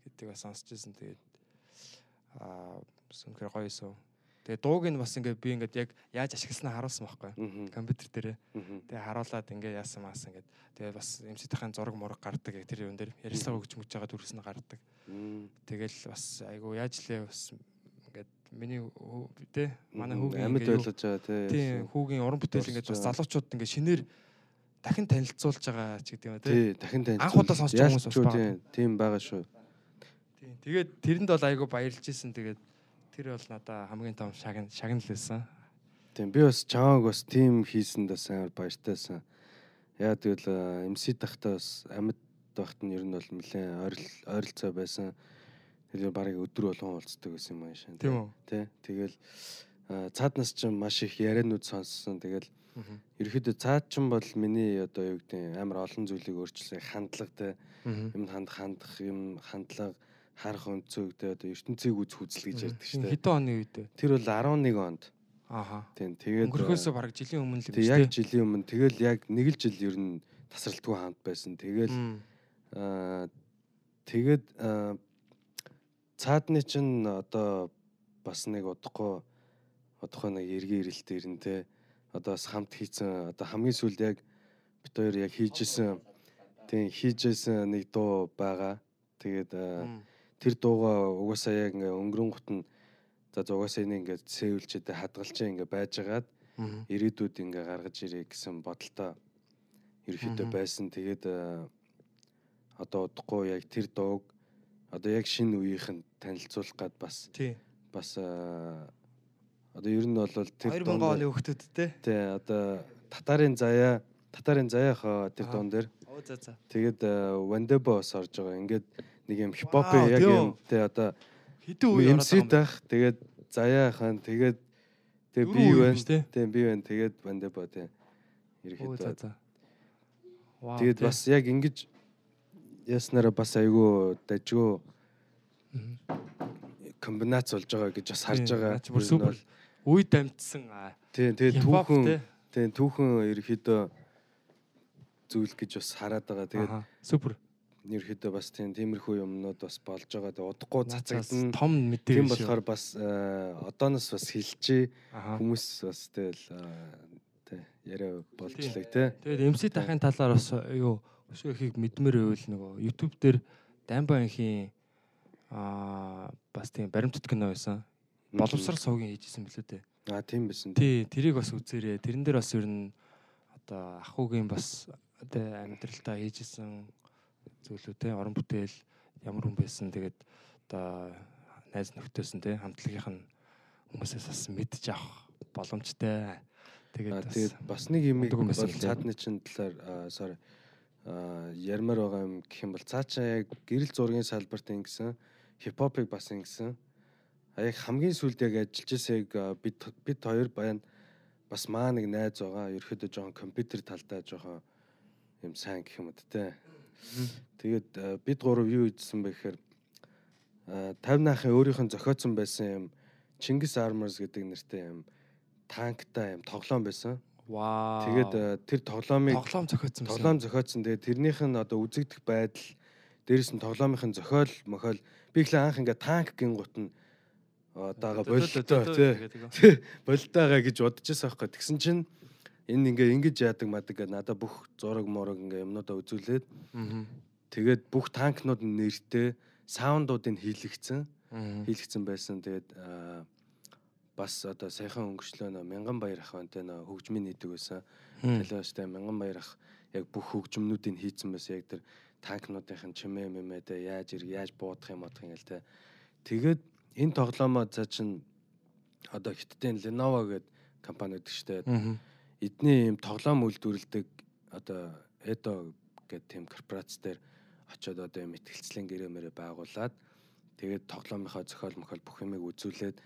гэдэг бас сонсч ирсэн. Тэгээд аа сүнхээр гоё исэн. Тэгээ дууг нь бас ингээд би ингээд яг яаж ашигласнаа харуулсан байхгүй компьютер дээр. Мгм. Тэгээ харуулад ингээ яасан маасан гэд. Тэгээ бас эмсэтийн зураг мураг гардаг тэр юм дээр ярилцлага өгч мөж байгаа дүрс нь гардаг. Тэгэл бас айгу яаж лээ бас ингээд миний тэ манай хүүгийн амьд ойлгож байгаа тий. Тийм хүүгийн уран бүтээл ингээд бас залуучууд ингээд шинээр дахин танилцуулж байгаа ч гэдэг юм тий. Тий, дахин тань. Анх удаа сонсч байгаа хүмүүс бас байгаа. Тийм байгаа шүү. Тийм. Тэгээд тэрэнд бол айгүй баярлж исэн. Тэгээд тэр бол надаа хамгийн том шагн шагнал байсан. Тийм би бас чамааг бас тим хийсэнд бас амар баяртайсан. Яа тэгвэл MC тахтаа бас амьд байхад нь ер нь бол нэлээд ойрол ойролцоо байсан. Тэгэхээр барыг өдөр болгон уулздаг гэсэн юм аашаа. Тийм үү? Тий. Тэгэл цааднаас ч маш их яриануд сонссон. Тэгэл ерөөхдөө цаад ч бол миний одоо юу гэдэг амар олон зүйлийг өөрчилсөн хандлага те юм ханд хандах юм хандлага харах өнцөг те одоо ертөнцийг үз хүзэл гэж ярьдаг шүү дээ. Хэдэн оны үед вэ? Тэр бол 11 онд. Ааха. Тийм тэгээд Өнгөрөхөөсөө бараг жилийн өмнө л юм шүү яг дээ. жилийн өмнө тэгэл яг нэг л жил ер нь тасралтгүй хамт байсан. Тэгэл аа тэгээд аа, цаадны чинь одоо бас нэг удахгүй удахгүй нэг эргэн ирэлт ирэн те одоо бас хамт хийцэн одоо хамгийн сүүлд яг бит хоёр яг хийжсэн тийм хийжсэн нэг дуу байгаа. Тэгээд Мм. тэр дууга угаасаа яг ингээ өнгөрөнгөт нь за угаасаа энийг ингээ цэвэлчэдэ хадгалж ингээ байжгаад ирээдүйд ингээ гаргаж ирээ гэсэн бодолтой ерөөхдөө байсан. Тэгээд аа, одоо удахгүй яг тэр дууг одоо яг шинэ үеийнхэн танилцуулах гад бас Тий. бас одоо ер нь бол тэр 2000 дунд- оны хөвгтөд те. тий одоо татарын заяа татарын заяа хаа тэр дуун дээр тэгээд Вандебо бас орж байгаа. Ингээд нэг юм хипхоп яг тий юм тий одоо Хэдэн үе ороод MC байгаа юм бэ? дах тэгээд заяа хаан тэгээд тэгээд би үе байна тийм би байна тэгээд Вандебо тий. Вау. тэгээд тий. бас яг ингэж яснараа бас айгүй дажгүй комбинац болж байгаа гэж бас харж байгаа. бүр супер. Үе дамжсан. Тийм тэгээд түүхэн тийм түүхэн ерөөхдөө зүйл гэж бас хараад байгаа. Тэгээд Супер. ерөөхдөө бас тийм тиймэрхүү юмнууд бас болж байгаа. Тэгээд удахгүй цацагдана. том мэдээ Тийм болохоор бас э, одооноос бас хилчээ хүмүүс бас тэгэл э, яриа болжлаа Тийм. тий. Тэгээд MC дахын талаар бас юу өшөө ихийг мэдмээр байвал нөгөө YouTube дээр Дамба анхийн аа бас тийм баримтат кино байсан. Боловсрал сувгийн хийжсэн билүү дээ. Аа тийм байсан. Тий, тэрийг бас үзээрэй. Тэрэн дээр бас ер нь одоо ахугийн бас одоо амьдралтаа хийжсэн зүйлүүд те орон бүтээл ямар хүн байсан тэгээд одоо найз нөхдөс нь те хамтлагийнх нь хүмүүсээс бас мэдж авах боломжтой. Тэгээд бас нэг юм бол цаадны чин талаар аа, sorry ярмаар байгаа юм гэх юм бол цаачаа яг гэрэл зургийн салбарт ингэсэн хипхопыг бас ингэсэн. Яг хамгийн сүүлд яг ажиллаж байсан яг бид бид хоёр байна бас маа нэг найз байгаа. Ерөөхдөө жоохон компьютер талдаа жоохон юм сайн гэх юм уу те. Тэгээд бид гурав юу хийсэн бэ гэхээр аа, 50 наахын өөрийнх нь зохиоцсон байсан юм Чингис Armors гэдэг нэртэй юм танктай юм тоглоом байсан. Вау. Тэгээд э, тэр тоглоомыг тоглоом зохиоцсон байсан. тоглоом зохиодсон. Тэгээд тэрнийх нь одоо үзэгдэх байдал дээрэс нь тоглоомынхын зохиол мохол би ихлэ анх ингээ танк гингут нь одоога бололтой тий бололтойгаа гэж бодож байсан байхгүй. Тэгсэн чинь энэ ингээ ингэж яадаг мадаг гэдэг надад бүх зураг мураг ингээ юмнуудаа үзүүлээд тэгээд бүх танкнууд нь нэртэй саундуудыг хийлэгцэн Мгм. хийлгцэн байсан. Тэгээд аа, бас одоо саяхан өнгөрчлөө нөө мянган баяр ах бантай нөө хөгжмийн нийдэг байсан. Телевизтэй мянган баяр ах яг бүх хөгжмнүүдийг хийцэн байсан. Яг тэр танкнуудын чимээ мэмэдэ яаж ир яаж буудах юм бодох юм гээл те. Тэгээд энэ тоглоомоо за чин одоо хиттийн Lenovo гэдэг компани гэдэг штэ. Эдний юм тоглоом үйлдвэрлэдэг одоо Edo гэдэг тийм корпорац дээр очиод одоо юм ихтгэлцлийн гэрээ мэрэ байгуулад тэгээд тоглоомынхаа зохиол мохол бүх юмыг үзүүлээд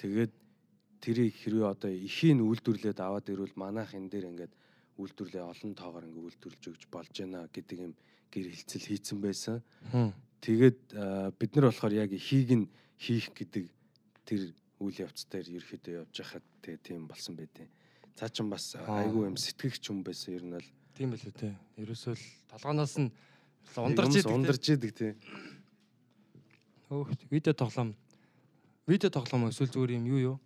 тэгээд тэрийг хэрвээ одоо эхийн үйлдвэрлээд аваад ирвэл манайх энэ дээр ингээд үйлдвэрлээ олон тоогоор ингээд үйлдвэрлэж өгч болж байна гэдэг юм гэр хэлцэл хийцэн байсан. Тэгээд бид нар болохоор яг эхийг нь хийх гэдэг тэр үйл явц дээр ерөөхдөө явж хахад тэгээ тийм болсон байдیں۔ Цаа чин бас айгүй юм сэтгэгч юм байсан ер нь бол Тийм байлээ те. Ерөөсөө л толгооноос нь ундарч идэг. те. ундарч идэг тий. Өөх видео тоглоом. Видео тоглоом эсвэл зүгээр юм юу юу?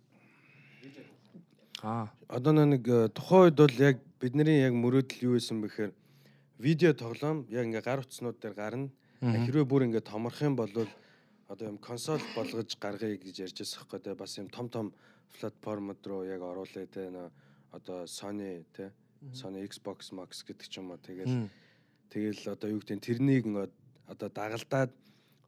Аа. Одоо нэг э, тухайн үед бол яг бидний яг мөрөөдөл юу байсан бэ гэхээр видео тоглоом яг ингээ гар утснууд дээр гарна. Хэрвээ бүр ингээ томорох юм бол одоо юм консол болгож гаргая гэж ярьж байсан байхгүй те. Бас юм том том платформуд руу яг оруулаа те. Одоо Sony те. Sony Xbox Max гэдэг ч юм уу. Тэгэл тэгэл одоо юу гэдэг нь тэрнийг одоо дагалдаад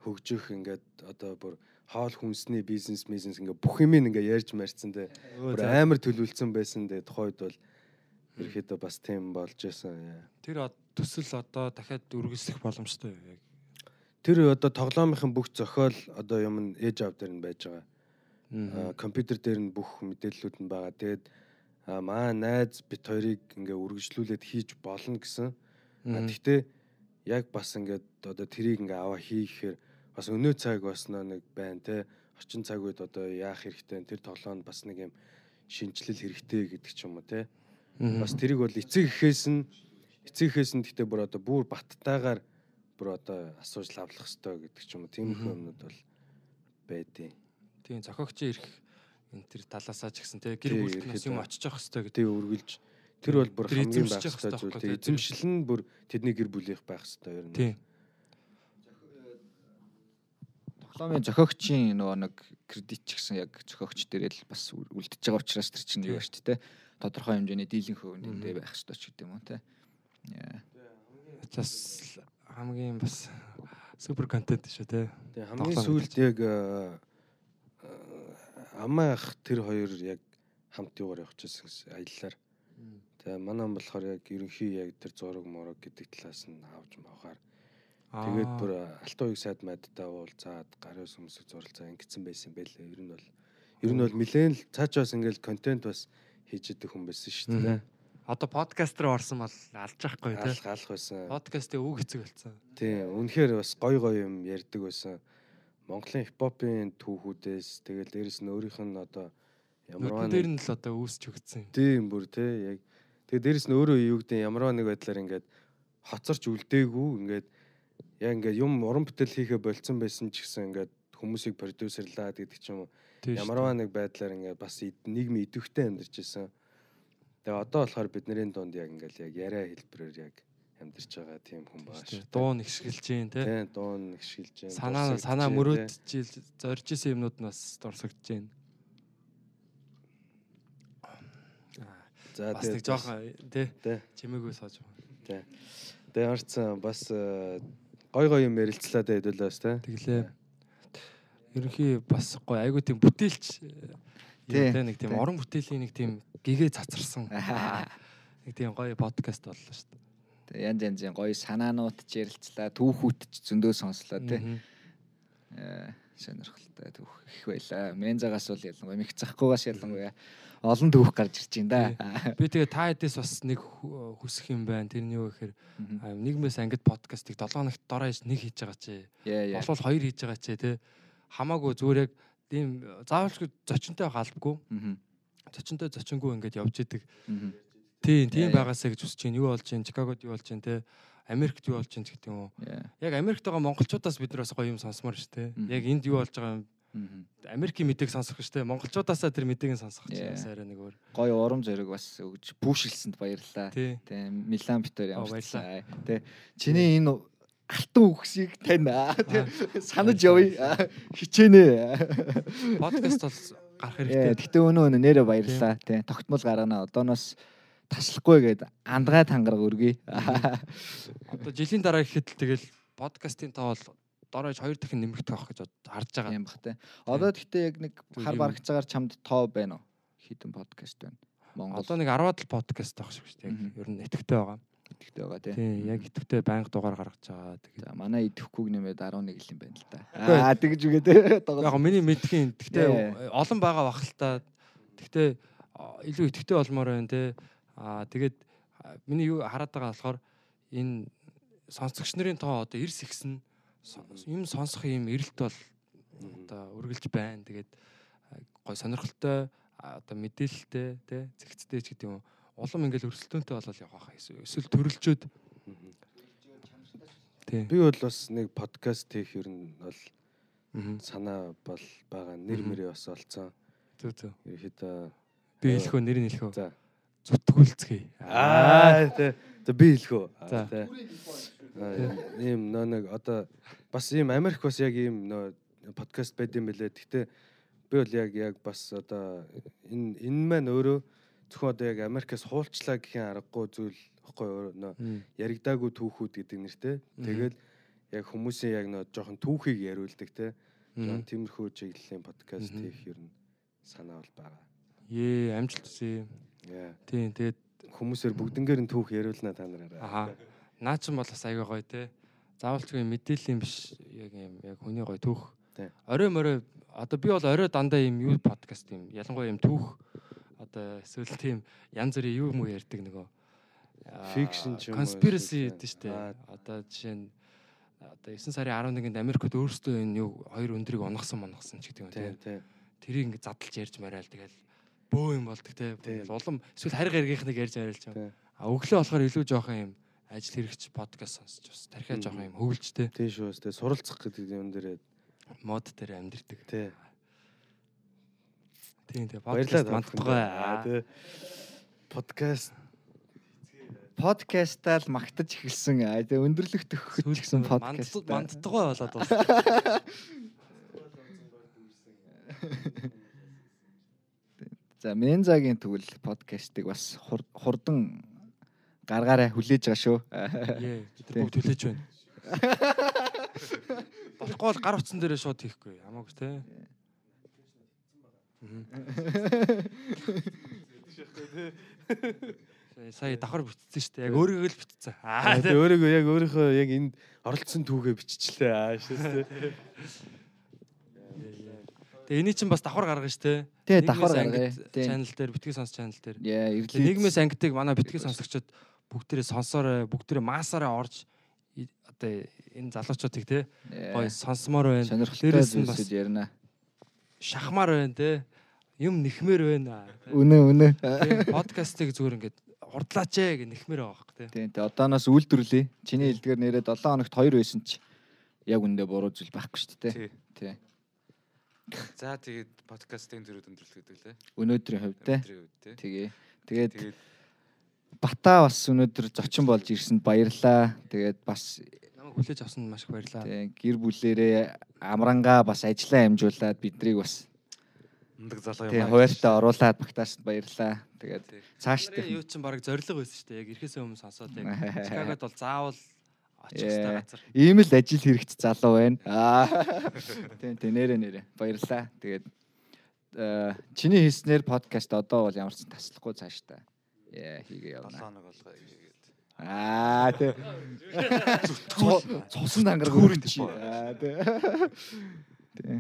хөгжих ингээд одоо бүр хоол хүнсний бизнес бизнес ингээд бүх юм ингээд ярьж марцсан те. Бүр амар төлөвлөсөн байсан те. Тухайд бол ерөөхдөө бас тийм болж байсан Тэр төсөл одоо дахиад үргэлжлэх боломжтой яг. тэр одоо тоглоомынхын бүх зохиол одоо юм нь ээж аав дээр нь байж байгаа. Аа, компьютер дээр нь бүх мэдээллүүд нь байгаа. Тэгээд аа, маа найз бит хоёрыг ингээ үргэлжлүүлээд хийж болно гэсэн. Тэгтээ яг бас ингээд одоо тэрийг ингээ аваа хийхээр бас өнөө цаг бас нэг байна те. Орчин цаг үед одоо яах хэрэгтэй? Тэр тоглоонд бас нэг юм шинжилэл хэрэгтэй гэдэг ч юм уу те. Бас тэрийг бол эцэг эхээс нь эцэг эхээс нь тэгтээ бүр одоо бүр баттайгаар бүр одоо асууж лавлах хэрэгтэй гэдэг ч юм уу. Тиймэрхүү юмнууд бол байдیں۔ Тийм зохиогчийн ирэх энэ тэр талаасаа ч гэсэн те гэр бүлд нас юм очиж явах хэрэгтэй гэдэг. үргэлж тэр бол бүр хамгийн байх хэрэгтэй зүйл. эзэмшил нь бүр тэдний гэр бүлийнх байх хэрэгтэй нь. Тийм. Тоглоомын зохиогчийн нөгөө нэг кредит ч гэсэн яг зохиогч дээр л бас үл- үлдчихэж байгаа учраас тэр чинь юу шүү дээ. Тодорхой хэмжээний дийлэн хөвөнд эндээ байх хэрэгтэй ч гэдэг юм уу те. Яа. Бас хамгийн бас супер контент шүү те. Тэг хамгийн сүүлд яг э, амаах тэр хоёр яг хамт явах гэсэн гэсэн аяллаар. Тэгээ манай болохоор яг ерөнхий яг тэр зураг мураг гэдэг талаас нь авч мавахаар. Тэгээд бүр алтан уяг сайд майдтай уулзаад гарын сүмсэг зуралцаа ингэсэн байсан байлээ. Ер нь бол ер нь бол нилээн л цаачаас ингээл контент бас хийж идэх хүн байсан шүү дээ. одоо подкаст руу орсон бол алж байхгүй те. Алх алх байсан. Подкастын үг хэцэг болсон. Тийм, үнэхээр бас гой гой юм ярьдаг байсан. Монголын хипхопын түүхүүдээс тэгэл дээрэс нь өөрийнх нь одоо ямарваа Нүдэн дээр нэг нь л одоо үүсч өгсөн. тийм бүр тий яг тэгээ дээрэс нь өөрөө юу гэдэг ямарваа нэг байдлаар ингээд хоцорч үлдээгүү ингээд яг ингээд юм уран бүтээл хийхэ болцсон байсан ч гэсэн ингээд хүмүүсийг продюсерлаад гэдэг ч юм уу Тийм шүү ямарваа нэг байдлаар ингээд бас ид- нийгмийн идэвхтэй амьдарч байсан. Тэгээ одоо болохоор бидний дунд яг ингээд яг яриа хэлбэрээр яг амьдарч байгаа тийм хүн байгаа дээ. шүү. Дуу нэгшгэлж जैन те. Тийм дуун нэг шилж जैन. Санаа санаа мөрөөдчихил зорж исэн юмнууд нь бас дурсагдж जैन. За Бас нэг тэгээд жоохон те тий. чимээгүй сууж байгаа. Тий. Тэгээ харцсан бас э, гой гой юм ярилцлаа дээ хэдүүлээс тий. Тэглээ. Ерөнхий бас гой айгуу тийм бүтээлч Тий, те нэг тийм тий. орон бүтээлийн нэг тийм гэгээ цацарсан. Нэг тийм гоё подкаст боллоо шүү дээ. Тэгээ янз янзын гоё санаанууд ч ярилцлаа, түүхүүд ч зөндөө сонслоо. Мгм. Э, Сонирхолтой түүх их байлаа. Мензагаас бол ялангуяа мэх захгүйгаас ялангуяа олон түүх гарч ирж байна да. Би тэгээ та хэдээс бас нэг хүсэх юм байна. Тэр нь юу гэхээр нийгмээс ангид подкастыг 7 хоногт дороо хийж нэг хийж байгаа чи. Болвол хоёр хийж байгаа чи те. Хамаагүй зүгээр яг тийм заавалчгүй зочинтой халбгүй. Зочинтой зочингүй ингээд явж идэг. Тийм, тийм байгаасаа гэж хүсэж байна. Юу болж байна? Чикагод юу болж байна те? Америкт юу болж байна гэдэг юм уу? Яг Америкт байгаа монголчуудаас бид нар бас гоё юм сонсомоор шүү те. Яг энд юу болж байгаа юм? Америкийн мэдээг сонсох шүү те. Монголчуудаасаа тэр мэдээг нь сонсох чинь арай нэг өөр. Гоё урам зориг бас өгж пүүшилсэнд баярлалаа. Тий. Тэ Милан Битэр Оо, ямарчсан. Тэ чиний энэ алтан үгсийг тань тэ санаж явъя. Хичээнэ. Подкаст бол гарах хэрэгтэй. Гэтэ өнөө өнөө нэрэ баярлалаа. Тэ тогтмол гаргана. Одооноос таслахгүй гээд андгаа тангараг өргөе. Одоо жилийн дараа гэхэд л тэгэл подкастын тоо бол дорож хоёр дахин нэмэгдэх авах гэж харж байгаа. юм бах тэ. Одоо гэхдээ яг нэг хар барагцаагаар чамд тоо байна уу? Хитэн подкаст байна. Монгол Одоо нэг 10-аад л подкаст авах шиг шүү дээ. Ер нь итгэвтэй байгаа. идэвхтэй байгаа тий. Тийм, яг итгэвтэй байнга дугаар гаргаж байгаа. Тэгээд манай идэвхгүйг нэмээд 11 л юм байна л да. Аа тэгж үгээ тий. яг миний мэдхийн Yeah. олон байгаа бах л та. А, илүү итгэвтэй болмоор байна те. Аа тэгээд миний юу хараад байгаа болохоор энэ сонсогч нарын тоо одоо эрс ихсэн юм сонсох юм эрэлт бол одоо үргэлж байна. Тэгээд гой сонирхолтой одоо мэдээлэлтэй те зэгцтэй ч гэдэг юм. Улам ингээл өрсөлдөөнтэй болол явах эсвэл эсвэл төрөлжөөд тий. Би бол бас нэг подкаст хийх ер нь бол санаа бол байгаа нэр мөрөө бас олцсон. Зүг зүг. Ерөөхдөө Би хэлэхөө нэр нь хэлэхөө. за Зүтгүүлцгээе. аа за би хэлэх үү. Аа. Аа, ийм нөө нэг одоо бас ийм Америк бас яг ийм нөө подкаст байд юм бэлээ. Гэтэ би бол яг яг бас одоо энэ энэ маань өөрөө зөвхөн одоо яг Америкаас хуулчлаа гэхин аргагүй зүйл баггүй нөө яригдаагүй түүхүүд гэдэг нэртэй. Тэгээд яг хүмүүсийн яг нөө жоохон түүхийг яриулдаг те. Жоон тиймэрхүү чиглэлийн подкаст хийх ер нь санаа бол байгаа. Ээ амжилт хүсье. Тийм тэгээд Хүмүүсээр бүгднгээр нь түүх яриулна та нараараа. аха наа ч юм бол бас аяга гоё те. Заавал ч юм мэдээллийн биш яг юм яг хүний гоё түүх. Орой морой одоо би бол орой дандаа юм юу подкаст юм ялангуяа юм түүх одоо эсвэл тийм янз бүрийн юу юм уу ярьдаг нөгөө Fiction ч юм уу, эсвэл- гэдэг штэ. Аа. Одоо жишээ нь одоо 9 сарын 11-нд Америкт өөрсдөө энэ юу хоёр өндрийг унгасан монгосон ч гэдэг юм Тийм. Тэрийг ингэ задлж ярьж марайл тэгэл бөө юм болдог те. Улам эсвэл хариг гаргийнхныг ярьж юм. Тийм. А өглөө болохоор илүү жоохон юм ажил хэрэгч подкаст сонсч бас тархиа жоохон юм хөвлж те. Тийм шүү. Тэгээ суралцах гэдэг юм дээр Мод дээр амьдэрдэг. тий. Тийм тийм Баярлалаа. подкаст мандтгай. тий. Подкаст Подкастаа л магтаж эхэлсэн. Аа тэгээ өндөрлөх төгөхөд ч гэсэн подкаст. мандтгай болоод байна. За Мензагийн тэгвэл подкастыг бас хур- хурдан гаргаараа хүлээж байгаа шүү. Бид бүгд хүлээж байна. Болохгүй бол гар утсан дээрээ шууд хийхгүй. Хамаагүй те. Сая давхар битсэн шүү дээ. Яг өөрийгөө л битсэн. Аа тэгээ өөрийгөө яг өөрийнхөө яг энд оролцсон түүгээ биччихлээ. Аа шээс тий. Тэгээ эний чинь бас давхар гаргана шүү дээ. Тий, давхар гаргая. Тий. Channel дээр битгий сонс channel дээр. Нийгмээс ангидыг манай битгий сонсогчдод бүгдээрээ сонсоорой, бүгдээрээ маасаараа орж одоо энэ залуучуудыг те гой сонсомоор байна. Дээрээс нь бас ярина. шахмаар байна те. Юм нэхмээр байна. Үнэ үнэ. Тийм, Подкастыг зүгээр ингээд хурдлаач ээ гэх нэхмээр байгаа байхгүй те. Тийм тий одооноос үйлдвэрлэе. Чиний хэлдгээр нэрээ 7 хоногт 2 байсан чи яг үндэ буруу зүйл байхгүй шүү дээ. Тий. Тий. За тэгээд подкастын зэрэг өндөрлөх гэдэг лээ. Өнөөдрийн хувьд те. Тэгээ. Тэгээд Бата бас өнөөдөр зочин болж ирсэнд баярлаа. Тэгээд бас Намайг хүлээж авсанд маш их баярлалаа. тий, гэр бүлэрээ амрангаа бас ажиллаа амжуулаад бидрийг бас ундаг залуу юм. хуваарьтаа оруулаад багтаасд баярлаа. Тэгээд цаашдаа юу ч баг зориг байсан шүү дээ. Яг ирэхээс өмнө сонсоод яг Чикагод бол заавал очих хэрэгтэй газар. ийм л ажил хэрэгт залуу байна. Аа. Тийм тий нэрэ нэрэ баярлаа. Тэгээд э, чиний хийснээр подкаст одоо бол ямар ч таслахгүй цаашдаа. Яа хийгээ явна. 7 хоног болгоо хийгээд. Аа тий. Цусан дангараг өрөнд чи. Аа тий. Тий.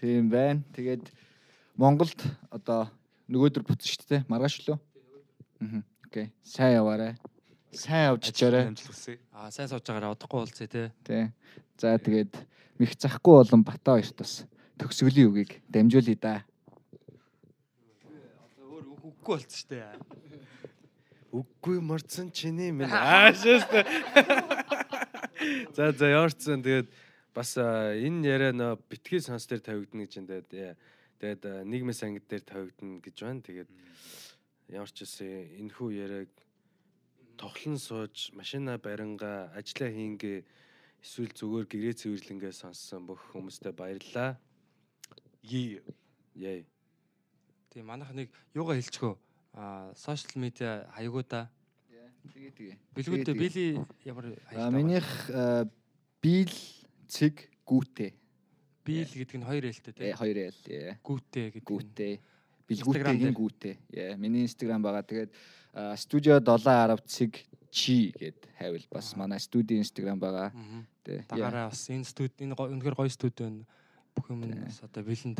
Тийм байна. Тэгээд Монголд одоо нөгөөдөр буцсан шүү дээ. Маргааш лөө. Аа. Окей. Сайн яваарай. Сайн явж хүсье. Аа сайн сууж байгаараа удахгүй уулзъя те. Тий. За тэгээд мих захгүй болон бата хоёрт бас төгсгөлийн үгийг дамжуулъя да. Өөр үгүй болцсон шүү дээ. Үгүй морцсон чиний минь. Аа шээс. За за яарчсан тэгээд бас энэ яриа нөө битгий сонс дээр тавигдана гэж энэ тэгээд нийгмийн ангид дээр тавигдана гэж байна. Тэгээд ямар ч үсэн энэ хүү яриаг тоглон сууж машина баринга ажиллаа хийнгээ эсвэл зүгээр гэрээ цэвэрлэнгээ сонссон бүх хүмүүстээ баярлалаа. Яй. Тийм манайх нэг юугаа хэлчихөө. Аа сошиал медиа хаягуудаа Тэгээ тэгээ. бэлгүүдээ Тэгээ, били ямар А минийх бийл цэг гүүтэ. бил гэдэг нь хоёр ээлтэй Э те. хоёр. Яа. Гүүтээ гэдэг. нь. Гүүтэ. Instagram Билгүүтэйгийн дээр. гүүтэ. Яа. Миний инстаграм байгаа. Тэгээд студио 710 цэг чи гэд хайвал бас манай студийн инстаграм байгаа. Тэ. Дагаараа бас энэ студ энэ үнэхээр гоё студ байна. Бүх юм нь одоо бэлэн.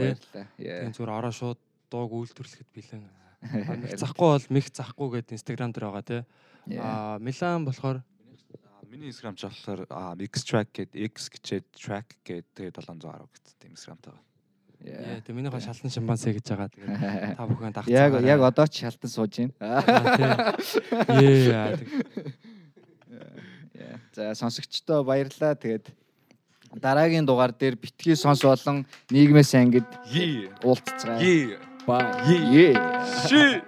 Яа. Тийм зүгээр ороо шууд дууг үйлдвэрлэхэд бэлэн. Захгүй бол мих захгүй гэдэг инстаграм дээр байгаа. Яа. Аа Милан болохоор Миний Instagram ч болохоор Mix Track гэдэг X гэчээд track гэдэг 710 гэдэг Instagram-тай байна. яа Яа. тийм минийхээ шалтан шимпанзе гэж байгаа. Тэгээд та бүхэн дагцаа. Яг яг одоо ч шалтан сууж байна. Яа. Яа. За сонсогчдоо баярлалаа. Тэгээд дараагийн дугаар дээр битгий сонс болон нийгмээс ангид Yi. уулзцгаая. one